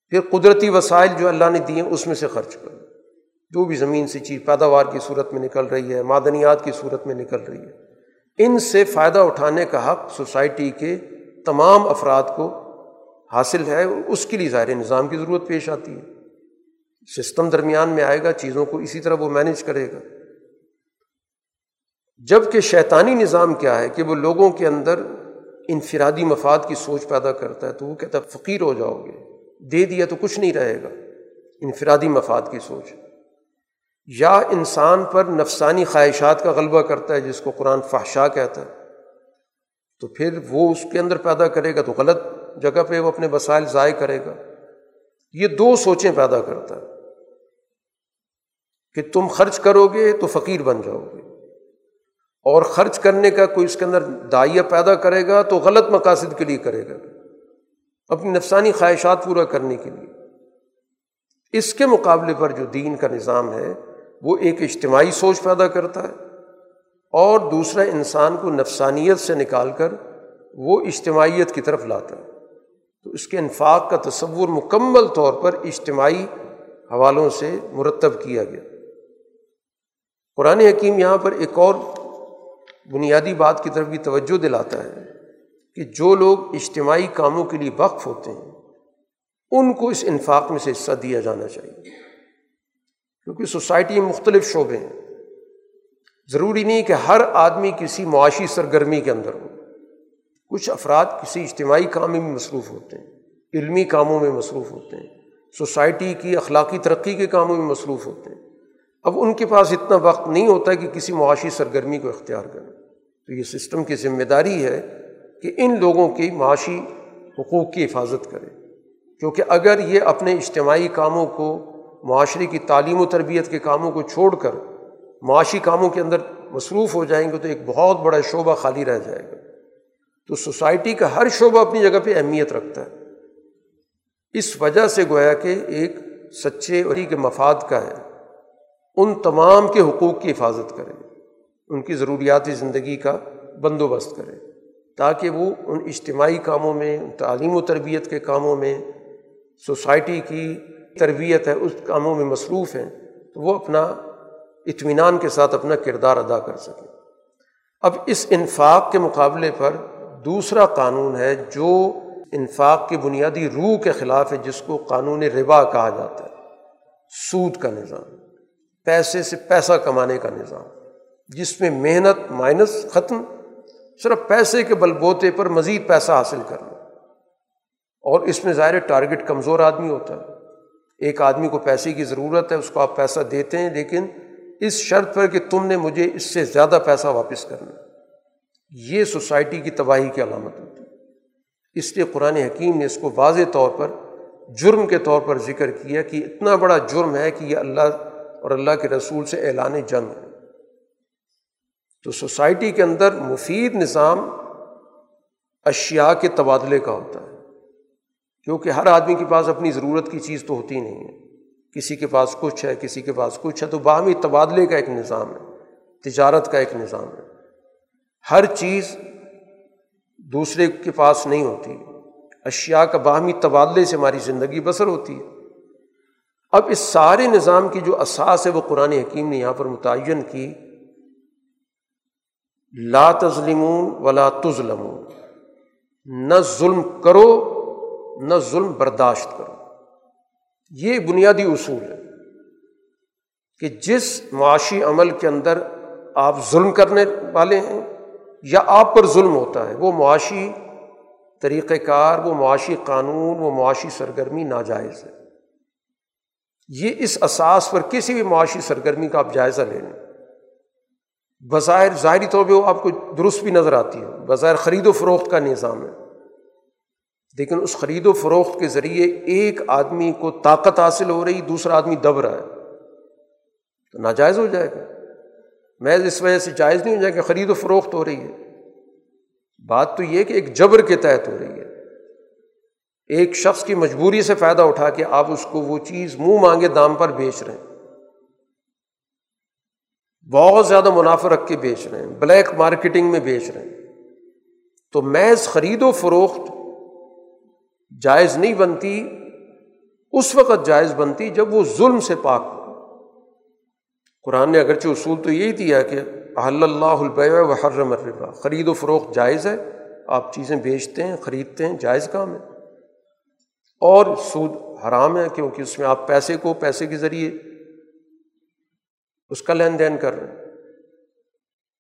A: پھر قدرتی وسائل جو اللہ نے دیے، اس میں سے خرچ کرو۔ جو بھی زمین سے چیز پیداوار کی صورت میں نکل رہی ہے، معدنیات کی صورت میں نکل رہی ہے۔ ان سے فائدہ اٹھانے کا حق سوسائٹی کے تمام افراد کو حاصل ہے، اس کے لیے ظاہر نظام کی ضرورت پیش آتی ہے۔ سسٹم درمیان میں آئے گا، چیزوں کو اسی طرح وہ مینج کرے گا۔ جبکہ شیطانی نظام کیا ہے کہ وہ لوگوں کے اندر انفرادی مفاد کی سوچ پیدا کرتا ہے تو وہ کہتا ہے، فقیر ہو جاؤ گے، دے دیا تو کچھ نہیں رہے گا۔ انفرادی مفاد کی سوچ۔ یا انسان پر نفسانی خواہشات کا غلبہ کرتا ہے، جس کو قرآن فحشا کہتا ہے، تو پھر وہ اس کے اندر پیدا کرے گا، تو غلط جگہ پہ وہ اپنے وسائل ضائع کرے گا۔ یہ دو سوچیں پیدا کرتا ہے کہ تم خرچ کرو گے تو فقیر بن جاؤ گے، اور خرچ کرنے کا کوئی اس کے اندر دائیہ پیدا کرے گا تو غلط مقاصد کے لیے کرے گا۔ اپنی نفسانی خواہشات پورا کرنے کے لیے۔ اس کے مقابلے پر جو دین کا نظام ہے وہ ایک اجتماعی سوچ پیدا کرتا ہے اور دوسرا انسان کو نفسانیت سے نکال کر وہ اجتماعیت کی طرف لاتا ہے۔ تو اس کے انفاق کا تصور مکمل طور پر اجتماعی حوالوں سے مرتب کیا گیا۔ قرآن حکیم یہاں پر ایک اور بنیادی بات کی طرف بھی توجہ دلاتا ہے کہ جو لوگ اجتماعی کاموں کے لیے وقف ہوتے ہیں، ان کو اس انفاق میں سے حصہ دیا جانا چاہیے۔ کیونکہ سوسائٹی میں مختلف شعبے ہیں۔ ضروری نہیں کہ ہر آدمی کسی معاشی سرگرمی کے اندر ہو۔ کچھ افراد کسی اجتماعی کام میں مصروف ہوتے ہیں، علمی کاموں میں مصروف ہوتے ہیں، سوسائٹی کی اخلاقی ترقی کے کاموں میں مصروف ہوتے ہیں۔ اب ان کے پاس اتنا وقت نہیں ہوتا کہ کسی معاشی سرگرمی کو اختیار کریں۔ تو یہ سسٹم کی ذمہ داری ہے کہ ان لوگوں کی معاشی حقوق کی حفاظت کرے۔ کیونکہ اگر یہ اپنے اجتماعی کاموں کو معاشرے کی تعلیم و تربیت کے کاموں کو چھوڑ کر معاشی کاموں کے اندر مصروف ہو جائیں گے تو ایک بہت بڑا شعبہ خالی رہ جائے گا۔ تو سوسائٹی کا ہر شعبہ اپنی جگہ پہ اہمیت رکھتا ہے۔ اس وجہ سے گویا کہ ایک سچے اور کے مفاد کا ہے۔ ان تمام کے حقوق کی حفاظت کرے ان کی ضروریاتی زندگی کا بندوبست کرے تاکہ وہ ان اجتماعی کاموں میں، تعلیم و تربیت کے کاموں میں سوسائٹی کی تربیت ہے، اس کاموں میں مصروف ہیں، تو وہ اپنا اطمینان کے ساتھ اپنا کردار ادا کر سکیں۔ اب اس انفاق کے مقابلے پر دوسرا قانون ہے جو انفاق کی بنیادی روح کے خلاف ہے، جس کو قانون ربا کہا جاتا ہے۔ سود کا نظام، پیسے سے پیسہ کمانے کا نظام، جس میں محنت مائنس ختم، صرف پیسے کے بل بوتے پر مزید پیسہ حاصل کرنا۔ اور اس میں ظاہر ٹارگیٹ کمزور آدمی ہوتا ہے۔ ایک آدمی کو پیسے کی ضرورت ہے، اس کو آپ پیسہ دیتے ہیں، لیکن اس شرط پر کہ تم نے مجھے اس سے زیادہ پیسہ واپس کرنا یہ سوسائٹی کی تباہی کی علامت ہوتی ہے۔ اس لیے قرآن حکیم نے اس کو واضح طور پر، جرم کے طور پر ذکر کیا کہ اتنا بڑا جرم ہے کہ یہ اللہ اور اللہ کے رسول سے اعلان جنگ ہے۔ تو سوسائٹی کے اندر مفید نظام اشیاء کے تبادلے کا ہوتا ہے۔ کیونکہ ہر آدمی کے پاس اپنی ضرورت کی چیز تو ہوتی نہیں ہے۔ کسی کے پاس کچھ ہے، کسی کے پاس کچھ ہے، تو باہمی تبادلے کا ایک نظام ہے، تجارت کا ایک نظام ہے۔ ہر چیز دوسرے کے پاس نہیں ہوتی۔ اشیاء کا باہمی تبادلے سے ہماری زندگی بسر ہوتی ہے۔ اب اس سارے نظام کی جو اساس ہے، وہ قرآن حکیم نے یہاں پر متعین کی۔ لا تظلمون ولا تظلمون۔ نہ ظلم کرو نہ ظلم برداشت کرو۔ یہ بنیادی اصول ہے کہ جس معاشی عمل کے اندر آپ ظلم کرنے والے ہیں یا آپ پر ظلم ہوتا ہے، وہ معاشی طریقۂ کار، وہ معاشی قانون، وہ معاشی سرگرمی ناجائز ہے۔ یہ اس اساس پر کسی بھی معاشی سرگرمی کا آپ جائزہ لے لیں۔ بظاہر ظاہری طور پہ وہ آپ کو درست بھی نظر آتی ہے، بظاہر خرید و فروخت کا نظام ہے۔ لیکن اس خرید و فروخت کے ذریعے ایک آدمی کو طاقت حاصل ہو رہی، دوسرا آدمی دب رہا ہے۔ تو ناجائز ہو جائے گا۔ میں اس وجہ سے جائز نہیں ہو جائے گا خرید و فروخت ہو رہی ہے۔ بات تو یہ کہ ایک جبر کے تحت ہو رہی ہے۔ ایک شخص کی مجبوری سے فائدہ اٹھا کے آپ اس کو وہ چیز منہ مانگے دام پر بیچ رہے ہیں۔ بہت زیادہ منافع رکھ کے بیچ رہے ہیں۔ بلیک مارکیٹنگ میں بیچ رہے ہیں۔ تو محض خرید و فروخت جائز نہیں بنتی، اس وقت جائز بنتی جب وہ ظلم سے پاک ہو۔ قرآن نے اگرچہ اصول تو یہی دیا کہ احل اللہ البیع و حرم الربا، خرید و فروخت جائز ہے، آپ چیزیں بیچتے ہیں، خریدتے ہیں، جائز کام ہے۔ اور سود حرام ہے کیونکہ اس میں آپ پیسے کو پیسے کے ذریعے اس کا لین دین کر رہے ہیں۔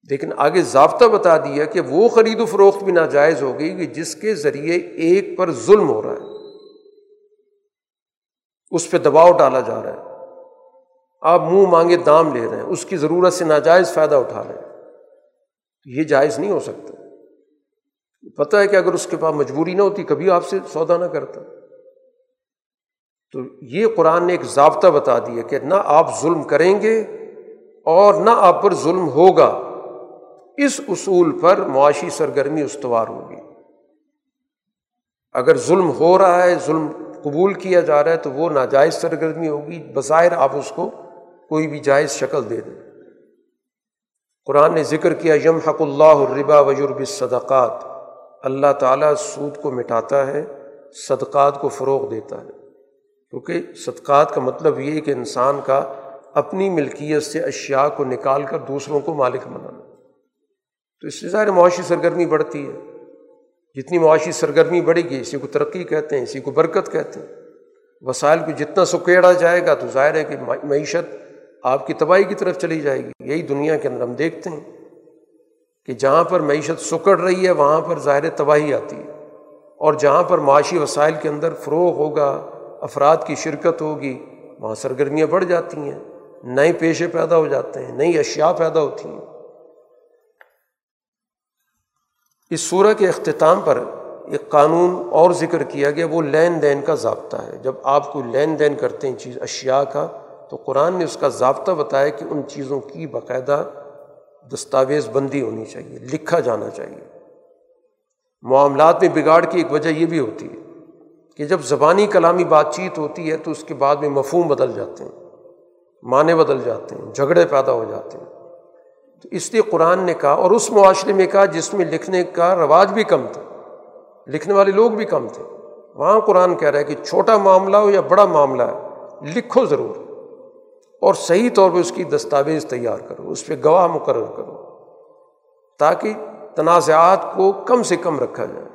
A: لیکن آگے ضابطہ بتا دیا کہ وہ خرید و فروخت بھی ناجائز ہو گئی کہ جس کے ذریعے ایک پر ظلم ہو رہا ہے۔ اس پہ دباؤ ڈالا جا رہا ہے۔ آپ منہ مانگے دام لے رہے ہیں، اس کی ضرورت سے ناجائز فائدہ اٹھا رہے ہیں۔ یہ جائز نہیں ہو سکتا۔ پتہ ہے کہ اگر اس کے پاس مجبوری نہ ہوتی، کبھی آپ سے سودا نہ کرتا۔ تو یہ قرآن نے ایک ضابطہ بتا دیا کہ نہ آپ ظلم کریں گے اور نہ آپ پر ظلم ہوگا۔ اس اصول پر معاشی سرگرمی استوار ہوگی۔ اگر ظلم ہو رہا ہے، ظلم قبول کیا جا رہا ہے، تو وہ ناجائز سرگرمی ہوگی۔ بظاہر آپ اس کو کوئی بھی جائز شکل دے دیں۔ قرآن نے ذکر کیا یم حق اللہ الربا وجرب صدقات اللہ تعالیٰ سود کو مٹاتا ہے، صدقات کو فروغ دیتا ہے۔ کیونکہ صدقات کا مطلب یہ ہے کہ انسان کا اپنی ملکیت سے اشیاء کو نکال کر دوسروں کو مالک بنانا۔ تو اس سے ظاہر معاشی سرگرمی بڑھتی ہے۔ جتنی معاشی سرگرمی بڑھے گی، اسی کو ترقی کہتے ہیں، اسی کو برکت کہتے ہیں۔ وسائل کو جتنا سکیڑا جائے گا تو ظاہر ہے کہ معیشت آپ کی تباہی کی طرف چلی جائے گی۔ یہی دنیا کے اندر ہم دیکھتے ہیں کہ جہاں پر معیشت سکڑ رہی ہے، وہاں پر ظاہر تباہی آتی ہے۔ اور جہاں پر معاشی وسائل کے اندر فروغ ہوگا، افراد کی شرکت ہوگی، وہاں سرگرمیاں بڑھ جاتی ہیں، نئے پیشے پیدا ہو جاتے ہیں، نئی اشیاء پیدا ہوتی ہیں۔ اس صورح کے اختتام پر ایک قانون اور ذکر کیا گیا، وہ لین دین کا ضابطہ ہے۔ جب آپ کو لین دین کرتے ہیں چیز اشیاء کا، تو قرآن نے اس کا ضابطہ بتایا کہ ان چیزوں کی باقاعدہ دستاویز بندی ہونی چاہیے، لکھا جانا چاہیے۔ معاملات میں بگاڑ کی ایک وجہ یہ بھی ہوتی ہے کہ جب زبانی کلامی بات چیت ہوتی ہے تو اس کے بعد میں مفہوم بدل جاتے ہیں، معنی بدل جاتے ہیں، جھگڑے پیدا ہو جاتے ہیں۔ تو اس لیے قرآن نے کہا اور اس معاشرے میں کہا جس میں لکھنے کا رواج بھی کم تھا، لکھنے والے لوگ بھی کم تھے۔ وہاں قرآن کہہ رہا ہے کہ چھوٹا معاملہ ہو یا بڑا معاملہ ہے، لکھو ضرور۔ اور صحیح طور پہ اس کی دستاویز تیار کرو، اس پہ گواہ مقرر کرو۔ تاکہ تنازعات کو کم سے کم رکھا جائے۔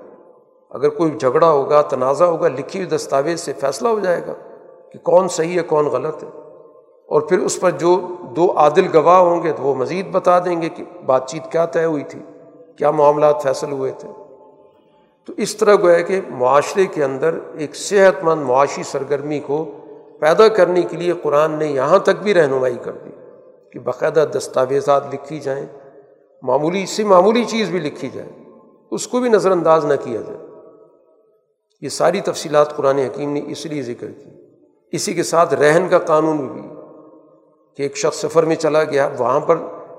A: اگر کوئی جھگڑا ہوگا، تنازع ہوگا، لکھی ہوئی دستاویز سے فیصلہ ہو جائے گا کہ کون صحیح ہے، کون غلط ہے۔ اور پھر اس پر جو دو عادل گواہ ہوں گے تو وہ مزید بتا دیں گے کہ بات چیت کیا طے ہوئی تھی، کیا معاملات فیصل ہوئے تھے۔ تو اس طرح گویا کہ معاشرے کے اندر ایک صحت مند معاشی سرگرمی کو پیدا کرنے کے لیے قرآن نے یہاں تک بھی رہنمائی کر دی کہ باقاعدہ دستاویزات لکھی جائیں، معمولی سے معمولی چیز بھی لکھی جائے اس کو بھی نظر انداز نہ کیا جائے۔ یہ ساری تفصیلات قرآن حکیم نے اس لیے ذکر کی۔ اسی کے ساتھ رہن کا قانون بھی۔ کہ ایک شخص سفر میں چلا گیا، وہاں پر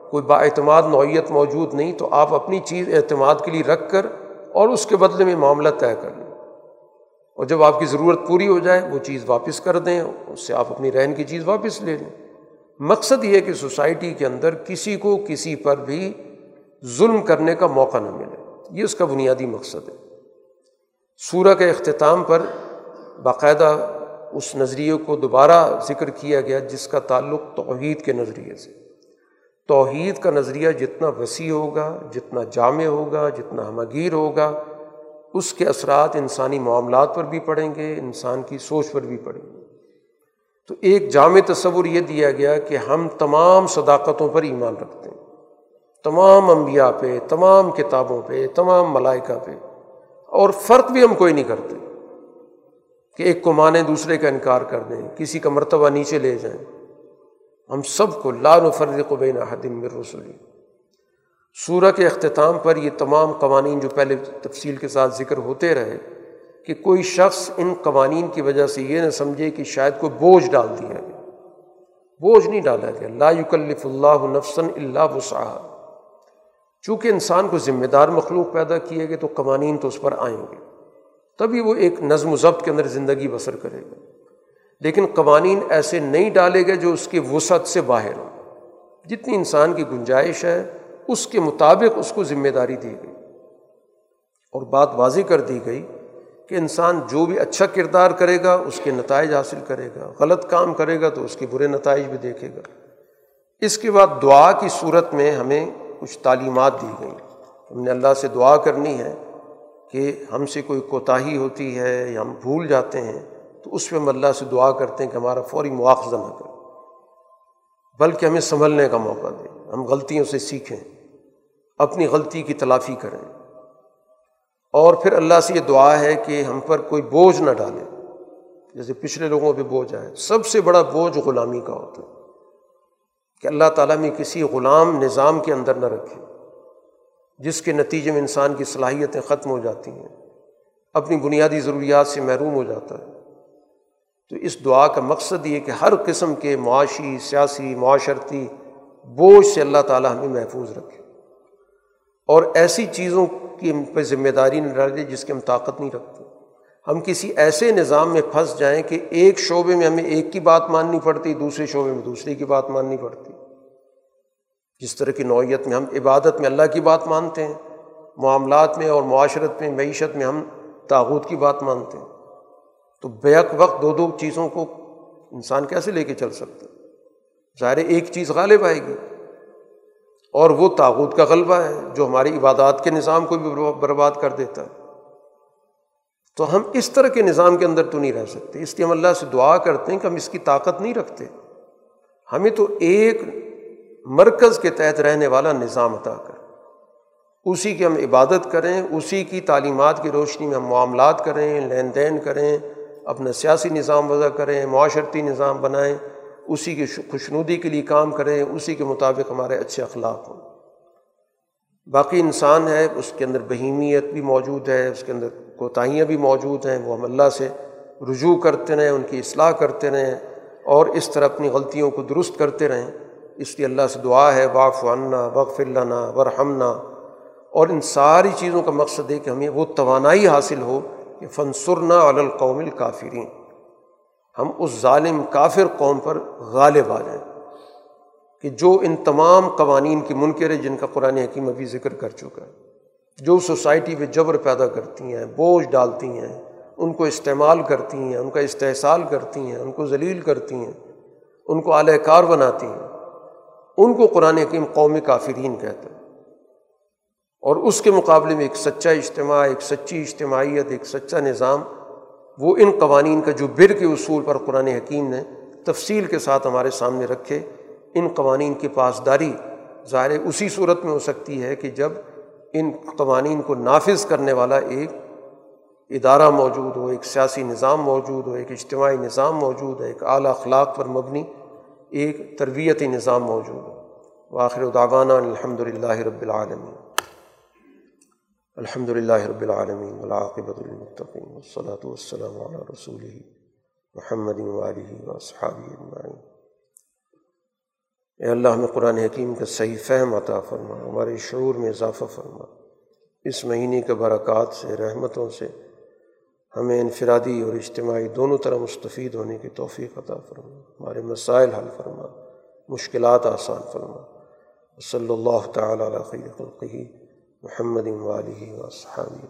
A: کوئی با اعتماد، نوعیت موجود نہیں، تو آپ اپنی چیز اعتماد کے لیے رکھ کر اور اس کے بدلے میں معاملہ طے کر لیں۔ اور جب آپ کی ضرورت پوری ہو جائے، وہ چیز واپس کر دیں، اس سے آپ اپنی رہن کی چیز واپس لے لیں۔ مقصد یہ کہ سوسائٹی کے اندر کسی کو کسی پر بھی ظلم کرنے کا موقع نہ ملے۔ یہ اس کا بنیادی مقصد ہے۔ سورہ کے اختتام پر باقاعدہ اس نظریے کو دوبارہ ذکر کیا گیا جس کا تعلق توحید کے نظریے سے۔ توحید کا نظریہ جتنا وسیع ہوگا، جتنا جامع ہوگا، جتنا ہمگیر ہوگا، اس کے اثرات انسانی معاملات پر بھی پڑیں گے، انسان کی سوچ پر بھی پڑیں گے۔ تو ایک جامع تصور یہ دیا گیا کہ ہم تمام صداقتوں پر ایمان رکھتے ہیں۔ تمام انبیاء پہ، تمام کتابوں پہ، تمام ملائکہ پہ۔ اور فرق بھی ہم کوئی نہیں کرتے۔ کہ ایک کو مانیں دوسرے کا انکار کر دیں، کسی کا مرتبہ نیچے لے جائیں۔ ہم سب کو لال و فرق بین حدم رسولی سورہ کے اختتام پر یہ تمام قوانین جو پہلے تفصیل کے ساتھ ذکر ہوتے رہے کہ کوئی شخص ان قوانین کی وجہ سے یہ نہ سمجھے کہ شاید کوئی بوجھ ڈال دیا گیا۔ بوجھ نہیں ڈالا گیا۔ لا یکلف اللہ نفسن اللہ وسع چونکہ انسان کو ذمہ دار مخلوق پیدا کیے گئے تو قوانین تو اس پر آئیں گے۔ تبھی وہ ایک نظم و ضبط کے اندر زندگی بسر کرے گا۔ لیکن قوانین ایسے نہیں ڈالے گئے جو اس کی وسعت سے باہر ہوں۔ جتنی انسان کی گنجائش ہے، اس کے مطابق اس کو ذمہ داری دی گئی۔ اور بات واضح کر دی گئی کہ انسان جو بھی اچھا کردار کرے گا، اس کے نتائج حاصل کرے گا۔ غلط کام کرے گا تو اس کے برے نتائج بھی دیکھے گا۔ اس کے بعد دعا کی صورت میں ہمیں کچھ تعلیمات دی گئیں ہم نے اللہ سے دعا کرنی ہے کہ ہم سے کوئی کوتاہی ہوتی ہے یا ہم بھول جاتے ہیں، تو اس پہ ہم اللہ سے دعا کرتے ہیں کہ ہمارا فوری مواخذہ نہ کریں۔ بلکہ ہمیں سنبھلنے کا موقع دیں۔ ہم غلطیوں سے سیکھیں۔ اپنی غلطی کی تلافی کریں۔ اور پھر اللہ سے یہ دعا ہے کہ ہم پر کوئی بوجھ نہ ڈالے جیسے پچھلے لوگوں پہ بوجھ آئے سب سے بڑا بوجھ غلامی کا ہوتا ہے۔ کہ اللہ تعالیٰ میں کسی غلام نظام کے اندر نہ رکھے۔ جس کے نتیجے میں انسان کی صلاحیتیں ختم ہو جاتی ہیں، اپنی بنیادی ضروریات سے محروم ہو جاتا ہے۔ تو اس دعا کا مقصد یہ کہ ہر قسم کے معاشی، سیاسی، معاشرتی بوجھ سے اللہ تعالیٰ ہمیں محفوظ رکھے۔ اور ایسی چیزوں کی ہم پہ ذمہ داری نہ ڈالے جس کی ہم طاقت نہیں رکھتے۔ ہم کسی ایسے نظام میں پھنس جائیں کہ ایک شعبے میں ہمیں ایک کی بات ماننی پڑتی، دوسرے شعبے میں دوسرے کی بات ماننی پڑتی۔ جس طرح کی نوعیت میں ہم عبادت میں اللہ کی بات مانتے ہیں، معاملات میں اور معاشرت میں، معیشت میں ہم تاغت کی بات مانتے ہیں۔ تو بیک وقت دو دو چیزوں کو انسان کیسے لے کے چل سکتا ظاہر ایک چیز غالب آئے گی۔ اور وہ تاغت کا غلبہ ہے جو ہماری عبادات کے نظام کو بھی برباد کر دیتا ہے۔ تو ہم اس طرح کے نظام کے اندر تو نہیں رہ سکتے۔ اس لیے ہم اللہ سے دعا کرتے ہیں کہ ہم اس کی طاقت نہیں رکھتے۔ ہمیں تو ایک مرکز کے تحت رہنے والا نظام عطا کر۔ اسی کی ہم عبادت کریں، اسی کی تعلیمات کی روشنی میں ہم معاملات کریں، لین دین کریں، اپنا سیاسی نظام وضع کریں، معاشرتی نظام بنائیں، اسی کی خوشنودی کے لیے کام کریں، اسی کے مطابق ہمارے اچھے اخلاق ہوں۔ باقی انسان ہے، اس کے اندر بہیمیت بھی موجود ہے، اس کے اندر کوتاہیاں بھی موجود ہیں، وہ ہم اللہ سے رجوع کرتے رہیں، ان کی اصلاح کرتے رہیں اور اس طرح اپنی غلطیوں کو درست کرتے رہیں۔ اس لیے اللہ سے دعا ہے واقف عنا وقف اللہ ورحمنا اور ان ساری چیزوں کا مقصد ہے کہ ہمیں وہ توانائی حاصل ہو کہ فنسرنا القوم الکافرین۔ ہم اس ظالم کافر قوم پر غالب آ جائیں کہ جو ان تمام قوانین کی منکر ہے جن کا قرآن حکیم ابھی ذکر کر چکا ہے، جو سوسائٹی پہ جبر پیدا کرتی ہیں، بوجھ ڈالتی ہیں، ان کو استعمال کرتی ہیں، ان کا استحصال کرتی ہیں، ان کو ذلیل کرتی ہیں، ان کو اعلی کار بناتی ہیں۔ ان کو قرآن حکیم قوم کافرین کہتے ہیں۔ اور اس کے مقابلے میں ایک سچا اجتماع، ایک سچی اجتماعیت، ایک سچا نظام، وہ ان قوانین کا جو بر کے اصول پر قرآن حکیم نے تفصیل کے ساتھ ہمارے سامنے رکھے، ان قوانین کی پاسداری ظاہر اسی صورت میں ہو سکتی ہے کہ جب ان قوانین کو نافذ کرنے والا ایک ادارہ موجود ہو، ایک سیاسی نظام موجود ہو، ایک اجتماعی نظام موجود ہو، ایک اعلیٰ اخلاق پر مبنی ایک تربیتی نظام موجود ہو واخر داغانہ الحمد للہ رب العالمین۔ الحمد للہ رب العالمین ولاقبۃ المطقین والصلاة والسلام علی رسول محمد علیہ اجمعین۔ اے اللہ ہمیں قرآن حکیم کا صحیح فہم عطا فرما، ہمارے شعور میں اضافہ فرما۔ اس مہینے کے برکات سے، رحمتوں سے ہمیں انفرادی اور اجتماعی دونوں طرح مستفید ہونے کی توفیق عطا فرما۔ ہمارے مسائل حل فرما۔ مشکلات آسان فرما۔ صلی اللہ تعالیٰ علیہ خلقی محمد والی و صحابی